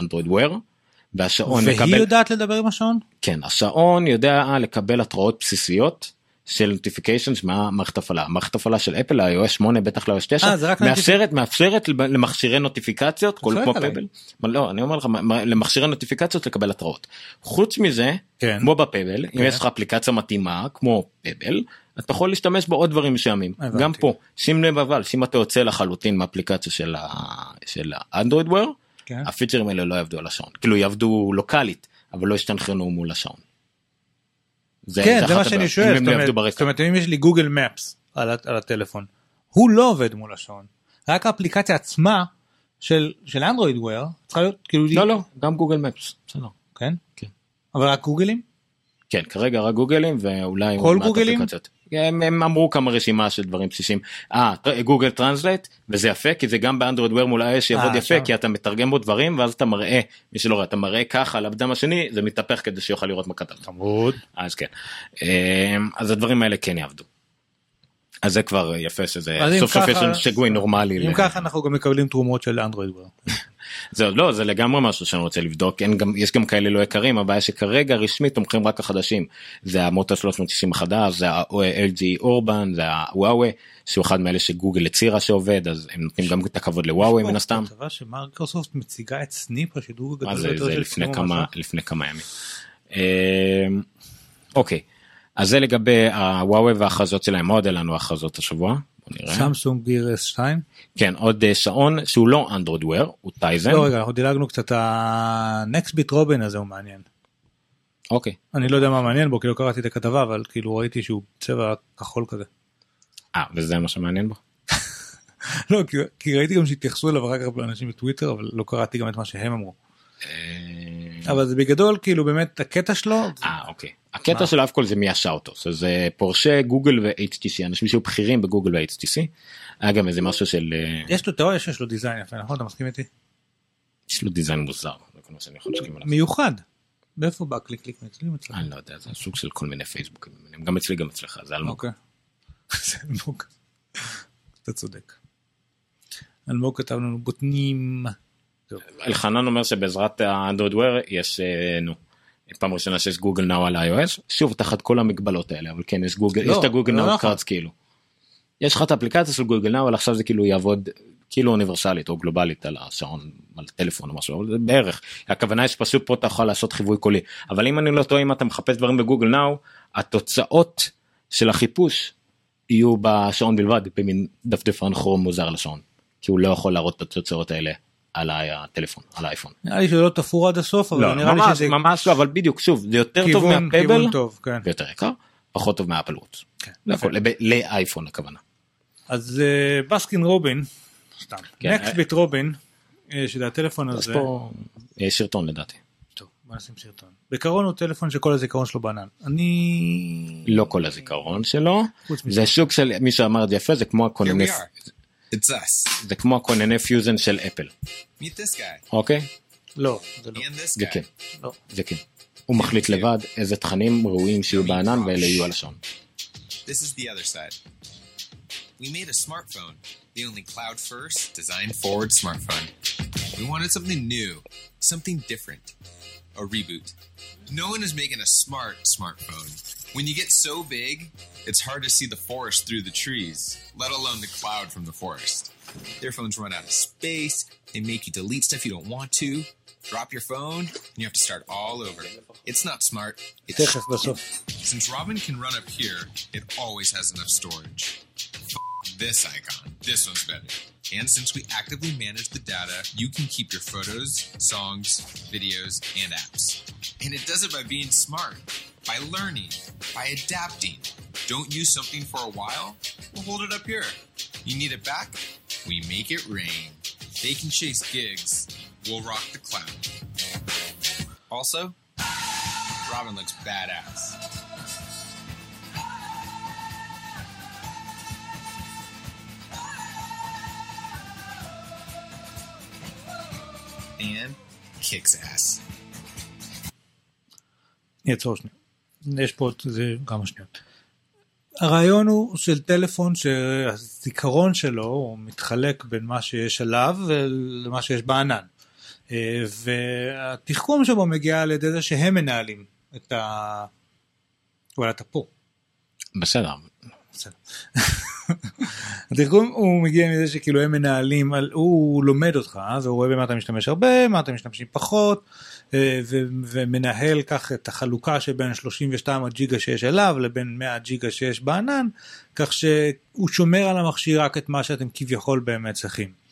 אנדרואיד וויר והשעון והיא מקבל יודעת לדבר עם השעון? כן השעון יודע לקבל התראות בסיסיות של נוטיפיקיישנס מהמערכת הפעלה מערכת הפעלה של אפל iOS 8 בטח ל-iOS 9 אה, מאפשרת מאפשרת למכשירי נוטיפיקציות כל כמו. פבל לא אני אומר לך למכשירי נוטיפיקציות לקבל התראות חוץ מזה כן. כמו בפבל אם כן. יש לך אפליקציה מתאימה כמו פבל אתה יכול להשתמש בעוד דברים מסוימים. גם פה שים לב אבל שאם אתה יוצא לחלוטין מאפליקציה של ה... של האנדרואיד וויר כן. הפיצ'רים האלה לא יעבדו על השעון כאילו יעבדו לוקאלית אבל לא ישתנכרנו מול השעון. כן, זה מה שאני שואל, זאת אומרת, אם יש לי גוגל מפס על הטלפון, הוא לא עובד מול השעון. רק האפליקציה עצמה של של אנדרואיד וויר צריכה להיות כאילו... לא לא גם גוגל מפס בסדר. כן? כן. אבל רק גוגלים? כן כרגע רק גוגלים ואולי כל גוגלים? הם, הם אמרו כמה רשימה של דברים בסיסיים. אה גוגל טרנסלייט וזה יפה כי זה גם באנדרואיד וויר מול iOS יעבוד אה, יפה שם. כי אתה מתרגם בו דברים ואז אתה מראה מי שלא רואה אתה מראה ככה על הבדם השני זה מתהפך כדי שיוכל לראות מה כתבת. חמוד. אז כן. אמ, אז הדברים האלה כן יעבדו. אז זה כבר יפה שזה סוף סוף יש שעון נורמלי. אם ל- ככה אנחנו גם מקבלים תרומות של אנדרואיד וויר. זה לא זה לגמרי משהו שאני רוצה לבדוק אין גם יש גם כאלה לא יקרים הבעיה שכרגע רשמית תומכים רק החדשים זה המוטו 360 החדש זה ה-LG אורבן זה הוואווה שהוא אחד מאלה שגוגל הצהירה שעובד אז הם נותנים גם את הכבוד לוואווה מן הסתם. כתבה שמייקרוסופט מציגה את סניפ השידור הגדול זה, של לפני כמה. לפני כמה ימים. אמ, אוקיי אז זה לגבי הוואווה וההכרזות שלהם מה עוד היה לנו הכרזות השבוע. בוא נראה. סמסונג גיר S2. כן עוד אה, שעון שהוא לא אנדרואיד וויר הוא טייזן. לא רגע אנחנו דילגנו קצת הנקסטביט רובין הזה הוא מעניין. אוקיי. אני לא יודע מה מעניין בו כי לא קראתי את הכתבה אבל כאילו ראיתי שהוא צבע כחול כזה. אה וזה מה שמעניין בו. לא כי, כי ראיתי גם שהתייחסו אליו אחר כך באנשים בטוויטר אבל לא קראתי גם את מה שהם אמרו. אבל זה בגדול כאילו באמת הקטע שלו. אה אוקיי. הקטע של אף כל זה מי אותו זה פורשה גוגל ו-HTC אנשים שהיו בכירים בגוגל ו-HTC. היה גם איזה משהו של אה, יש לו רואה שיש לו דיזיין יפה נכון אתה מסכים איתי? יש לו design מוזר. מיוחד. מאיפה בא קליק קליק אצלי אצלך? אני לא יודע זה סוג של כל מיני פייסבוקים גם אצלי גם אצלך זה אלמוג. אוקיי. זה אלמוג. אתה צודק. אלמוג כתב לנו בוטנים. אלחנן אומר שבעזרת האנדרואיד יש אה, נו. פעם ראשונה שיש גוגל נאו על iOS שוב תחת כל המגבלות האלה אבל כן יש גוגל לא, יש את הגוגל לא נאו נכון. cards כאילו. יש לך את האפליקציה של גוגל נאו אבל עכשיו זה כאילו יעבוד כאילו אוניברסלית או גלובלית על השעון על טלפון או משהו אבל זה בערך הכוונה היא שפשוט פה אתה יכול לעשות חיווי קולי אבל אם אני לא טועה אם אתה מחפש דברים בגוגל נאו התוצאות של החיפוש יהיו בשעון בלבד במין דפדפן כרום מוזר לשעון כי הוא לא יכול להראות את התוצאות האלה על הטלפון על האייפון. נראה לי שלא תפור עד הסוף אבל לא, נראה לי ממש, שזה ממש לא, אבל בדיוק, שוב, זה יותר טוב כיוון- מהפייבל, כיוון טוב, כן. ויותר יקר, פחות טוב מהאפל ווטס. כן, לאייפון הכוונה. אז אה, בסקין רובין, סתם, כן, נקסט ביט רובין, אה, שזה הטלפון הזה, פה אה, סרטון לדעתי. טוב, בוא נשים סרטון. בעיקרון הוא טלפון שכל הזיכרון שלו בענן. אני... לא כל הזיכרון שלו. זה סוג של, מי שאמר את זה יפה, זה כמו are. It's us. זה כמו הכונני פיוזן של אפל, Meet this guy. אוקיי? לא, זה לא. And this זה guy. כן, לא. זה כן. הוא מחליט לבד איזה תכנים ראויים שיהיו בענן ואלה יהיו על השעון. This is the other side. We made a smartphone, the only cloud first, design forward smartphone. We wanted something new, something different. A reboot. No one is making a smart smartphone. When you get so big, it's hard to see the forest through the trees, let alone the cloud from the forest. Their phones run out of space, they make you delete stuff you don't want to, drop your phone, and you have to start all over. It's not smart. It's Since Robin can run up here, it always has enough storage. F- this icon. This one's better. And since we actively manage the data, you can keep your photos, songs, videos, and apps. And it does it by being smart by learning, by adapting. Don't use something for a while? We'll hold it up here. You need it back? We make it rain. They can chase gigs. We'll rock the clown. Also, Robin looks badass. And kicks ass. It's hosting. יש פה עוד זה כמה שניות. הרעיון הוא של טלפון שהזיכרון שלו הוא מתחלק בין מה שיש עליו ולמה שיש בענן. אה, והתחכום שבו מגיע על ידי זה שהם מנהלים את ה... וואלה אתה פה. בסדר. התרגום הוא מגיע מזה שכאילו הם מנהלים, על, הוא לומד אותך, אז הוא רואה במה אתה משתמש הרבה, מה אתה משתמשים פחות, אה, ו, ומנהל כך את החלוקה שבין 32 הג'יגה שיש אליו לבין 100 ג'יגה שיש בענן, כך שהוא שומר על המכשיר רק את מה שאתם כביכול באמת צריכים.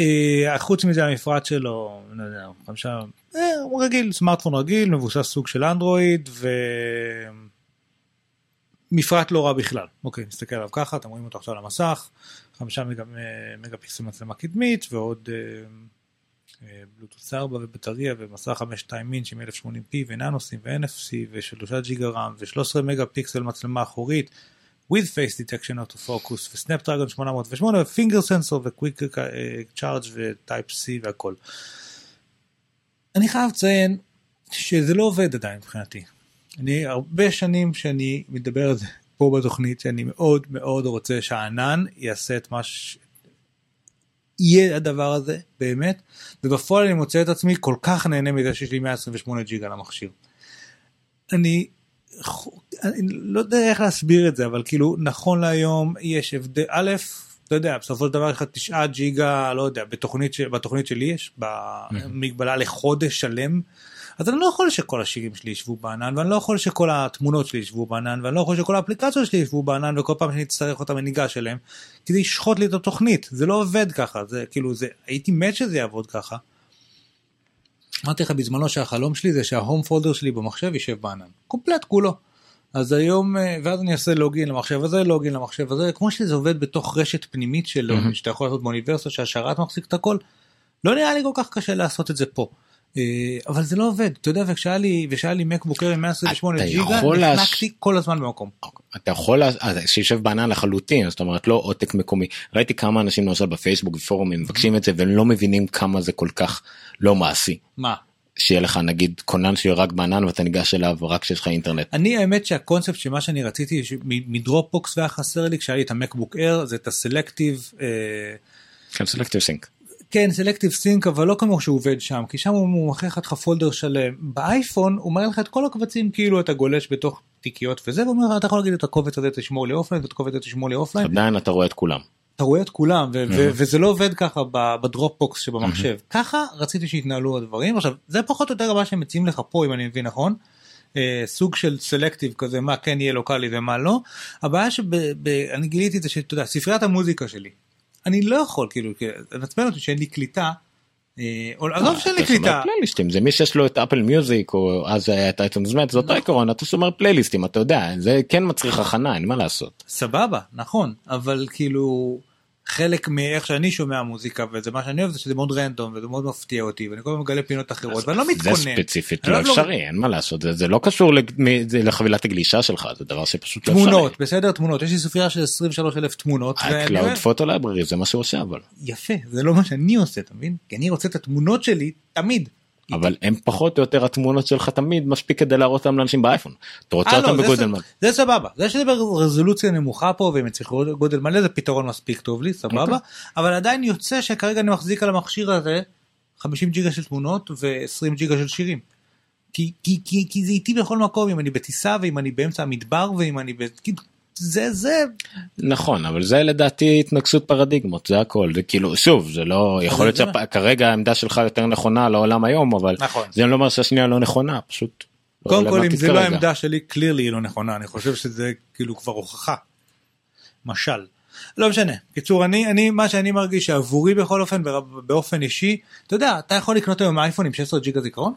אה, חוץ מזה המפרט שלו, לא יודע, חמישה, אה, הוא רגיל, סמארטפון רגיל, מבוסס סוג של אנדרואיד, ומפרט לא רע בכלל. אוקיי, נסתכל עליו ככה, אתם רואים אותו עכשיו על המסך, חמישה מגה, מגה פיקסל מצלמה קדמית, ועוד בלוטוס 4 ובטריה ומסך 52 אינץ' עם 1080p וננו סים ו-NFC ושלושה ג'יגה רם ו-13 מגה פיקסל מצלמה אחורית. with face detection auto focus וסנאפדרגון 808 ו finger sensor ו quick charge ו Type C והכל. אני חייב לציין שזה לא עובד עדיין מבחינתי. אני הרבה שנים שאני מדבר על זה פה בתוכנית שאני מאוד מאוד רוצה שהענן יעשה את מה ש... יהיה הדבר הזה באמת ובפועל אני מוצא את עצמי כל כך נהנה מזה שיש לי 128 ג'יגה למכשיר. אני אני לא יודע איך להסביר את זה אבל כאילו נכון להיום יש הבדל א' אתה יודע בסופו של דבר יש לך 9 ג'יגה לא יודע בתוכנית ש... בתוכנית שלי יש במגבלה לחודש שלם. אז אני לא יכול שכל השירים שלי ישבו בענן ואני לא יכול שכל התמונות שלי ישבו בענן ואני לא יכול שכל האפליקציות שלי ישבו בענן וכל פעם שאני אצטרך אותם אני ניגש אליהם כי זה ישחוט לי את התוכנית זה לא עובד ככה זה כאילו זה הייתי מת שזה יעבוד ככה. אמרתי לך בזמנו שהחלום שלי זה שההום פולדר שלי במחשב יישב בענן קומפלט כולו. אז היום ואז אני אעשה לוגין למחשב הזה לוגין למחשב הזה כמו שזה עובד בתוך רשת פנימית שלו mm-hmm. שאתה יכול לעשות באוניברסיטה שהשרת מחזיק את הכל. לא נראה לי כל כך קשה לעשות את זה פה. אבל זה לא עובד אתה יודע וכשהיה לי ושהיה לי מקבוק עם 128 ג'יגה נחנקתי כל הזמן במקום. אתה יכול שישב בענן לחלוטין זאת אומרת לא עותק מקומי ראיתי כמה אנשים למשל בפייסבוק ופורומים מבקשים את זה והם לא מבינים כמה זה כל כך לא מעשי. מה? שיהיה לך נגיד כונן שיהיה רק בענן ואתה ניגש אליו רק כשיש לך אינטרנט. אני האמת שהקונספט שמה שאני רציתי מדרופבוקס והיה חסר לי כשהיה לי את המקבוק אייר זה את הסלקטיב. כן selective sync. כן selective sync אבל לא כמו שהוא עובד שם כי שם הוא מכריח לך folder שלם באייפון הוא מראה לך את כל הקבצים כאילו אתה גולש בתוך תיקיות וזה ואומר לך אתה יכול להגיד את הקובץ הזה תשמור לי offline ואת הקובץ הזה תשמור לי offline. עדיין אתה רואה את כולם. אתה רואה את כולם וזה לא עובד ככה בדרופבוקס שבמחשב ככה רציתי שיתנהלו הדברים עכשיו זה פחות או יותר מה שהם מציעים לך פה אם אני מבין נכון. סוג של selective כזה מה כן יהיה לוקאלי ומה לא הבעיה שאני גיליתי את זה שאתה יודע ספריית המוזיקה שלי אני לא יכול כאילו לעצבן אותי שאין לי קליטה. עזוב שאין לי קליטה. פלייליסטים זה מי שיש לו את אפל מיוזיק או אז היה את אייטונס מאט זה אותו עיקרון אתה שומר פלייליסטים אתה יודע זה כן מצריך הכנה אין מה לעשות. סבבה נכון אבל כאילו חלק מאיך שאני שומע מוזיקה וזה מה שאני אוהב זה שזה מאוד רנדום וזה מאוד מפתיע אותי ואני כל הזמן מגלה פינות אחרות ואני לא מתכונן. זה ספציפית לא אפשרי אין מה לעשות זה לא קשור לחבילת הגלישה שלך זה דבר שפשוט לא אפשרי. תמונות בסדר תמונות יש לי ספרייה של 23 אלף תמונות. קלאוד פוטו לייברי זה מה שהוא עושה אבל. יפה זה לא מה שאני עושה אתה מבין? כי אני רוצה את התמונות שלי תמיד. אבל הם פחות או יותר התמונות שלך תמיד מספיק כדי להראות אותם לאנשים באייפון. אתה רוצה אותם בגודל מלא. זה סבבה זה שזה ברזולוציה נמוכה פה והם יצריכו גודל מלא זה פתרון מספיק טוב לי סבבה אבל עדיין יוצא שכרגע אני מחזיק על המכשיר הזה 50 ג'יגה של תמונות ו20 ג'יגה של שירים. כי, כי, כי, כי זה איתי בכל מקום אם אני בטיסה ואם אני באמצע המדבר ואם אני זה זה נכון אבל זה לדעתי התנגשות פרדיגמות זה הכל זה כאילו שוב זה לא יכול להיות שכרגע העמדה שלך יותר נכונה לעולם היום אבל נכון. זה לא אומר שהשנייה לא נכונה פשוט. קודם כל אם זה לא העמדה שלי קלירלי היא לא נכונה אני חושב שזה כאילו כבר הוכחה. משל. לא משנה קיצור אני אני מה שאני מרגיש שעבורי בכל אופן באופן אישי אתה יודע אתה יכול לקנות היום אייפון עם 16 ג'יגה זיכרון.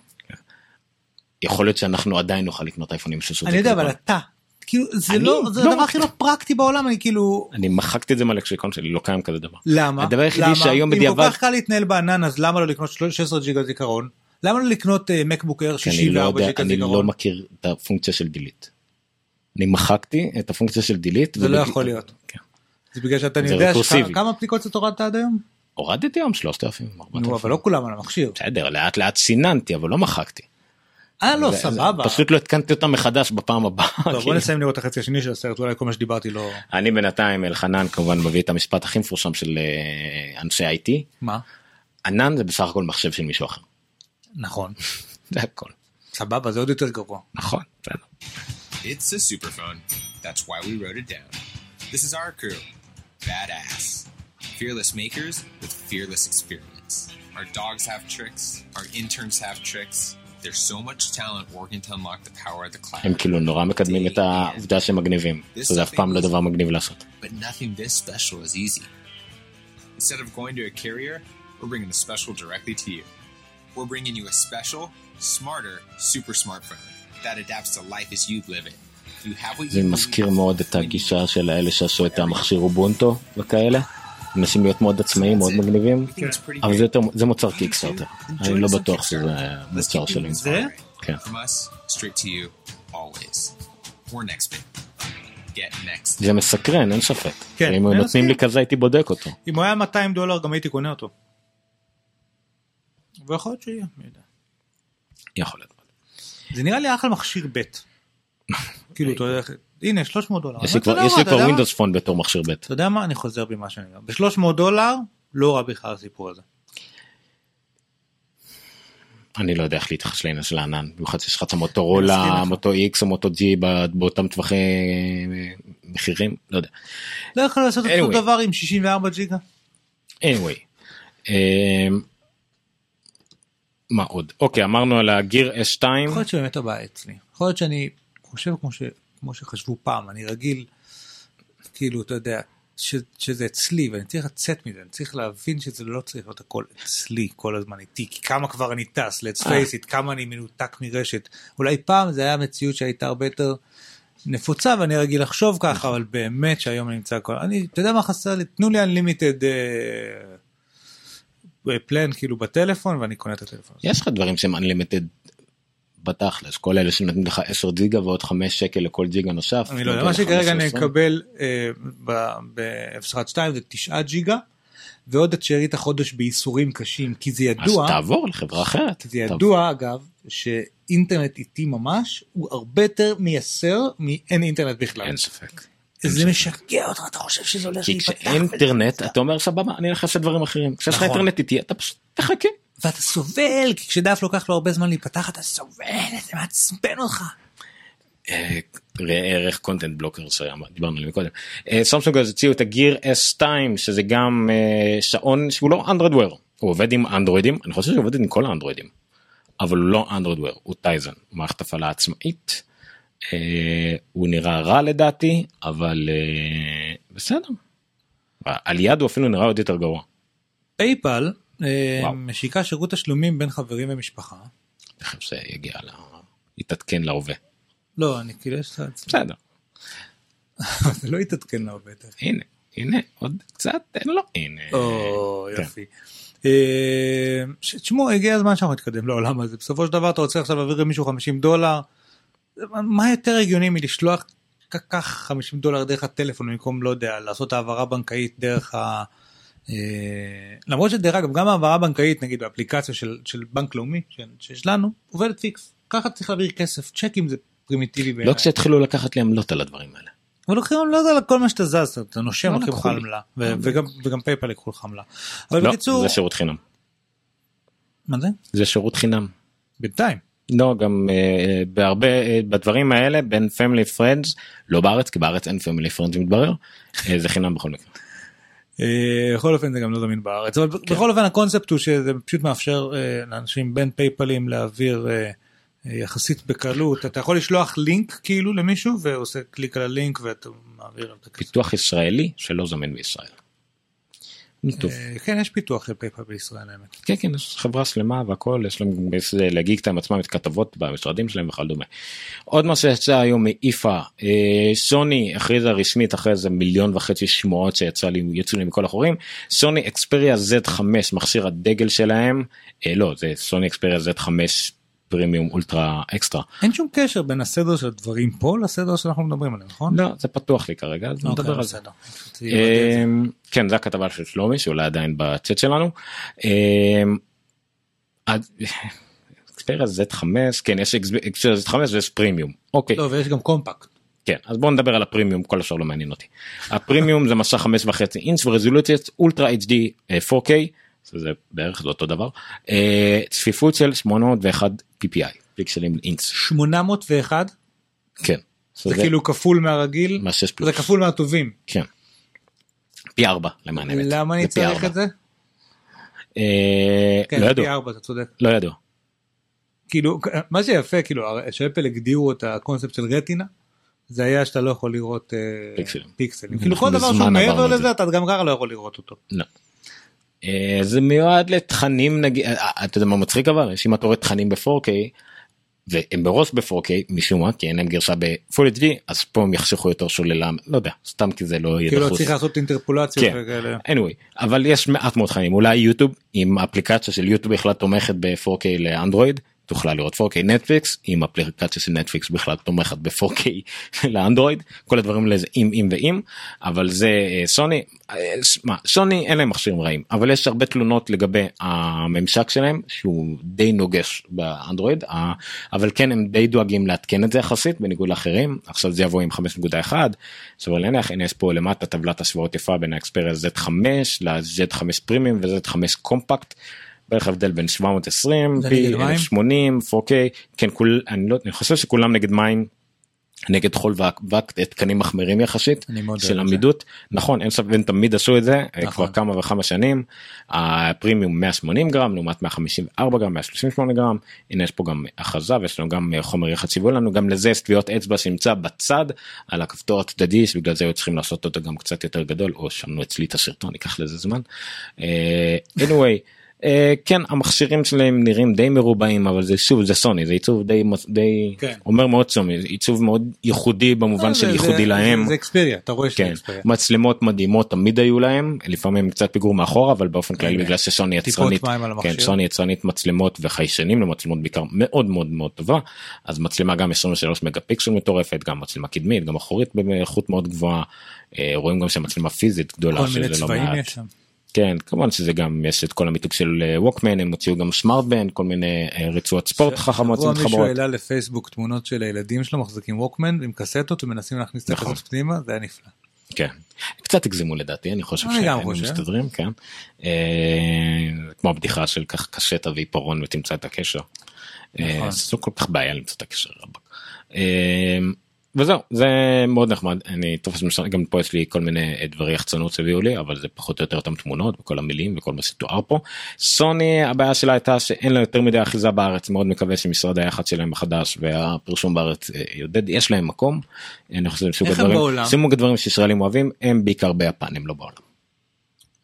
יכול להיות שאנחנו עדיין נוכל לקנות אייפונים עם 16 ג'יגה זיכרון. אני יודע אבל אתה כאילו זה לא זה הדבר הכי לא פרקטי בעולם אני כאילו אני מחקתי את זה מהלקסיקון שלי לא קיים כזה דבר. למה? הדבר היחידי שהיום בדיעבד אם כל כך קל להתנהל בענן אז למה לא לקנות 16 ג'יגה זיכרון? למה לא לקנות מקבוק אייר 64 ג'יגה זיכרון אני לא מכיר את הפונקציה של דילית. אני מחקתי את הפונקציה של דילית זה לא יכול להיות. זה בגלל שאתה יודע כמה אפליקציות הורדת עד היום. הורדתי היום 3000 אבל לא כולם על המכשיר. בסדר לאט לאט סיננתי אבל לא מחקתי. אה לא סבבה פשוט לא התקנתי אותם מחדש בפעם הבאה. בוא נסיים לראות את החצי השני של הסרט אולי כל מה שדיברתי לא. אני בינתיים אלחנן כמובן מביא את המשפט הכי מפורשם של אנשי IT. מה? ענן זה בסך הכל מחשב של מישהו אחר. נכון. זה הכל. סבבה זה עוד יותר גרוע. נכון. It's a superphone. That's why we wrote it down. This is our crew. Badass. Fearless makers with fearless experience. Our dogs have tricks. Our interns have tricks. הם כאילו נורא מקדמים את העובדה שהם מגניבים. שזה אף פעם לא דבר מגניב לעשות. But nothing this special is easy. Instead of going to a carrier, we're bringing the special directly to you. We're bringing you a special, smarter, super smartphone that adapts to life as you live it. You have what זה מזכיר מאוד את הגישה של האלה שעשו את המכשיר אובונטו וכאלה. מנסים להיות מאוד עצמאיים, מאוד מגניבים, אבל זה יותר, זה מוצר קיקסטארטר. אני לא בטוח שזה מוצר שלהם. זה? כן. From us, straight to you, always. We're next bit. Get next. זה מסקרן, אין ספק. כן, אם נותנים לי כזה הייתי בודק אותו. אם הוא היה 200 דולר גם הייתי קונה אותו. ויכול להיות שיהיה, מי יודע. יכול להיות. זה נראה לי אחלה מכשיר ב'. כאילו, אתה יודע, הנה 300 דולר. יש לי כבר- יש לי כבר? ווינדוס פון בתור מכשיר ב'. אתה יודע מה? אני חוזר בי מה שאני אומר. ב-300 דולר, לא רע בכלל הסיפור הזה. אני לא יודע איך להתייחס לעניין של הענן, במיוחד שיש לך את המוטורולה. מוטו X או מוטו G באותם טווחי אה, מחירים, לא יודע. לא יכול לעשות אותו. דבר עם 64 ג'יגה? anyway. אמ, מה עוד? אוקיי, אמרנו על הגיר S2. יכול להיות שבאמת הבעיה אצלי. יכול להיות שאני חושב כמו, ש... כמו שחשבו פעם, אני רגיל, כאילו, אתה יודע, ש... שזה אצלי ואני צריך לצאת מזה, אני צריך להבין שזה לא צריך להיות הכל אצלי כל הזמן איתי, כי כמה כבר אני טס, let's אה. face it, כמה אני מנותק מרשת. אולי פעם זה היה מציאות שהייתה הרבה יותר נפוצה ואני רגיל לחשוב ככה, אבל באמת שהיום אני נמצא כל... אני, אתה יודע מה חסר לי? תנו לי unlimited פלן כאילו בטלפון ואני קונה את הטלפון. יש לך דברים שהם unlimited בתכלס, כל אלה שנותנים לך 10 ג'יגה ועוד 5 שקל לכל ג'יגה נוסף. אני לא יודע, מה שכרגע אני 15. אקבל אה, ב-012 זה 9 ג'יגה, ועוד את שארית החודש בייסורים קשים, כי זה אז ידוע, תעבור לחברה אחרת. כי זה ידוע אגב, שאינטרנט איטי ממש, הוא הרבה יותר מייסר מאין אינטרנט בכלל. אין ספק. זה משגע אותך, אתה חושב שזה הולך כי להיפתח. כשאין אינטרנט אתה אומר סבבה אני אלך לעשות דברים אחרים. כשיש לך נכון. אינטרנט איתי אתה פשוט תחכה. ואתה סובל, כי כשדף לוקח לו הרבה זמן להיפתח, אתה סובל, זה מעצבן אותך. אה, ראה ערך קונטנט בלוקר שדיברנו עליהם קודם. אה, סמסונג אז הציעו את הגיר S2 שזה גם אה, שעון שהוא לא אנדרואידוור הוא עובד עם אנדרואידים אני חושב שהוא עובד עם כל האנדרואידים. אבל הוא לא אנדרואיד Wear הוא Tizen מערכת הפעלה עצמאית. אה, הוא נראה רע לדעתי אבל אה, בסדר. על יד הוא אפילו נראה עוד יותר גרוע. PayPal אה, וואו. משיקה שירות תשלומים בין חברים ומשפחה. תכף זה יגיע ל... יתעדכן להווה. לא, אני כאילו יש לך. בסדר. זה לא יתעדכן להווה. הנה הנה עוד קצת תן לו הנה. או כן. יופי. אה, תשמעו הגיע הזמן שאנחנו נתקדם לעולם הזה בסופו של דבר אתה רוצה עכשיו להעביר למישהו 50 דולר. מה יותר הגיוני מלשלוח כך 50 דולר דרך הטלפון במקום לא יודע לעשות העברה בנקאית דרך. אה, למרות שדרך אגב גם העברה בנקאית נגיד באפליקציה של, של בנק לאומי ש- שיש לנו עובדת פיקס ככה צריך להעביר כסף צ'קים זה פרימיטיבי לא בעיניי. כשהתחילו לקחת לי עמלות על הדברים האלה. אבל לוקחים לא יודע כל מה שאתה זז אתה נושם לא לוקחים לך לקחו לי. עמלה וגם PayPal יקחו לך עמלה. לא, בקיצור זה שירות חינם. מה זה? זה שירות חינם. בינתיים. לא גם אה, בהרבה אה, בדברים האלה בין family friends לא בארץ כי בארץ אין family friends מתברר אה, זה חינם בכל מקרה. אה, בכל אופן זה גם לא זמין בארץ אבל כן. בכל אופן הקונספט הוא שזה פשוט מאפשר אה, לאנשים בין פייפלים להעביר אה, יחסית בקלות אתה יכול לשלוח לינק כאילו למישהו ועושה קליק על הלינק ואתה מעביר את הכסף. פיתוח ישראלי שלא זמין בישראל. טוב. אה, כן יש פיתוח של PayPal בישראל האמת. כן כן יש חברה שלמה והכל יש להם את עצמם את כתבות במשרדים שלהם וכדומה. עוד מה שיצא היום מ-IFA אה, סוני הכריזה רשמית אחרי איזה מיליון וחצי שמועות שיצא לי לי מכל החורים סוני Xperia Z5 מכשיר הדגל שלהם אה, לא זה סוני Xperia Z5 premium ultra extra. אין שום קשר בין הסדר של הדברים פה לסדר שאנחנו מדברים עליהם נכון? לא זה פתוח לי כרגע אז אוקיי, נדבר על זה. אמ, כן זה הכתבה של שלומי שאולי עדיין בצ'אט שלנו. אמ, אקספריה Z5 כן יש אקספריה Z5 ויש פרימיום אוקיי לא ויש גם קומפקט. כן אז בוא נדבר על הפרימיום כל השאר לא מעניין אותי. הפרימיום זה מסך חמש וחצי אינץ' ורזולוציית אולטרה HD אה, 4K זה בערך זה אותו דבר אה, צפיפות של 801 PPI פיקסלים אינץ' 801 כן זה כאילו כפול מהרגיל? מה 6 פלוס. זה כפול מהטובים. כן. פי 4 למען האמת. למה אני זה צריך. את זה? אה, כן, לא זה ידוע. פי ארבע, אתה צודק. לא ידוע. כאילו, מה שיפה, כאילו, שאפל הגדירו את הקונספט של רטינה, זה היה שאתה לא יכול לראות אה, פיקסלים. פיקסלים. כאילו כל דבר שהוא מעבר לזה, אתה גם ככה לא יכול לראות אותו. אה, זה מיועד לתכנים נגיד, אה, אה, אתה יודע מה מצחיק אבל? אם אתה רואה תכנים ב-4K והם בראש ב-4K משום מה כי אין להם גרשה ב-Full HD אז פה הם יחשכו יותר שוללה לא יודע סתם כי זה לא יהיה כאילו דחוס. צריך לעשות אינטרפולציות כן. וכאלה. anyway אבל יש מעט מאוד תכנים אולי יוטיוב עם אפליקציה של יוטיוב בכלל תומכת ב-4K לאנדרואיד תוכלה לראות 4K נטפליקס עם אפליקציה של נטפליקס בכלל תומכת ב-4K לאנדרואיד כל הדברים האלה זה עם עם ועם אבל זה אה, סוני אה, מה סוני אין להם מכשירים רעים אבל יש הרבה תלונות לגבי הממשק שלהם שהוא די נוגש באנדרואיד אבל כן הם די דואגים לעדכן את זה יחסית בניגוד לאחרים עכשיו זה יבוא עם 5.1 סביר להניח הנה יש פה למטה טבלת השוואות יפה בין האקספריה Z5 ל-Z5 פרימיום ו-Z5 קומפקט. בערך הבדל בין 720 זה פי נגד מים? 1080 4K כן כול אני לא אני חושב שכולם נגד מים. נגד חול ואבק תקנים מחמירים יחסית של. עמידות נכון אין ספק הם תמיד עשו את זה אה, נכון. כבר כמה וכמה שנים הפרימיום 180 גרם לעומת 154 גרם 138 גרם הנה יש פה גם הכרזה ויש לנו גם אה, חומר יחד שהביאו לנו גם לזה יש טביעות אצבע שנמצא בצד על הכפתור הצדדי שבגלל זה היו צריכים לעשות אותו גם קצת יותר גדול או שמנו אצלי את הסרטון ייקח לזה זמן. אה, anyway. אה, כן המכשירים שלהם נראים די מרובעים אבל זה שוב זה סוני זה עיצוב די די כן. אומר מאוד סוני עיצוב מאוד ייחודי במובן לא, של ייחודי להם. זה אקספריה, אתה רואה שזה כן. מצלמות מדהימות תמיד היו להם לפעמים קצת פיגור מאחורה אבל באופן כללי הנה, בגלל שסוני יצרנית. כן, סוני יצרנית מצלמות וחיישנים למצלמות בעיקר מאוד מאוד מאוד טובה אז מצלמה גם 23 מגה פיקסל מטורפת גם מצלמה קדמית גם אחורית באיכות מאוד גבוהה אה, רואים גם שהמצלמה פיזית גדולה כל מיני לא צבעים. יש שם. כן כמובן שזה גם יש את כל המיתוג של ווקמן הם הוציאו גם סמארטבן כל מיני אה, רצועות ספורט חכמות שבוע מישהו. העלה לפייסבוק תמונות של הילדים שלו מחזיקים ווקמן עם קסטות ומנסים להכניס את נכון. הקסטות פנימה זה היה נפלא. כן. קצת הגזימו לדעתי אני חושב שהם. מסתדרים כן. אה, כמו הבדיחה של כך קשטה ועיפרון ותמצא את הקשר. אה, נכון. זה לא כל כך בעיה למצוא את הקשר. וזהו זה מאוד נחמד אני תופס משנה גם פה יש לי כל מיני אה, דברי יחצנות שהביאו לי אבל זה פחות או יותר אותם תמונות וכל המילים וכל מה שתואר פה. סוני הבעיה שלה הייתה שאין לה יותר מדי אחיזה בארץ מאוד מקווה שמשרד היח"צ שלהם החדש והפרשום בארץ אה, יודד יש להם מקום. אני חושב שזה סוג איך הם הדברים בעולם? הדברים שישראלים אוהבים הם בעיקר ביפן הם לא בעולם.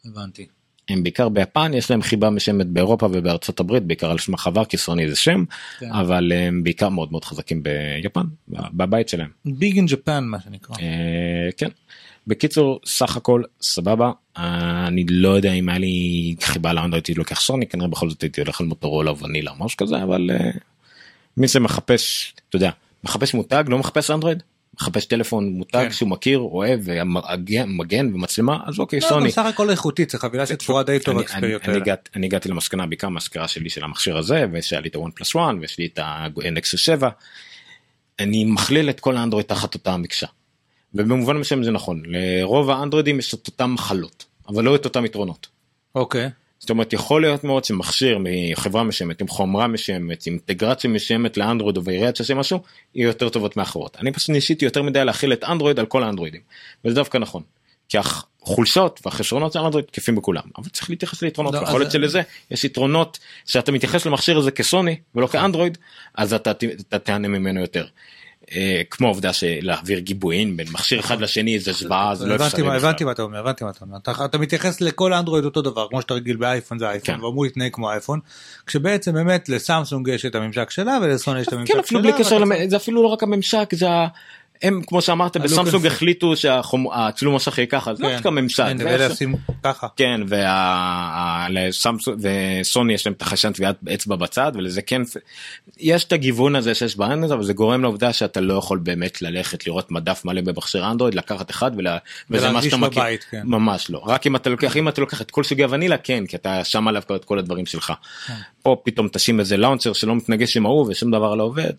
הבנתי. הם בעיקר ביפן יש להם חיבה משמת באירופה ובארצות הברית בעיקר על שם החבר כי סוני זה שם כן. אבל הם בעיקר מאוד מאוד חזקים ביפן בבית שלהם. ביג אין ג'פן מה שנקרא. אה, כן. בקיצור סך הכל סבבה אני לא יודע אם היה לי חיבה לאנדרואיד הייתי לוקח סוני כנראה בכל זאת הייתי הולך על מוטורולה ונילה או משהו כזה אבל אה, מי שמחפש אתה יודע מחפש מותג לא מחפש אנדרואיד מחפש טלפון מותג כן. שהוא מכיר אוהב ומגן מגן ומצלמה אז אוקיי לא, סוני. בסך הכל איכותית זה חבילה שתפורה די טוב אני- אני- האלה. אני הגעתי- אני הגעתי למסקנה בעיקר מהסקירה שלי של המכשיר הזה ושהיה לי את ה-one plus one ויש לי את ה-nexus 7. אני מכליל את כל האנדרואיד תחת אותה המקשה. ובמובן מסוים זה נכון לרוב האנדרואידים יש את אותם מחלות אבל לא את אותם יתרונות. אוקיי. זאת אומרת יכול להיות מאוד שמכשיר מחברה מסוימת עם חומרה מסוימת עם אינטגרציה מסוימת לאנדרואיד או בעיריית שעושה משהו יהיו יותר טובות מאחרות. אני פשוט ניסיתי יותר מדי להכיל את אנדרואיד על כל האנדרואידים. וזה דווקא נכון. כי החולשות והחסרונות של אנדרואיד תקפים בכולם. אבל צריך להתייחס ליתרונות. לא, ויכול אז- להיות שלזה יש יתרונות. שאתה מתייחס למכשיר הזה כסוני ולא כאנדרואיד אז אתה אתה תהנה ממנו יותר. אה, כמו העובדה שלהעביר גיבויים בין מכשיר אחד לשני זה זוועה זה לא אפשרי. הבנתי מה אתה אומר הבנתי מה אתה אומר אתה, מתייחס לכל אנדרואיד אותו דבר כמו שאתה רגיל באייפון זה אייפון כן. ואמור להתנהג כמו אייפון כשבעצם באמת לסמסונג יש את הממשק שלה ולסוני יש את הממשק כן שלה. זה אפילו לא רק הממשק זה הם כמו שאמרת בסמסונג. החליטו שהצילום מסך יהיה ככה זה לא כן. דווקא ככה. כן וסוני יש להם את החיישן טביעת אצבע בצד ולזה כן יש את הגיוון הזה שיש באנדרואיד אבל זה גורם לעובדה שאתה לא יכול באמת ללכת לראות מדף מלא במכשיר אנדרואיד לקחת אחד וזה מה שאתה מכיר כן. ממש לא רק אם אתה לוקח אם אתה לוקח את כל סוגי הוונילה כן כי אתה שם עליו את כל הדברים שלך כן. פה פתאום תשים איזה לאונצר שלא מתנגש עם ההוא ושום דבר לא עובד.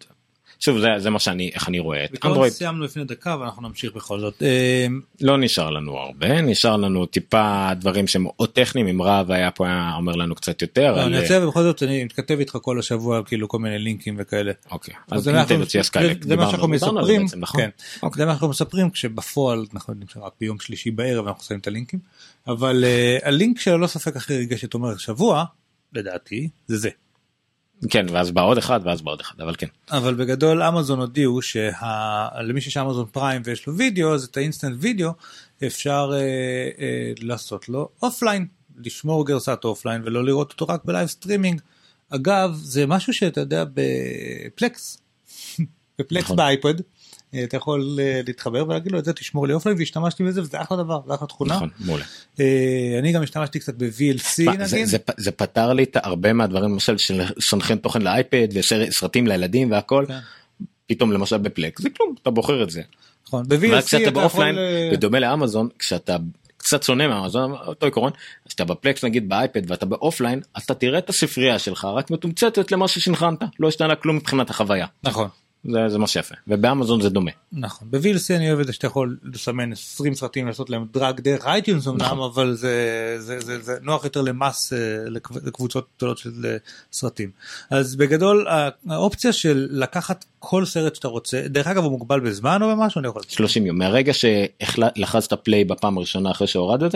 שוב זה זה מה שאני איך אני רואה את אנדרואיד סיימנו לפני דקה ואנחנו נמשיך בכל זאת. אה, לא נשאר לנו הרבה נשאר לנו טיפה דברים שהם מאוד טכניים אם רב היה פה היה אומר לנו קצת יותר. לא, על- אני רוצה בכל זאת אני מתכתב איתך כל השבוע כאילו כל מיני לינקים וכאלה. אוקיי אז זה מה זה- שאנחנו מספרים, נכון? כן, זה מה שאנחנו מספרים כשבפועל אנחנו יודעים שרק ביום שלישי בערב אנחנו שמים את הלינקים, אבל אה, הלינק שללא ספק הכי ריגש את עומר השבוע, לדעתי, זה זה. כן ואז בא עוד אחד ואז בא עוד אחד אבל כן. אבל בגדול אמזון הודיעו שלמי שיש אמזון Prime ויש לו וידאו אז את ה Instant Video אפשר אה, אה, לעשות לו offline לשמור גרסת offline ולא לראות אותו רק ב live streaming. אגב זה משהו שאתה יודע ב Plex ב Plex נכון. באייפד אתה יכול אה, להתחבר ולהגיד לו את זה תשמור לי offline והשתמשתי בזה וזה אחלה דבר זה אחלה תכונה. נכון מעולה. אה, אני גם השתמשתי קצת ב-VLC מה, זה, נגיד. זה, פ- זה פתר לי את הרבה מהדברים למשל של סנכרון תוכן לאייפד וסרטים לילדים והכל. כן. פתאום למשל ב Plex זה כלום אתה בוחר את זה. נכון, ב-VLC כשאתה אתה ב offline יכול... אה, בדומה לאמזון כשאתה קצת שונה מאמזון אותו עיקרון כשאתה ב Plex נגיד באייפד ואתה ב offline אז אתה תראה את הספרייה שלך רק מתומצתת למה שסנכרנת לא השתנה כלום מבחינת החוויה. נכון. זה, זה מה שיפה. ובאמזון זה דומה. נכון. ב-VLC אני אוהב את זה שאתה יכול לסמן 20 סרטים לעשות להם drag דרך iTunes אמנם נכון. אבל זה, זה, זה, זה נוח יותר למס אה, לקב- לקבוצות גדולות של אה, סרטים. אז בגדול האופציה של לקחת כל סרט שאתה רוצה דרך אגב הוא מוגבל בזמן או במשהו? אני יכול 30 יום. מהרגע שלחצת play בפעם הראשונה אחרי שהורדת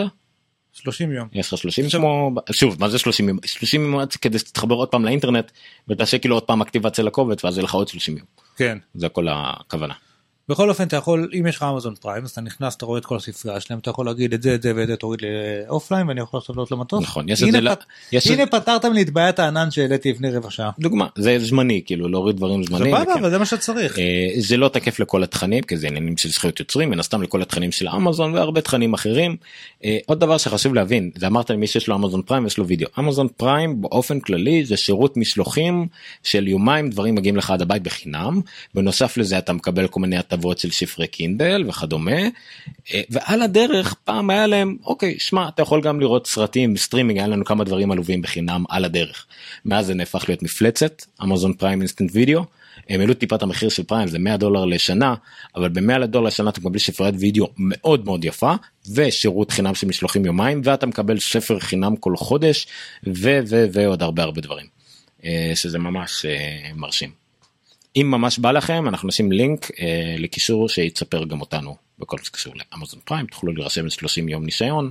30 יום. יש לך 30 כמו שוב מה זה 30 יום? 30 יום כדי שתתחבר עוד פעם לאינטרנט ותעשה כאילו עוד פעם אקטיבציה לקובץ ואז יהיה לך עוד 30 יום. כן. זה כל הכוונה. בכל אופן אתה יכול אם יש לך אמזון Prime אז אתה נכנס אתה רואה את כל הספרייה שלהם אתה יכול להגיד את זה את זה ואת זה תוריד לי offline ואני יכול לעלות למטוס. נכון, יש את הנה פת- יש את- הנה פתרתם לי את בעיית הענן שהעליתי לפני רבע שעה. דוגמה זה זמני כאילו להוריד דברים זמניים. סבבה. אבל זה מה שצריך. אה, זה לא תקף לכל התכנים כי זה עניינים של זכויות יוצרים מן הסתם לכל התכנים של אמזון והרבה תכנים אחרים. אה, עוד דבר שחשוב להבין זה אמרת למי שיש לו אמזון Prime יש לו וידאו אמזון Prime באופן כללי זה שירות משלוחים של יומיים דברים מגיעים לך עד הבית בחינם בנוסף לזה אתה מקבל כל מיני הטבות של ספרי קינדל וכדומה אה, ועל הדרך פעם היה להם אוקיי שמע אתה יכול גם לראות סרטים סטרימינג היה לנו כמה דברים עלובים בחינם על הדרך. מאז זה נהפך להיות מפלצת אמזון Prime Instant Video. הם העלו טיפה את המחיר של Prime זה 100 דולר לשנה אבל ב-100 דולר לשנה אתה מקבל ספריית וידאו מאוד מאוד יפה ושירות חינם של משלוחים יומיים ואתה מקבל ספר חינם כל חודש ו- ו- ועוד הרבה הרבה דברים אה, שזה ממש אה, מרשים. אם ממש בא לכם אנחנו נשים לינק אה, לקישור שיצפר גם אותנו בכל מה שקשור לאמזון Prime תוכלו להירשם ל-30 יום ניסיון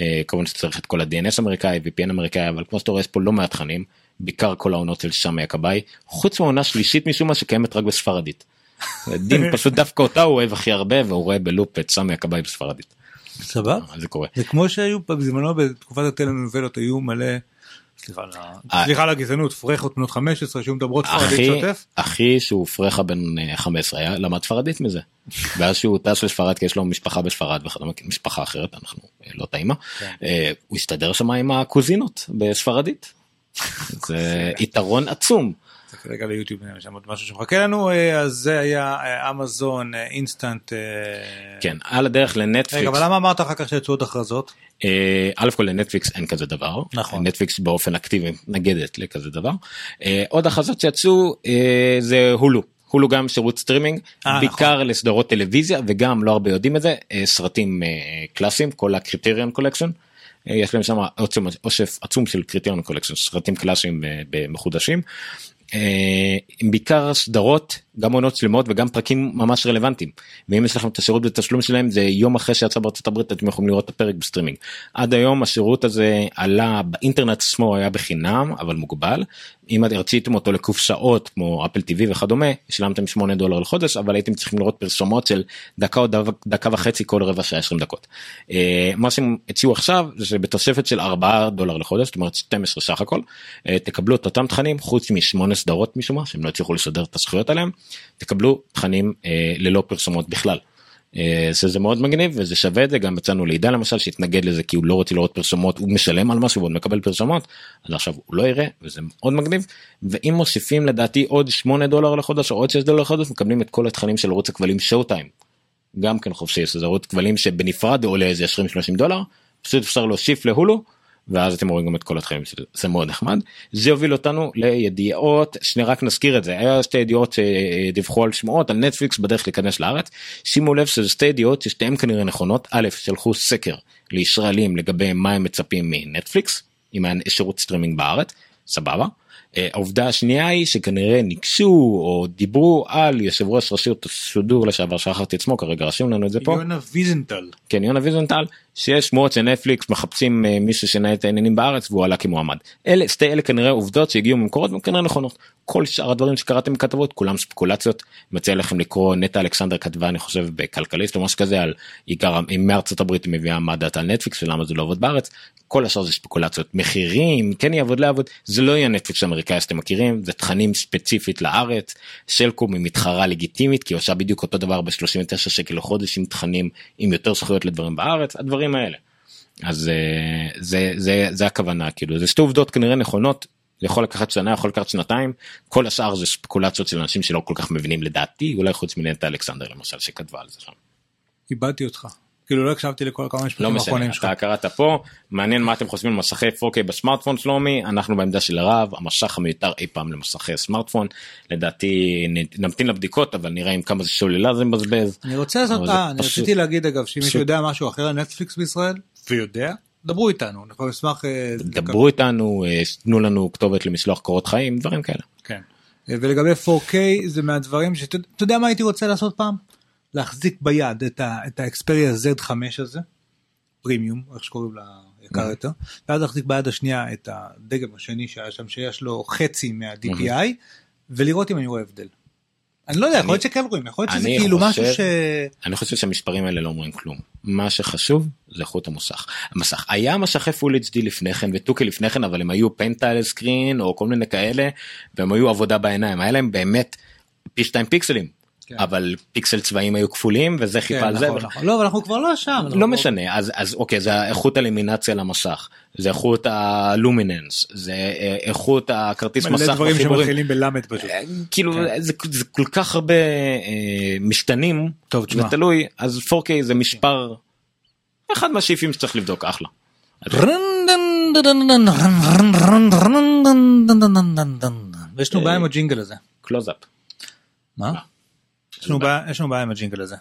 אה, כמובן שצריך את כל ה-DNS אמריקאי VPN אמריקאי אבל כמו שאתה רואה יש פה לא מעט תכנים בעיקר כל העונות של שמי הכבאי חוץ מהעונה שלישית משום מה שקיימת רק בספרדית. דין פשוט דווקא אותה הוא אוהב הכי הרבה והוא רואה בלופ את סמי הכבאי בספרדית. סבבה. זה קורה. זה כמו שהיו בזמנו בתקופת הטלנובלות היו מלא. סליחה על ה- אה. סליחה על הגזענות פרחות בנות 15 שהיו מדברות ספרדית שוטף. אחי שהוא פרחה בן אה, 15 היה למד ספרדית מזה. ואז שהוא טס לספרד כי יש לו משפחה בספרד וכדומה משפחה אחרת אנחנו אה, לא האמא. אה, הוא הסתדר שם עם הקוזינות בספרדית. זה יתרון עצום. צריך רגע ליוטיוב יש שם עוד משהו שמחכה לנו אה, אז זה היה אה, אמזון אה, אינסטנט. כן על הדרך לנטפליקס. רגע אבל למה אמרת אחר כך שיצאו עוד הכרזות? א' כל לנטפליקס אין כזה דבר נכון. נטפליקס באופן אקטיבי מתנגדת לכזה דבר עוד הכרזות שיצאו זה הולו. הולו גם שירות סטרימינג אה, נכון. בעיקר לסדרות טלוויזיה וגם לא הרבה יודעים את זה סרטים קלאסיים כל ה Criterion Collection. יש להם שם אוסף עצום של Criterion Collection סרטים קלאסיים מחודשים. עם בעיקר סדרות גם עונות שלמות וגם פרקים ממש רלוונטיים ואם יש לכם את השירות בתשלום שלהם זה יום אחרי שיצא בארצות הברית אתם יכולים לראות את הפרק בסטרימינג. עד היום השירות הזה עלה באינטרנט עצמו היה בחינם אבל מוגבל אם רציתם אותו לקופסאות כמו אפל טיווי וכדומה שילמתם 8 דולר לחודש אבל הייתם צריכים לראות פרסומות של דקה או דקה, וחצי כל רבע שעה 20 דקות. אה, מה שהם הציעו עכשיו זה שבתוספת של 4 דולר לחודש זאת אומרת 12 סך הכל אה, תקבלו את אותם תכנים חוץ משמונה סדרות משום מה שהם לא הצליחו לסדר את הזכויות עליהם תקבלו תכנים אה, ללא פרסומות בכלל. אה, שזה מאוד מגניב וזה שווה את זה גם יצאנו לעידן למשל שהתנגד לזה כי הוא לא רוצה לראות פרסומות הוא משלם על משהו ועוד מקבל פרסומות אז עכשיו הוא לא יראה וזה מאוד מגניב ואם מוסיפים לדעתי עוד 8 דולר לחודש או עוד 6 דולר לחודש מקבלים את כל התכנים של ערוץ הכבלים שואו טיים. גם כן חופשי זה ערוץ כבלים שבנפרד עולה איזה 20-30 דולר פשוט אפשר להוסיף להולו ואז אתם רואים גם את כל התכנים של זה, זה מאוד נחמד. זה יוביל אותנו לידיעות, שנייה רק נזכיר את זה, היה שתי ידיעות שדיווחו על שמועות על נטפליקס בדרך להיכנס לארץ, שימו לב שזה שתי ידיעות ששתיהן כנראה נכונות, א', שלחו סקר לישראלים לגבי מה הם מצפים מנטפליקס, אם היה שירות סטרימינג בארץ, סבבה. אה, העובדה השנייה היא שכנראה ניגשו או דיברו על יושב ראש רשות השידור לשעבר שכחתי את שמו כרגע רשום לנו את זה פה. יונה ויזנטל. כן יונה ויזנטל שיש שמועות שנטפליקס מחפשים אה, מישהו שינהל את העניינים בארץ והוא עלה כמועמד. אלה שתי אלה כנראה עובדות שהגיעו ממקורות והן כנראה נכונות. כל שאר הדברים שקראתם בכתבות כולם ספקולציות. מציע לכם לקרוא נטע אלכסנדר כתבה אני חושב בכלכליסט או משהו כזה על עיקר אם מארצות הברית מביאה מה דעתה על נטפליקס ולמה זה לא עובד בארץ. כל השאר זה ספקולציות מחירים כן יעבוד לא יעבוד זה לא יהיה נטפליקס אמריקאי שאתם מכירים זה תכנים ספציפית לארץ שלקום היא מתחרה לגיטימית כי היא עושה בדיוק אותו דבר ב-39 שקל לחודש עם תכנים עם יותר זכויות לדברים בארץ הדברים האלה. אז אה, זה זה זה הכוונה כאילו זה שתי עובדות כנראה נכונות זה יכול לקחת שנה יכול לקחת שנתיים כל השאר זה ספקולציות של אנשים שלא כל כך מבינים לדעתי אולי חוץ מנטע אלכסנדר למשל שכתבה על זה שם. איבדתי אותך. כאילו לא הקשבתי לכל כמה לא משפטים משנה האחרונים שלך. אתה קראת פה מעניין מה אתם חושבים על מסכי 4K בסמארטפון שלומי אנחנו בעמדה של הרב המשך המיותר אי פעם למסכי סמארטפון לדעתי נמתין לבדיקות אבל נראה עם כמה זה שוללה זה מבזבז. אני רוצה לעשות, אה, אני רציתי להגיד אגב שאם מישהו יודע משהו אחר על נטפליקס בישראל ויודע דברו איתנו אנחנו נשמח אה, דברו איתנו אה, תנו לנו כתובת למשלוח קורות חיים דברים כאלה. כן. אה, ולגבי 4K זה מהדברים שאתה אתה יודע מה הייתי רוצה לעשות פעם? להחזיק ביד את ה- את האקספריה Z5 הזה, פרימיום, איך שקוראים לה יקר Mhm. יותר, ואז להחזיק ביד השנייה את הדגם השני שהיה שם שיש לו חצי מה-DPI, ולראות אם אני רואה הבדל. אני לא יודע, יכול להיות שכן רואים, יכול להיות שזה כאילו חושב- משהו ש... אני חושב שהמספרים האלה לא אומרים כלום מה שחשוב זה איכות המוסך המסך היה מסכי full HD לפני כן ו 2K לפני כן אבל הם היו pentile screen או כל מיני כאלה והם היו עבודה בעיניים היה להם באמת פי שתיים פיקסלים. אבל פיקסל צבעים היו כפולים וזה חיפה על כן, זה. נכון, נכון. לא, אבל אנחנו כבר לא שם. לא משנה אז אז אוקיי זה איכות הלימינציה למסך זה איכות הלומיננס זה אה, איכות הכרטיס מלא מסך דברים בחיבורים. שמתחילים בלמד פשוט. כאילו כן. זה, זה כל כך הרבה אה, משתנים טוב, תשמע. ותלוי אז 4K זה מספר אחד מהשאיפים שצריך לבדוק אחלה. ויש לנו בעיה עם הג'ינגל הזה. קלוזאפ. מה? יש לנו בעיה- עם הג'ינגל הזה.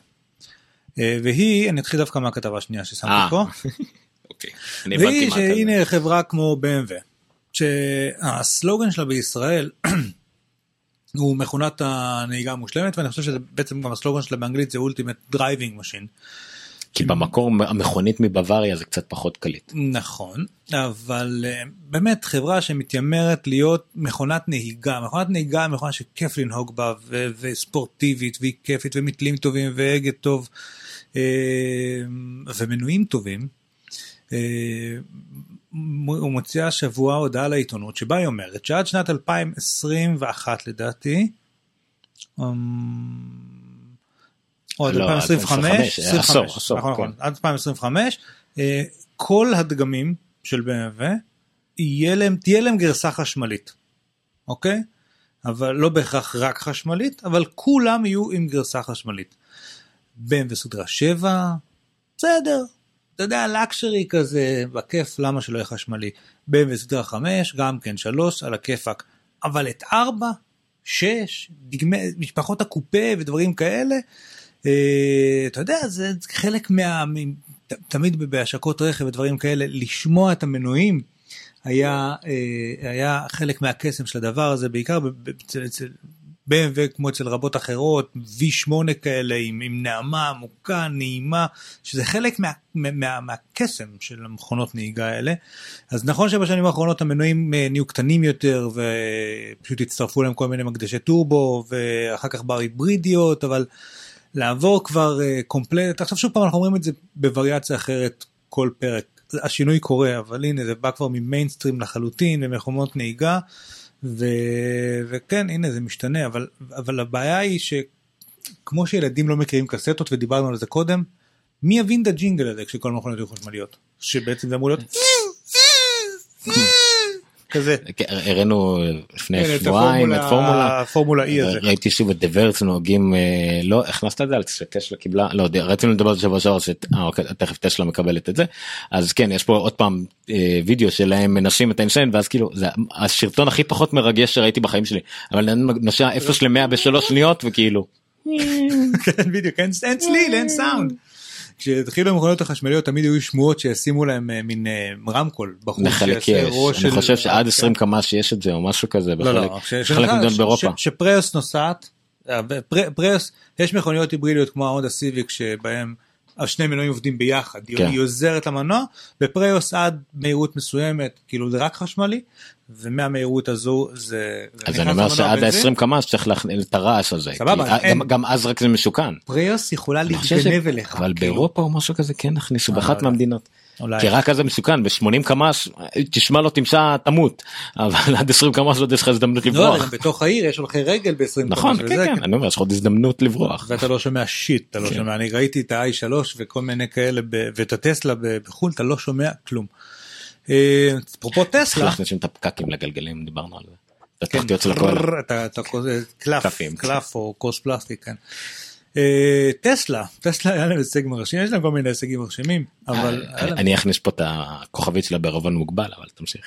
אה, והיא, אני אתחיל דווקא מהכתבה השנייה ששמתי אה, פה. אוקיי. אני הבנתי והיא מה אתה שהנה חברה כמו BMW, שהסלוגן שלה בישראל הוא מכונת הנהיגה המושלמת ואני חושב שזה בעצם גם הסלוגן שלה באנגלית זה ultimate driving machine. כי במקור המכונית מבוואריה זה קצת פחות קליט. נכון, אבל אה, באמת חברה שמתיימרת להיות מכונת נהיגה, מכונת נהיגה היא מכונה שכיף לנהוג בה ו- וספורטיבית והיא כיפית ומתלים טובים והגה טוב אה, ומנויים טובים. אה, הוא מוציאה השבוע הודעה לעיתונות שבה היא אומרת שעד שנת 2021 לדעתי, או עד לא, 2025, 2025, עשור, עשור, נכון, כן. עד 2025, אה, כל הדגמים של BMW, יהיה להם, תהיה להם גרסה חשמלית, אוקיי? אבל לא בהכרח רק חשמלית, אבל כולם יהיו עם גרסה חשמלית. BMW סדרה 7, בסדר, אתה יודע, לקשרי כזה, בכיף, למה שלא יהיה חשמלי. BMW סדרה 5, גם כן 3, על הכיפאק. אבל את 4, 6, דגמי, משפחות הקופה ודברים כאלה, אה, אתה יודע, זה חלק מה... תמיד בהשקות רכב ודברים כאלה, לשמוע את המנועים היה, אה, היה חלק מהקסם של הדבר הזה, בעיקר אצל, BMW כמו אצל רבות אחרות, V8 כאלה עם, עם נעמה עמוקה, נעימה, שזה חלק מה, מה, מה, מהקסם של המכונות נהיגה האלה. אז נכון שבשנים האחרונות המנועים אה, נהיו קטנים יותר ופשוט הצטרפו להם כל מיני מקדשי טורבו ואחר כך באו היברידיות, אבל לעבור כבר אה, קומפלט, עכשיו שוב פעם אנחנו אומרים את זה בווריאציה אחרת כל פרק. השינוי קורה, אבל הנה זה בא כבר ממיינסטרים לחלוטין ומכונות נהיגה. ו... וכן הנה זה משתנה אבל אבל הבעיה היא שכמו שילדים לא מכירים קסטות ודיברנו על זה קודם מי יבין את הג'ינגל הזה כשכל המכונות יהיו חשמליות שבעצם זה אמור להיות כזה. כן, הראינו לפני כן, שבועיים את הפורמולה- פורמולה. הפורמולה E הזה. ראיתי שוב את דברץ נוהגים, אה, לא, הכנסת את זה על שטסלה קיבלה, לא, ד- רצינו לדבר על זה שבוע שעבר, שאת- אה, אוקיי, תכף טסלה מקבלת את זה. אז כן, יש פה עוד פעם אה, וידאו שלהם מנשים את האינסיין, ואז כאילו, זה השרטון הכי פחות מרגש שראיתי בחיים שלי. אבל אני נוסע 0 ל-100 בשלוש שניות, וכאילו, כן בדיוק אין אין צליל אין סאונד. כשהתחילו המכוניות החשמליות תמיד היו שמועות שישימו להם אה, מין אה, רמקול בחוץ. שיעשה יש, אני חושב שעד כן. 20 קמ"ש יש את זה או משהו כזה לא לא, בחלק מדינות ש- באירופה. שפריוס נוסעת, אה, פר- פריוס יש מכוניות היברידיות כמו ההונדה סיביק שבהם השני מנועים עובדים ביחד, היא- כן. היא עוזרת למנוע, בפריוס עד מהירות מסוימת כאילו זה רק חשמלי, ומהמהירות הזו זה... זה אז אני אומר שעד בנזין. ה-20 קמ"ש צריך להכניס את הרעש הזה. סבבה, אין- גם- אז רק זה משוכן. פריוס יכולה להתגנב אליך. אבל כאילו. באירופה או משהו כזה כן הכניסו אה, באחת לא מהמדינות. אולי. כי רק אז זה מסוכן ב-80 קמ"ש תשמע לו תמצא תמות אבל עד 20 קמ"ש עוד יש לך הזדמנות לא, לברוח. גם בתוך העיר יש הולכי רגל ב-20 נכון כן כן אני אומר יש לך עוד הזדמנות לברוח. ואתה לא שומע שיט, אתה לא כן. שומע, אני ראיתי את ה-i3 וכל מיני כאלה, ב- ואת הטסלה ב- בחו"ל, אתה לא שומע כלום. אה, אפרופו טסלה, לשים את הפקקים לגלגלים דיברנו על זה. כן, התחתיות של הכל. אתה- כזה קלף, או כוס פלסטיק, כן. אה, טסלה, טסלה היה להם הישג מרשים, יש להם כל מיני הישגים מרשימים, אבל אני אכניס פה את הכוכבית שלה בערבון מוגבל אבל תמשיך.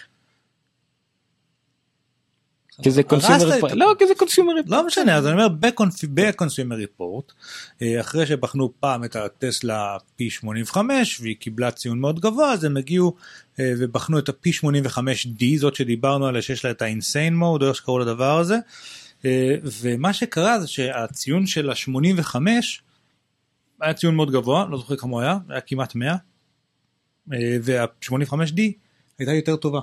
כי זה Consumer ה- לא כי זה Consumer לא משנה אז אני אומר ב Consumer Report אחרי שבחנו פעם את הטסלה P85 והיא קיבלה ציון מאוד גבוה אז הם הגיעו אה, ובחנו את ה-P85D זאת שדיברנו עליה שיש לה את ה-insane mode או איך שקראו לדבר הזה. אה, ומה שקרה זה שהציון של ה-85 היה ציון מאוד גבוה לא זוכר כמה היה היה כמעט 100 אה, וה-85D הייתה יותר טובה.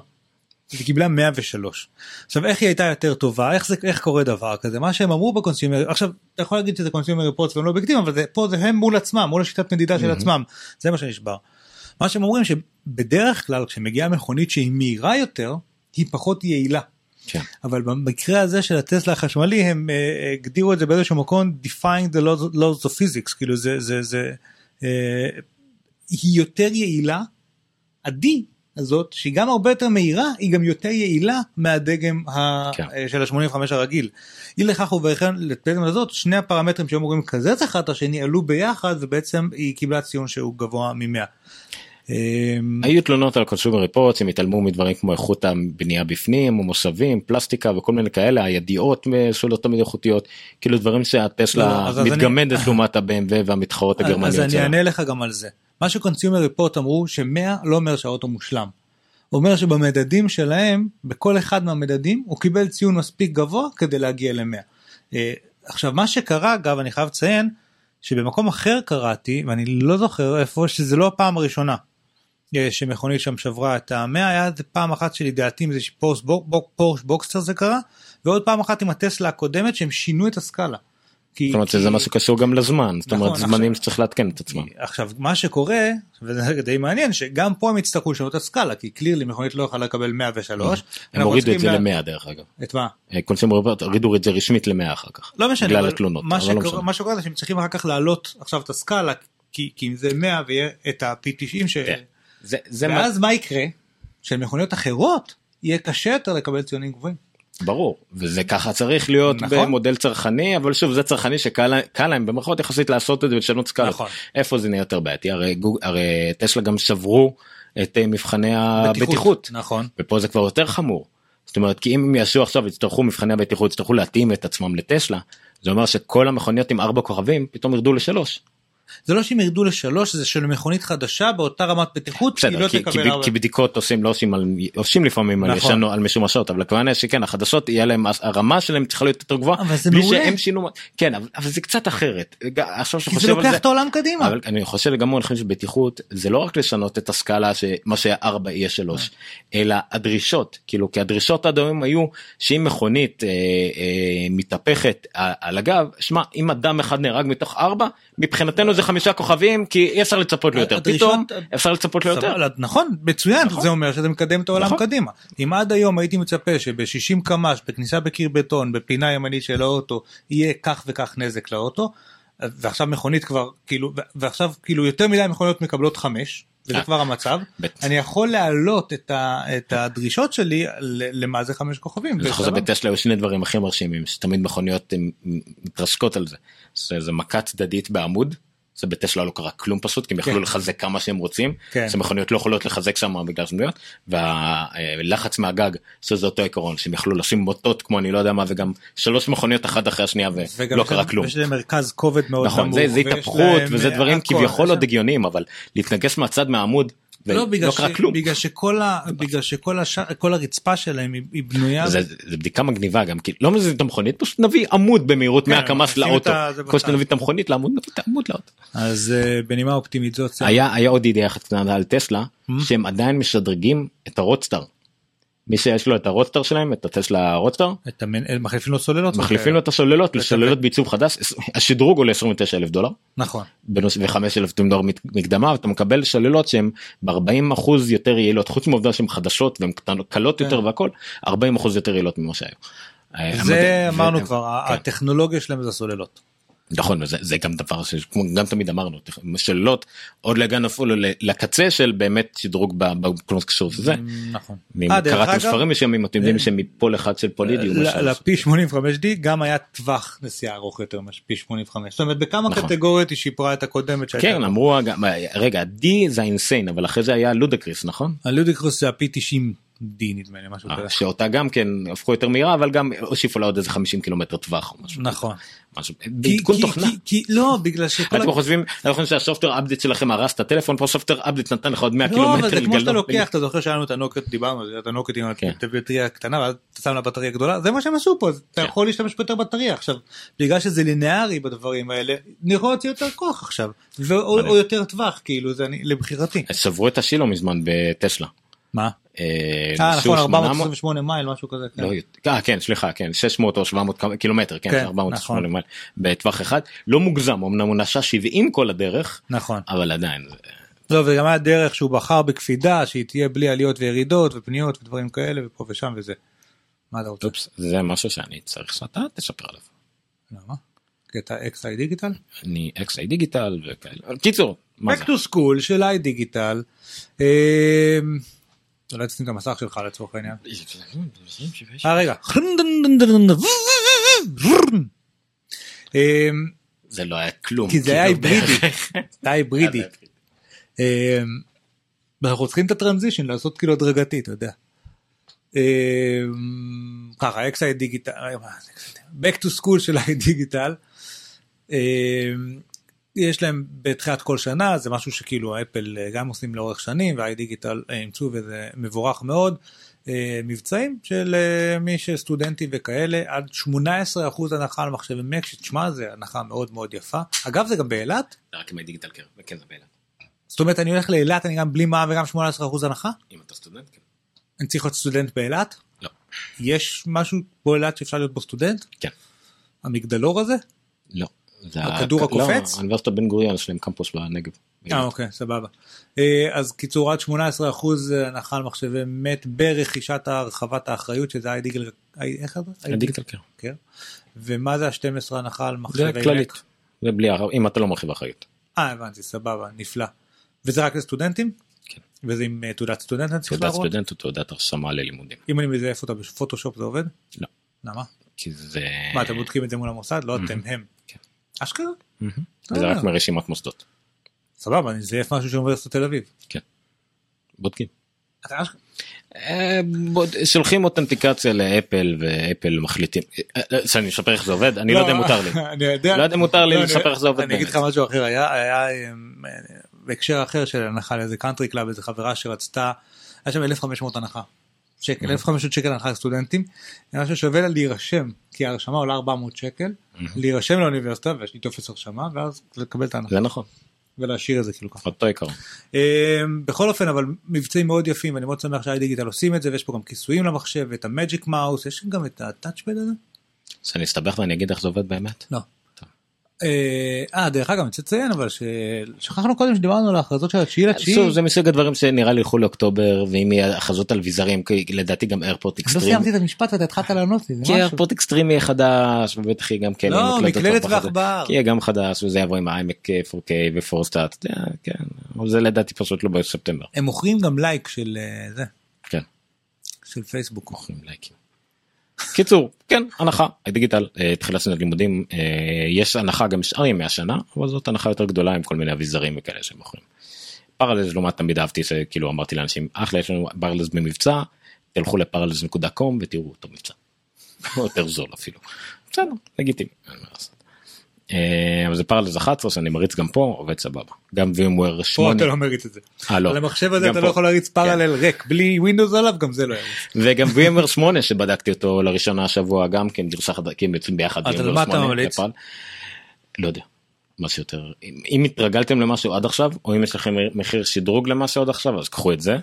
היא קיבלה 103. עכשיו איך היא הייתה יותר טובה איך זה איך קורה דבר כזה מה שהם אמרו ב Consumer עכשיו אתה יכול להגיד שזה Consumer Report והם לא אובייקטיביים אבל זה, פה זה הם מול עצמם מול השיטת מדידה של. עצמם זה מה שנשבר. מה שהם אומרים שבדרך כלל כשמגיעה מכונית שהיא מהירה יותר היא פחות יעילה. כן. אבל במקרה הזה של הטסלה החשמלי הם אה, הגדירו את זה באיזשהו מקום defying the laws, of physics כאילו זה זה זה אה, היא יותר יעילה. ה-D הזאת שהיא גם הרבה יותר מהירה היא גם יותר יעילה מהדגם ה- כן. אה, של ה-85 הרגיל. אי לכך ובכן בעצם הזאת שני הפרמטרים שאמורים לקזז אחד את השני עלו ביחד ובעצם היא קיבלה ציון שהוא גבוה מ-100. היו תלונות על קונסיומר ריפורט הם התעלמו מדברים כמו איכות הבנייה בפנים או מושבים פלסטיקה וכל מיני כאלה הידיעות שלא תמיד איכותיות כאילו דברים לא, שהטסלה אני- מתגמדת לעומת ה-BMW והמתחרות הגרמניות. אז אני. אענה לך גם על זה. מה שקונסיומר ריפורט אמרו ש-100 לא אומר שהאוטו מושלם. אומר שבמדדים שלהם, בכל אחד מהמדדים, הוא קיבל ציון מספיק גבוה כדי להגיע ל-100. עכשיו מה שקרה אגב אני חייב לציין שבמקום אחר קראתי ואני לא זוכר איפה שזה לא הפעם הראשונה אה, שמכונית שם שברה את המאה היה איזה פעם אחת שלדעתי עם איזה Porsche Boxster זה קרה ועוד פעם אחת עם הטסלה הקודמת שהם שינו את הסקאלה. כי, זאת אומרת שזה משהו קשור גם לזמן זאת אומרת נכון, זמנים שצריך לעדכן את עצמם. עכשיו מה שקורה וזה די מעניין שגם פה הם יצטרכו לשנות את הסקאלה כי clearly מכונית לא יכולה לקבל 103. הם הורידו את זה צריכים לה- ל-100 דרך אגב. את מה? קונסיומר ריפורט הורידו את זה רשמית ל-100 אחר כך. לא משנה, בגלל התלונות. מה, אבל לא משנה. מה שקורה זה שהם צריכים אחר כך להעלות עכשיו את הסקאלה, כי, כי אם זה 100 ויהיה את ה-P90 ש... כן. זה, זה ואז מה יקרה? שלמכוניות אחרות יהיה קשה יותר לקבל ציונים גבוהים. ברור וזה ככה צריך להיות נכון. במודל צרכני אבל שוב זה צרכני שקל לה- קל להם במרכאות יחסית לעשות את זה ולשנות סקאלות. נכון. איפה זה נהיה יותר בעייתי הרי, גוג, הרי טסלה גם שברו את אה, מבחני הבטיחות נכון. ופה זה כבר יותר חמור. זאת אומרת כי אם הם יעשו עכשיו יצטרכו מבחני הבטיחות יצטרכו להתאים את עצמם לטסלה זה אומר שכל המכוניות עם ארבע כוכבים פתאום ירדו לשלוש. זה לא שהם ירדו לשלוש, זה של מכונית חדשה באותה רמת בטיחות, בסדר, לא כי, כי, הרבה. כי בדיקות עושים לא עושים על עושים לפעמים על נכון. ישנו על משומשות אבל הכוונה שכן החדשות יהיה להם הרמה שלהם צריכה להיות יותר גבוהה אבל זה מעולה. שהם שינו כן אבל, אבל זה קצת אחרת עכשיו שחושב זה על לוקח זה את העולם קדימה. אבל אני חושב לגמרי אני חושב שבטיחות זה לא רק לשנות את הסקאלה שמה שהיה 4 יהיה 3 אלא הדרישות כאילו כי הדרישות עד היום היו שאם מכונית אה, אה, מתהפכת ע- על הגב שמע אם אדם אחד נהרג מתוך 4 מבחינתנו זה חמישה כוכבים כי אי אפשר לצפות ליותר הדרישות- פתאום אפשר לצפות ליותר. סבבה, נכון, מצוין, זה אומר שזה מקדם את העולם נכון. קדימה. אם עד היום הייתי מצפה שב-60 קמ"ש, בכניסה בקיר בטון, בפינה ימנית של האוטו, יהיה כך וכך נזק לאוטו, ועכשיו מכונית כבר, כאילו, ועכשיו כאילו יותר מדי מכוניות מקבלות חמש, וזה אה, כבר המצב. אני יכול להעלות את ה- את הדרישות שלי למה זה חמש כוכבים. אני זוכר זה וסבבה. בטסלה היו שני דברים הכי מרשימים שתמיד מכוניות מתרסקות על. זה זה מכה צדדית בעמוד. זה בטסלה לא קרה כלום פשוט כי הם יכלו כן. לחזק כמה שהם רוצים. כן. שמכוניות לא יכולות לחזק שם בגלל שנויות והלחץ מהגג שזה אותו עיקרון שהם יכלו לשים מוטות כמו אני לא יודע מה וגם שלוש מכוניות אחת אחרי השנייה ולא קרה כלום. יש להם מרכז כובד מאוד נכון נמוך. זה זה ויש התהפכות וזה אה, דברים הכל. כביכול עוד הגיוניים אבל להתנגש מהצד מהעמוד לא, בגלל, ולא ש... קרה כלום. בגלל שכל, ה... בגלל שכל הש... כל הרצפה שלהם היא, היא בנויה. זה, זה בדיקה מגניבה גם כי לא מזיזים את המכונית פשוט נביא עמוד במהירות כן, 100 קמ"ש נשים לאוטו כמו בצד. שנביא את המכונית לעמוד נביא את העמוד לאוטו. אז uh, בנימה אופטימית זאת. היה היה עוד ידיעה אחת קטנה על טסלה Hmm? שהם עדיין משדרגים את ה Roadster. מי שיש לו את ה Roadster שלהם את הטסלה Roadster את המנ... מחליפים לו סוללות. מחליפים לו את הסוללות לסוללות בעיצוב חדש השדרוג עולה 29 אלף דולר נכון. בנוס- ו-5 אלף דולר מקדמה ואתה מקבל סוללות שהן ב-40 אחוז יותר יעילות חוץ מהעובדה שהן חדשות והן קטנות- קלות יותר כן. והכל 40 אחוז יותר יעילות ממה שהיו. אה, זה אמרנו ו- כבר, כן. הטכנולוגיה שלהם זה הסוללות. נכון וזה זה גם דבר שכמו גם תמיד אמרנו שאלות עוד לא הגענו אפילו לקצה של באמת שדרוג ב- בכל מה שקשור לזה. נכון. אם אה, קראתם ספרים מסוימים אתם יודעים אה, שמפול אחד של פולידיום. לפי 85D גם היה טווח נסיעה ארוך יותר מ P85 זאת אומרת בכמה נכון. קטגוריות היא שיפרה את הקודמת שהייתה כן. אמרו גם- רגע D זה ה insane אבל אחרי זה היה ludicrous נכון? ה ludicrous זה ה P90D נדמה לי משהו אה, כזה. שאותה גם כן הפכו יותר מהירה אבל גם הוסיפו לה עוד איזה 50 קילומטר טווח או משהו. נכון. משהו. כי- תוכנה. כי- לא בגלל שכל אתם חושבים אתם חושבים שה software update שלכם הרס את הטלפון פה software update נתן לך עוד 100 לא קילומטר. אבל זה כמו שאתה. לוקח אתה זוכר שהיה לנו את הנוקיות דיברנו על הנוקיות עם כן. הבטריה קטנה ואז אתה שם לה בטריה גדולה זה מה שהם עשו פה אתה יכול להשתמש ביותר בטריה עכשיו בגלל שזה לינארי בדברים האלה אני יכול להוציא יותר כוח עכשיו או יותר טווח כאילו זה לבחירתי. שברו את השילו מזמן בטסלה. מה? אה, אה נכון 800 428 מייל משהו כזה. כן. לא יותר. אה, כן סליחה כן 600 או 700 קמ- קילומטר כן כן, 480 נכון. מייל בטווח אחד לא מוגזם אמנם הוא נסע 70 כל הדרך נכון. אבל עדיין זה- לא וגם היה דרך שהוא בחר בקפידה שהיא תהיה בלי עליות וירידות ופניות ודברים כאלה ופה ושם וזה. מה אתה רוצה? אופס, זה משהו שאני צריך שאתה תספר עליו. למה? כי אתה XI דיגיטל? אני XI דיגיטל וכאלה. קיצור מה זה? Back to school של איי דיגיטל. אולי תשים את המסך שלך לצורך העניין. אה רגע. זה לא היה כלום. כי זה היה כאילו, היברידי. בערך. זה היה היברידי. אמ, ואנחנו צריכים את הטרנזישן לעשות כאילו הדרגתי אתה יודע. אמ, ככה אקסאי דיגיטל. back to school של דיגיטל. יש להם בתחילת כל שנה זה משהו שכאילו אפל אה, גם עושים לאורך שנים והאי דיגיטל אה, אימצו וזה מבורך מאוד. אה, מבצעים של אה, מי שסטודנטים וכאלה עד 18% הנחה על מחשבי מק שתשמע זה הנחה מאוד מאוד יפה אגב זה גם באילת רק עם הדיגיטל קר, וכן זה באילת. זאת אומרת אני הולך לאילת אני גם בלי מע"מ וגם 18% הנחה אם אתה סטודנט כן. אני צריך להיות סטודנט באילת לא. יש משהו באילת שאפשר להיות בו סטודנט כן. המגדלור הזה לא. זה הכדור ה- הקופץ? לא, האוניברסיטת בן גוריון יש להם קמפוס בנגב. אה אוקיי סבבה. אה, אז קיצור עד 18% הנחה על מחשבי מת ברכישת הרחבת האחריות שזה איי דיגיטל איך זה? הדיגיטל קר. כן. ומה זה ה-12 הנחה על מחשבי זה מק? כללית. זה בלי, אם אתה לא מרחיב אחריות. אה הבנתי סבבה נפלא. וזה רק לסטודנטים? כן. וזה עם אה, תעודת סטודנט אני צריך תעודת להראות? סטודנט או תעודת הרשמה ללימודים. אם אני מזייף אותה בפוטושופ זה עובד? לא. למה? כי זה... מה אתם בודקים את זה מול המוסד? לא אתם הם. אשכרה? מהמם. זה אה. רק מרשימת מוסדות. סבבה אני אזייף משהו של אוניברסיטת תל אביב. בודקים. אתה אשכרה? אה, שולחים אותנטיקציה לאפל ואפל מחליטים. אה, אה, שאני אספר איך זה עובד? אני לא יודע אם מותר לי. אני יודע. לא יודע אם מותר לי לא, לספר איך זה עובד אני אגיד לך. משהו אחר היה היה בהקשר אחר של הנחה לאיזה קאנטרי קלאב איזה חברה שרצתה היה שם 1500 הנחה. שקל 1500 שקל הנחה לסטודנטים. היה משהו שווה לה להירשם כי ההרשמה עולה 400 שקל להירשם לאוניברסיטה ויש לי טופס הרשמה ואז לקבל את ההנחה זה נכון. ולהשאיר את זה כאילו ככה. אותו עיקרון. אמ, בכל אופן אבל מבצעים מאוד יפים ואני מאוד שמח שהאי דיגיטל עושים את זה ויש פה גם כיסויים למחשב ואת המג'יק מאוס יש גם את הטאצ'פד הזה. שאני אסתבך ואני אגיד איך זה עובד באמת? לא. אה, אה, דרך אגב, אני רוצה לציין אבל ששכחנו קודם שדיברנו על ההכרזות של התשיעי לתשיעי. זה מסוג הדברים שנראה לי ילכו לאוקטובר ואם יהיה הכרזות על ויזרים כי לדעתי גם איירפורט לא אקסטרים. סיימתי את המשפט ואתה התחלת לענות לי, כי. איירפורט אקסטרים יהיה חדש ובטח יהיה גם כן. לא, מקלדת פחות- ועכבר. כי יהיה גם חדש וזה יבוא עם ה-IMAC 4K ו-4סטאט. כן, זה לדעתי פשוט לא בספטמבר. הם מוכרים גם לייק של אה, זה, כן. של פייסבוק. מוכרים לייקים. קיצור, כן, הנחה, דיגיטל, אה, תחילת שנת לימודים, אה, יש הנחה גם שאר ימי השנה, אבל זאת הנחה יותר גדולה עם כל מיני אביזרים וכאלה שהם מוכרים. פרלז לעומת תמיד אהבתי שכאילו אמרתי לאנשים אחלה יש לנו פרלז במבצע, תלכו לפרלז.com ותראו אותו מבצע. יותר זול אפילו. בסדר, לגיטימי. אין מה לעשות. אה, אבל זה Parallels 11 שאני מריץ גם פה עובד סבבה גם VMware פה 8 אתה לא מריץ את זה. אה, לא. על המחשב הזה אתה פה. לא יכול להריץ Parallels ריק בלי ווינדוס עליו גם זה לא יריץ. וגם VMware 8 שבדקתי אותו לראשונה השבוע גם כן גרסה חדשה כי הם יוצאים ביחד. אז על מה אתה 8 ממליץ? לא יודע. מה שיותר אם, אם התרגלתם למשהו עד עכשיו או אם יש לכם מחיר שדרוג למשהו עד עכשיו אז קחו את זה.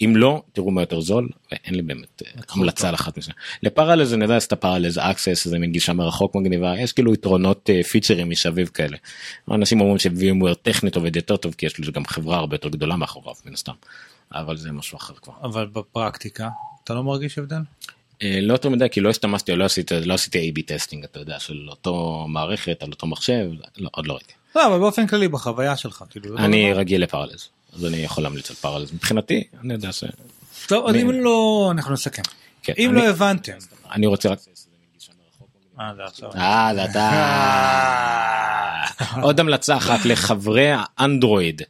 אם לא תראו מה יותר זול ואין לי באמת אה, המלצה על אחת מזה. ל Parallels אני יודע את ה Parallels Access זה מין גישה מרחוק מגניבה יש כאילו יתרונות אה, פיצ'רים מסביב כאלה. אנשים אומרים ש-VMware טכנית עובד יותר טוב כי יש לזה גם חברה הרבה יותר גדולה מאחוריו מן הסתם. אבל זה משהו אחר כבר. אבל בפרקטיקה אתה לא מרגיש הבדל? אה, לא יותר מדי כי לא השתמשתי או לא עשיתי לא עשיתי A/B testing אתה יודע של אותו מערכת על אותו מחשב לא, עוד לא ראיתי. לא אבל באופן כללי בחוויה שלך כאילו. אני. רגיל ל Parallels אז אני יכול להמליץ על Parallels מבחינתי אני יודע ש... טוב אז אם לא אנחנו נסכם. כן, אם אני- לא הבנתם. אני רוצה רק אה, זה. אה זה אתה עוד המלצה אחת לחברי האנדרואיד.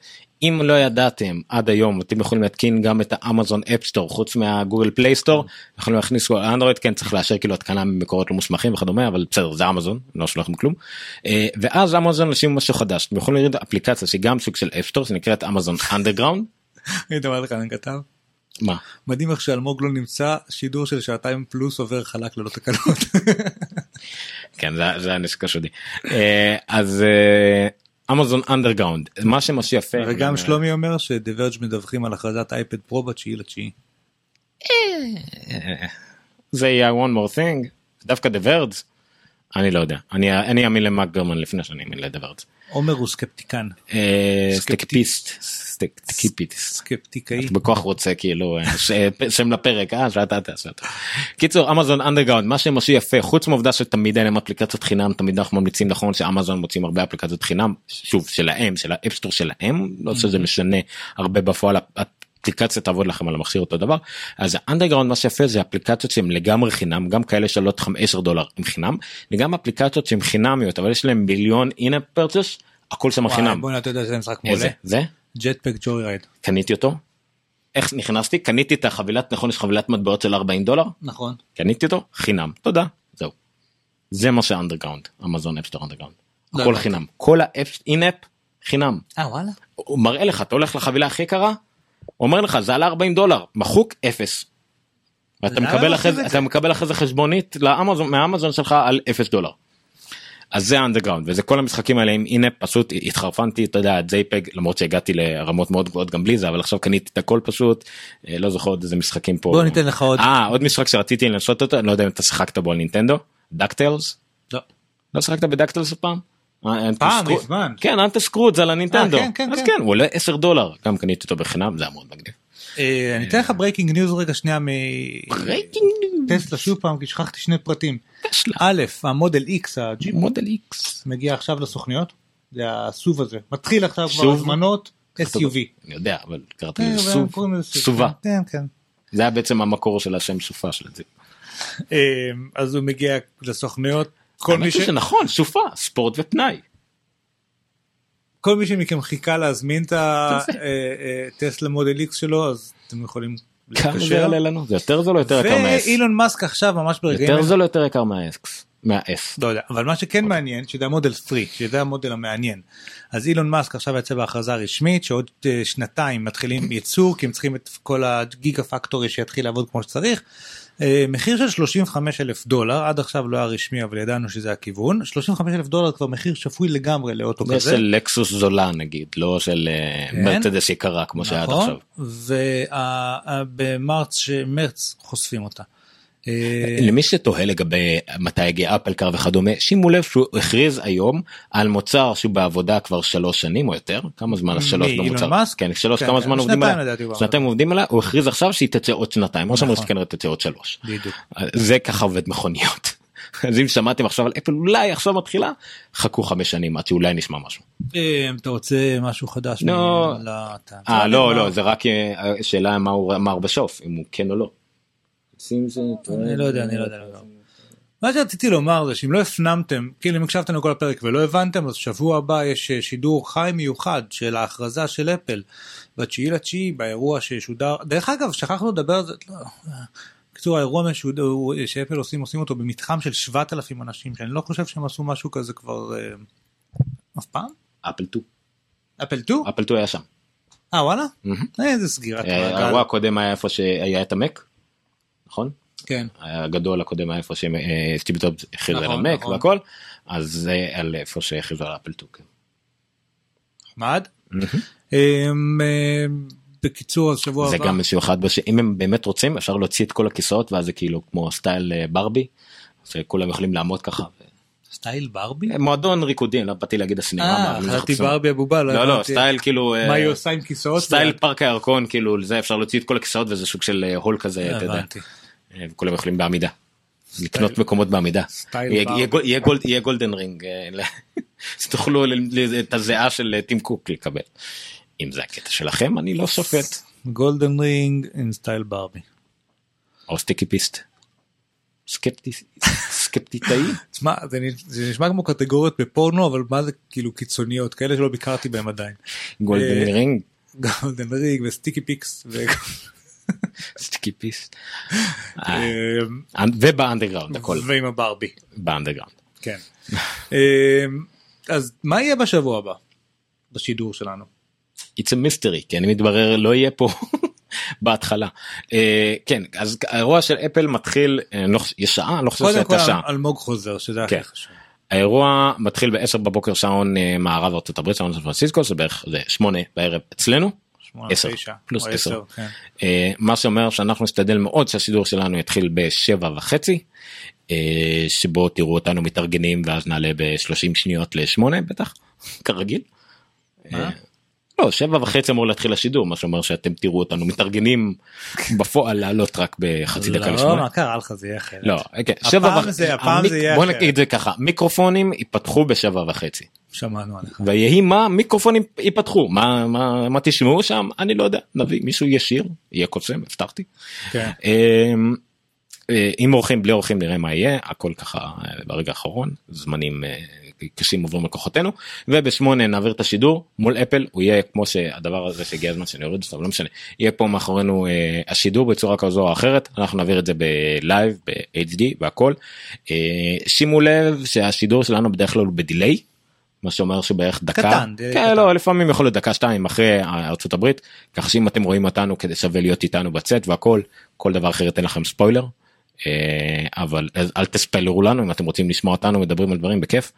אם לא ידעתם עד היום אתם יכולים להתקין גם את ה Amazon Appstore חוץ מה Google Play Store יכולים להכניס אנדרואיד כן צריך לאשר כאילו התקנה ממקורות לא מוסמכים וכדומה אבל בסדר זה אמזון לא לכם כלום אה, ואז אמזון אנשים משהו חדש אתם יכולים לראות אפליקציה שהיא גם סוג של app store שנקראת Amazon Underground אומר לך אני כתב. מה? מדהים איך שאלמוג לא נמצא שידור של שעתיים פלוס עובר חלק ללא תקלות. כן זה, הנשק השוודי אה, אז אמזון Underground מה שמשהו יפה וגם שלומי אומר ש The Verge מדווחים על הכרזת אייפד פרו בתשיעי לתשיעי. זה יהיה one more thing דווקא Verge אני לא יודע אני אני אאמין למארק גורמן לפני שאני אאמין Verge. עומר הוא סקפטיקן. אה, סטקפיסט סקפטיקאי. בכוח רוצה כאילו אה, ש- שם לפרק אה שאתה תעשה אותו. קיצור אמזון Underground מה שהם עשו יפה חוץ מהעובדה שתמיד אין להם אפליקציות חינם תמיד אנחנו ממליצים נכון שאמזון מוצאים הרבה אפליקציות חינם שוב שלהם של ה Appstore שלהם לא שזה משנה הרבה בפועל האפליקציה תעבוד לכם על המכשיר אותו דבר אז ה Underground מה שיפה זה אפליקציות שהן לגמרי חינם גם כאלה שעולות 10 דולר עם חינם וגם אפליקציות שהן חינמיות אבל יש להם ביליון in-app purchases הכל שם וואי, חינם. בוא'נה אתה יודע שזה משחק? מעולה. זה? Jetpack Joyride. קניתי אותו. איך נכנסתי קניתי את החבילת נכון יש חבילת מטבעות של 40 דולר נכון. קניתי אותו חינם תודה זהו. זה מה ש Underground אמזון Appstore Underground. הכל. חינם כל ה in-app חינם. אה וואלה. הוא מראה לך אתה הולך לחבילה הכי יקרה הוא אומר לך זה עלה 40 דולר מחוק אפס. ואתה מקבל אחרי זה את זה? אתה מקבל אחרי זה חשבונית לאמזון מהאמזון שלך על 0 דולר. אז זה ה Underground וזה כל המשחקים האלה עם in-app פשוט התחרפנתי אתה יודע את זייפג למרות שהגעתי לרמות מאוד גבוהות גם בלי זה אבל עכשיו קניתי את הכל פשוט אה, לא זוכר עוד איזה משחקים פה. בוא ניתן לך עוד. אה עוד משחק שרציתי לנסות אותו אני לא יודע אם אתה שיחקת בו על נינטנדו DuckTales. לא. לא שיחקת ב DuckTales אף פעם? אה, פעם, מזמן. כן סקרוג' זה על הנינטנדו. כן, כן, אז כן. כן הוא עולה 10 דולר גם קניתי אותו בחינם זה היה מאוד מגניב. אה, אני אתן לך breaking news רגע שנייה מ... טסלה שוב פעם כי שכחתי שני פרטים. א' המודל X הג'יפ מודל X מגיע עכשיו לסוכניות. זה הסוב הזה מתחיל עכשיו כבר? הזמנות SUV. אני יודע אבל קראתי כן, לזה. סובה. כן כן. זה היה בעצם המקור של השם סופה של זה. אה, אז הוא מגיע לסוכניות. כל מי ש... שנכון סופה ספורט ופנאי. כל מי שמכם חיכה להזמין את הטסלה מודל X שלו אז אתם יכולים כמה זה. יעלה לנו? זה יותר זול או יותר יקר מה-S? ואילון מאסק עכשיו ממש ברגעים יותר זול או יותר יקר? מה-S. לא יודע אבל מה שכן מעניין שזה המודל 3 שזה המודל המעניין אז אילון מאסק עכשיו יצא בהכרזה רשמית שעוד אה, שנתיים מתחילים ייצור כי הם צריכים את כל הגיגה פקטורי שיתחיל לעבוד כמו שצריך. אה, מחיר של 35 אלף דולר עד עכשיו לא היה רשמי אבל ידענו שזה הכיוון 35 אלף דולר כבר מחיר שפוי לגמרי לאוטו זה כזה. של לקסוס זולה נגיד לא של אה, כן. מרצדס יקרה כמו שהיה עד נכון, עכשיו. ובמרץ מרץ חושפים אותה. אה, למי שתוהה לגבי מתי יגיע אפל קאר וכדומה שימו לב שהוא הכריז היום על מוצר שהוא בעבודה כבר שלוש שנים או יותר כמה זמן אילון במוצר? כן שלוש כן, כמה זמן עובדים שנתיים עליה שנתיים עובדים עליה הוא הכריז עכשיו שהיא תצא עוד שנתיים או שאמרו. שכנראה תצא עוד שלוש. זה ככה עובד מכוניות. אז אם שמעתם עכשיו על אפל אולי עכשיו מתחילה חכו חמש שנים עד שאולי נשמע משהו. אה, אתה רוצה משהו חדש? לא. אה לא לא זה רק שאלה מה הוא אמר בסוף אם הוא כן או לא. אני לא יודע, אני לא יודע. לא יודע. מה שרציתי לומר זה שאם לא הפנמתם, כאילו אם הקשבתם לכל הפרק ולא הבנתם, אז שבוע הבא יש אה, שידור חי מיוחד של ההכרזה של אפל בתשיעי לתשיעי באירוע ששודר, דרך אגב שכחנו לדבר על זה, לא, אה, בקיצור האירוע משודר, הוא- שאפל עושים עושים אותו במתחם של 7,000 אנשים, שאני לא חושב שהם עשו משהו כזה כבר אה, אף פעם? אפל 2. אפל 2? אפל 2 היה שם. אה וואלה? מהמם. איזה סגירת מעגל. האירוע הקודם היה איפה שהיה את המק. נכון? כן. הגדול הקודם היה איפה שסטיב טופס המק נכון. והכל אז זה על איפה שהכריזו על אפל 2. כן. נחמד. אמ, אמ, בקיצור אז שבוע זה הבא. גם איזשהו אחד שאם הם באמת רוצים אפשר להוציא את כל הכיסאות ואז זה כאילו כמו סטייל אה, ברבי. שכולם יכולים לעמוד ככה. סטייל ברבי? מועדון ריקודים לא באתי להגיד הסינמה. אה, חשבתי. ברבי הבובה. לא לא הבנתי. סטייל כאילו אה, מה היא עושה עם כיסאות? סטייל? פארק הירקון כאילו זה אפשר להוציא את כל הכיסאות וזה סוג של אה, הול כזה אתה יודע. אה, וכולם יכולים בעמידה. לקנות מקומות בעמידה. יהיה- גול- golden ring אה, שתוכלו ל- את הזיעה של אה, טים קוק לקבל. אם זה הקטע שלכם אני לא שופט. golden ring אין סטייל ברבי. או sticky fist. סקפטי סקפטיטאי. תשמע זה נשמע כמו קטגוריות בפורנו אבל מה זה כאילו קיצוניות כאלה שלא ביקרתי בהם עדיין. golden ring. golden ring ו sticky fist. ו- sticky fist. אה, וב Underground הכל. ועם הברבי. ב Underground. כן. אה, אז מה יהיה בשבוע הבא? בשידור שלנו. It's a mystery כי אני מתברר לא יהיה פה בהתחלה. אה, כן אז האירוע של אפל מתחיל אה, אני לא חושב- יש שעה אני לא חושב קודם כל שהייתה שעה. אלמוג חוזר שזה כן. הכי חשוב. האירוע מתחיל ב-10 בבוקר שעון מערב ארצות הברית שעון סן פרנסיסקו זה בערך זה 8 בערב אצלנו. שמונה, 10 תשע, פלוס או 10 עשר, כן. אה, מה שאומר שאנחנו נשתדל מאוד שהשידור שלנו יתחיל בשבע וחצי אה, שבו תראו אותנו מתארגנים ואז נעלה ב-30 שניות לשמונה בטח כרגיל. מה? לא שבע וחצי אמור להתחיל השידור מה שאומר שאתם תראו אותנו מתארגנים בפועל לעלות רק בחצי דקה לא, לשמונה. מה קרה לך זה יהיה אחרת. לא, כן, הפעם שבע וחצי, הפעם זה יהיה בוא אחרת. נגיד את זה ככה, מיקרופונים ייפתחו בשבע וחצי. שמענו עליך. ויהי מה מיקרופונים ייפתחו, מה, מה, מה תשמעו שם, אני לא יודע, נביא מישהו ישיר, יהיה קוסם, הבטחתי. כן. אמ, אה, עם אורחים בלי אורחים נראה מה יהיה. הכל ככה אה, ברגע האחרון. זמנים אה, קשים עוברים לכוחותינו ובשמונה נעביר את השידור מול אפל. הוא יהיה כמו שהדבר הזה שהגיע הזמן שאני אוריד אותו לא משנה. יהיה פה מאחורינו אה, השידור בצורה כזו או אחרת. אנחנו נעביר את זה בלייב ב-HD והכל. אה, שימו לב שהשידור שלנו בדרך כלל הוא בדיליי. מה שאומר שבערך דקה, קטן, כן, קטן. לא, לפעמים יכול להיות דקה שתיים אחרי ארצות הברית, כך שאם אתם רואים אותנו כדי שווה להיות איתנו בצאת והכל, כל דבר אחר ייתן לכם ספוילר. אה, אבל אל תספיילרו לנו אם אתם רוצים לשמוע אותנו מדברים על דברים בכיף.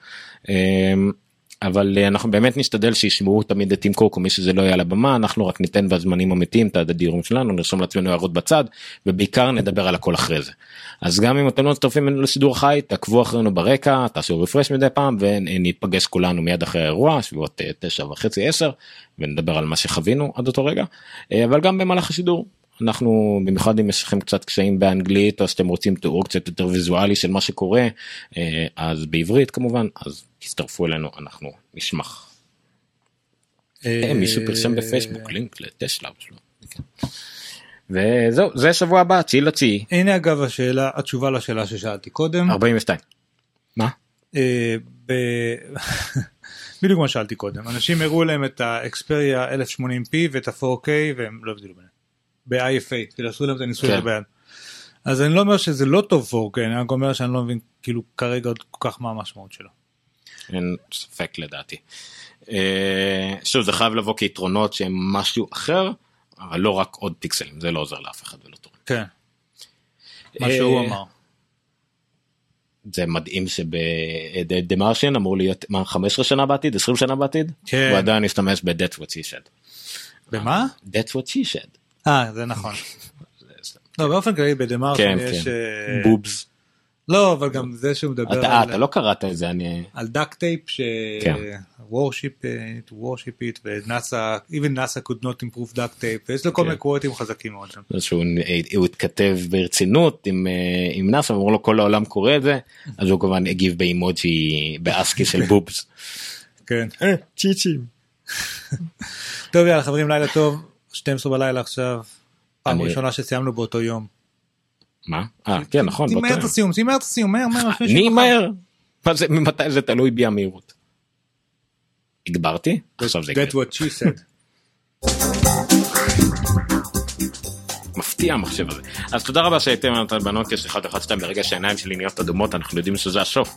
אבל אה, אנחנו באמת נשתדל שישמעו תמיד את טים קוק או מי שזה לא יהיה על הבמה אנחנו רק ניתן בזמנים אמיתיים את הדיורים שלנו נרשום לעצמנו הערות בצד ובעיקר נדבר על הכל אחרי זה. אז גם אם אתם לא מצטרפים לשידור חי תעקבו אחרינו ברקע תעשו רפרש מדי פעם וניפגש כולנו מיד אחרי האירוע שבועות אה, תשע וחצי עשר ונדבר על מה שחווינו עד אותו רגע אה, אבל גם במהלך השידור אנחנו במיוחד אם יש לכם קצת קשיים באנגלית או שאתם רוצים תיאור קצת יותר ויזואלי של מה שקורה אה, אז בעברית כמובן אז תצטרפו אלינו אנחנו נשמח. אה, מישהו פרסם בפייסבוק לינק לטסלה. כן. וזהו זה שבוע הבא תשיעי לתשיעי הנה אגב השאלה התשובה לשאלה ששאלתי קודם. 42. מה? אה, בדיוק מה שאלתי קודם אנשים הראו להם את האקספריה 1080p ואת ה-4K והם לא הבדילו ביניהם. ב-IFA כאילו עשו להם את הניסוי כן. ביד. אז אני לא אומר שזה לא טוב 4K אני רק אומר שאני לא מבין כאילו כרגע עוד כל כך מה המשמעות שלו. אין ספק לדעתי. אה, שוב זה חייב לבוא כיתרונות שהם משהו אחר אבל לא רק עוד פיקסלים זה לא עוזר לאף אחד ולא תורם. כן. מה אה, שהוא אמר. זה מדהים שב The Martian אמור להיות מה 15 שנה בעתיד 20 שנה בעתיד כן. הוא עדיין ישתמש ב-That's what she said. במה? That's what she said. אה זה נכון. לא, באופן כללי ב The Martian כן, יש... כן. אה, boobs. לא, אבל גם זה שהוא מדבר אתה, על... אתה לא קראת את זה, אני... על duct tape ש... כן. worship it, worship it, ונאסא, even NASA could not improve duct tape, ויש לו כל כן. מיני quote ים חזקים מאוד שם. זה שהוא הוא התכתב ברצינות עם, אה, עם נאסא, אמרו לו כל העולם קורא את זה, אז הוא כמובן הגיב באימוג'י באסקי של בובס. כן. צ'יצ'ים. טוב יאללה חברים לילה טוב, 12 בלילה עכשיו, פעם אני- ראשונה שסיימנו באותו יום. מה? אה, כן, נכון. באותו תימהר את יום. הסיום, תימהר את הסיום, מהר מהר. אני מהר. מה זה, ממתי זה תלוי בי המהירות? הגברתי? עכשיו זה That's what she said. מפתיע המחשב הזה. אז תודה רבה שהייתם איתנו ב Noncast 1 1 2 ברגע שהעיניים שלי נהיות אדומות אנחנו יודעים שזה הסוף.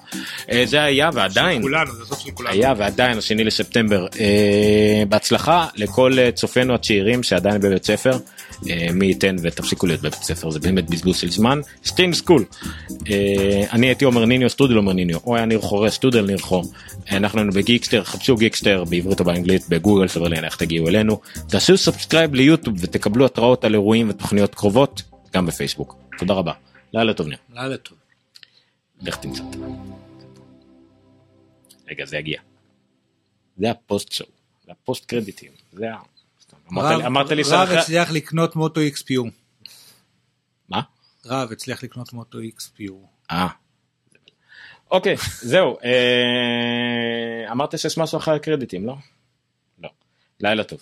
אה, זה היה ועדיין. כולנו, זה הסוף של כולנו. היה ועדיין השני לספטמבר. אה, בהצלחה לכל אה, צופינו הצעירים שעדיין בבית ספר. אה, מי ייתן ותפסיקו להיות בבית ספר זה באמת בזבוז של זמן. stay in school. אה, אני הייתי עומר ניניו שטרודל עומר ניניו. הוא היה ניר חורש שטרודל ניר חור. אה, אנחנו היינו בגיקסטר חפשו גיקסטר בעברית או באנגלית בגוגל סביר להניח תגיעו אלינו. תעשו subscribe ליוטיוב ותקבלו התראות על אירועים ותוכניות קרובות גם בפייסבוק. תודה רבה. לילה טוב ניר. לילה טוב. לך תמצא. רגע זה יגיע. זה ה post show. זה הפוסט קרדיטים. זה ה... אמרת לי- אמרת לי רב הצליח לקנות Moto X Pure. מה? רב הצליח לקנות Moto X Pure. אה. אוקיי זהו אה, אמרת שיש משהו אחרי הקרדיטים לא? לא. לילה טוב.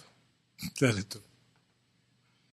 לילה טוב.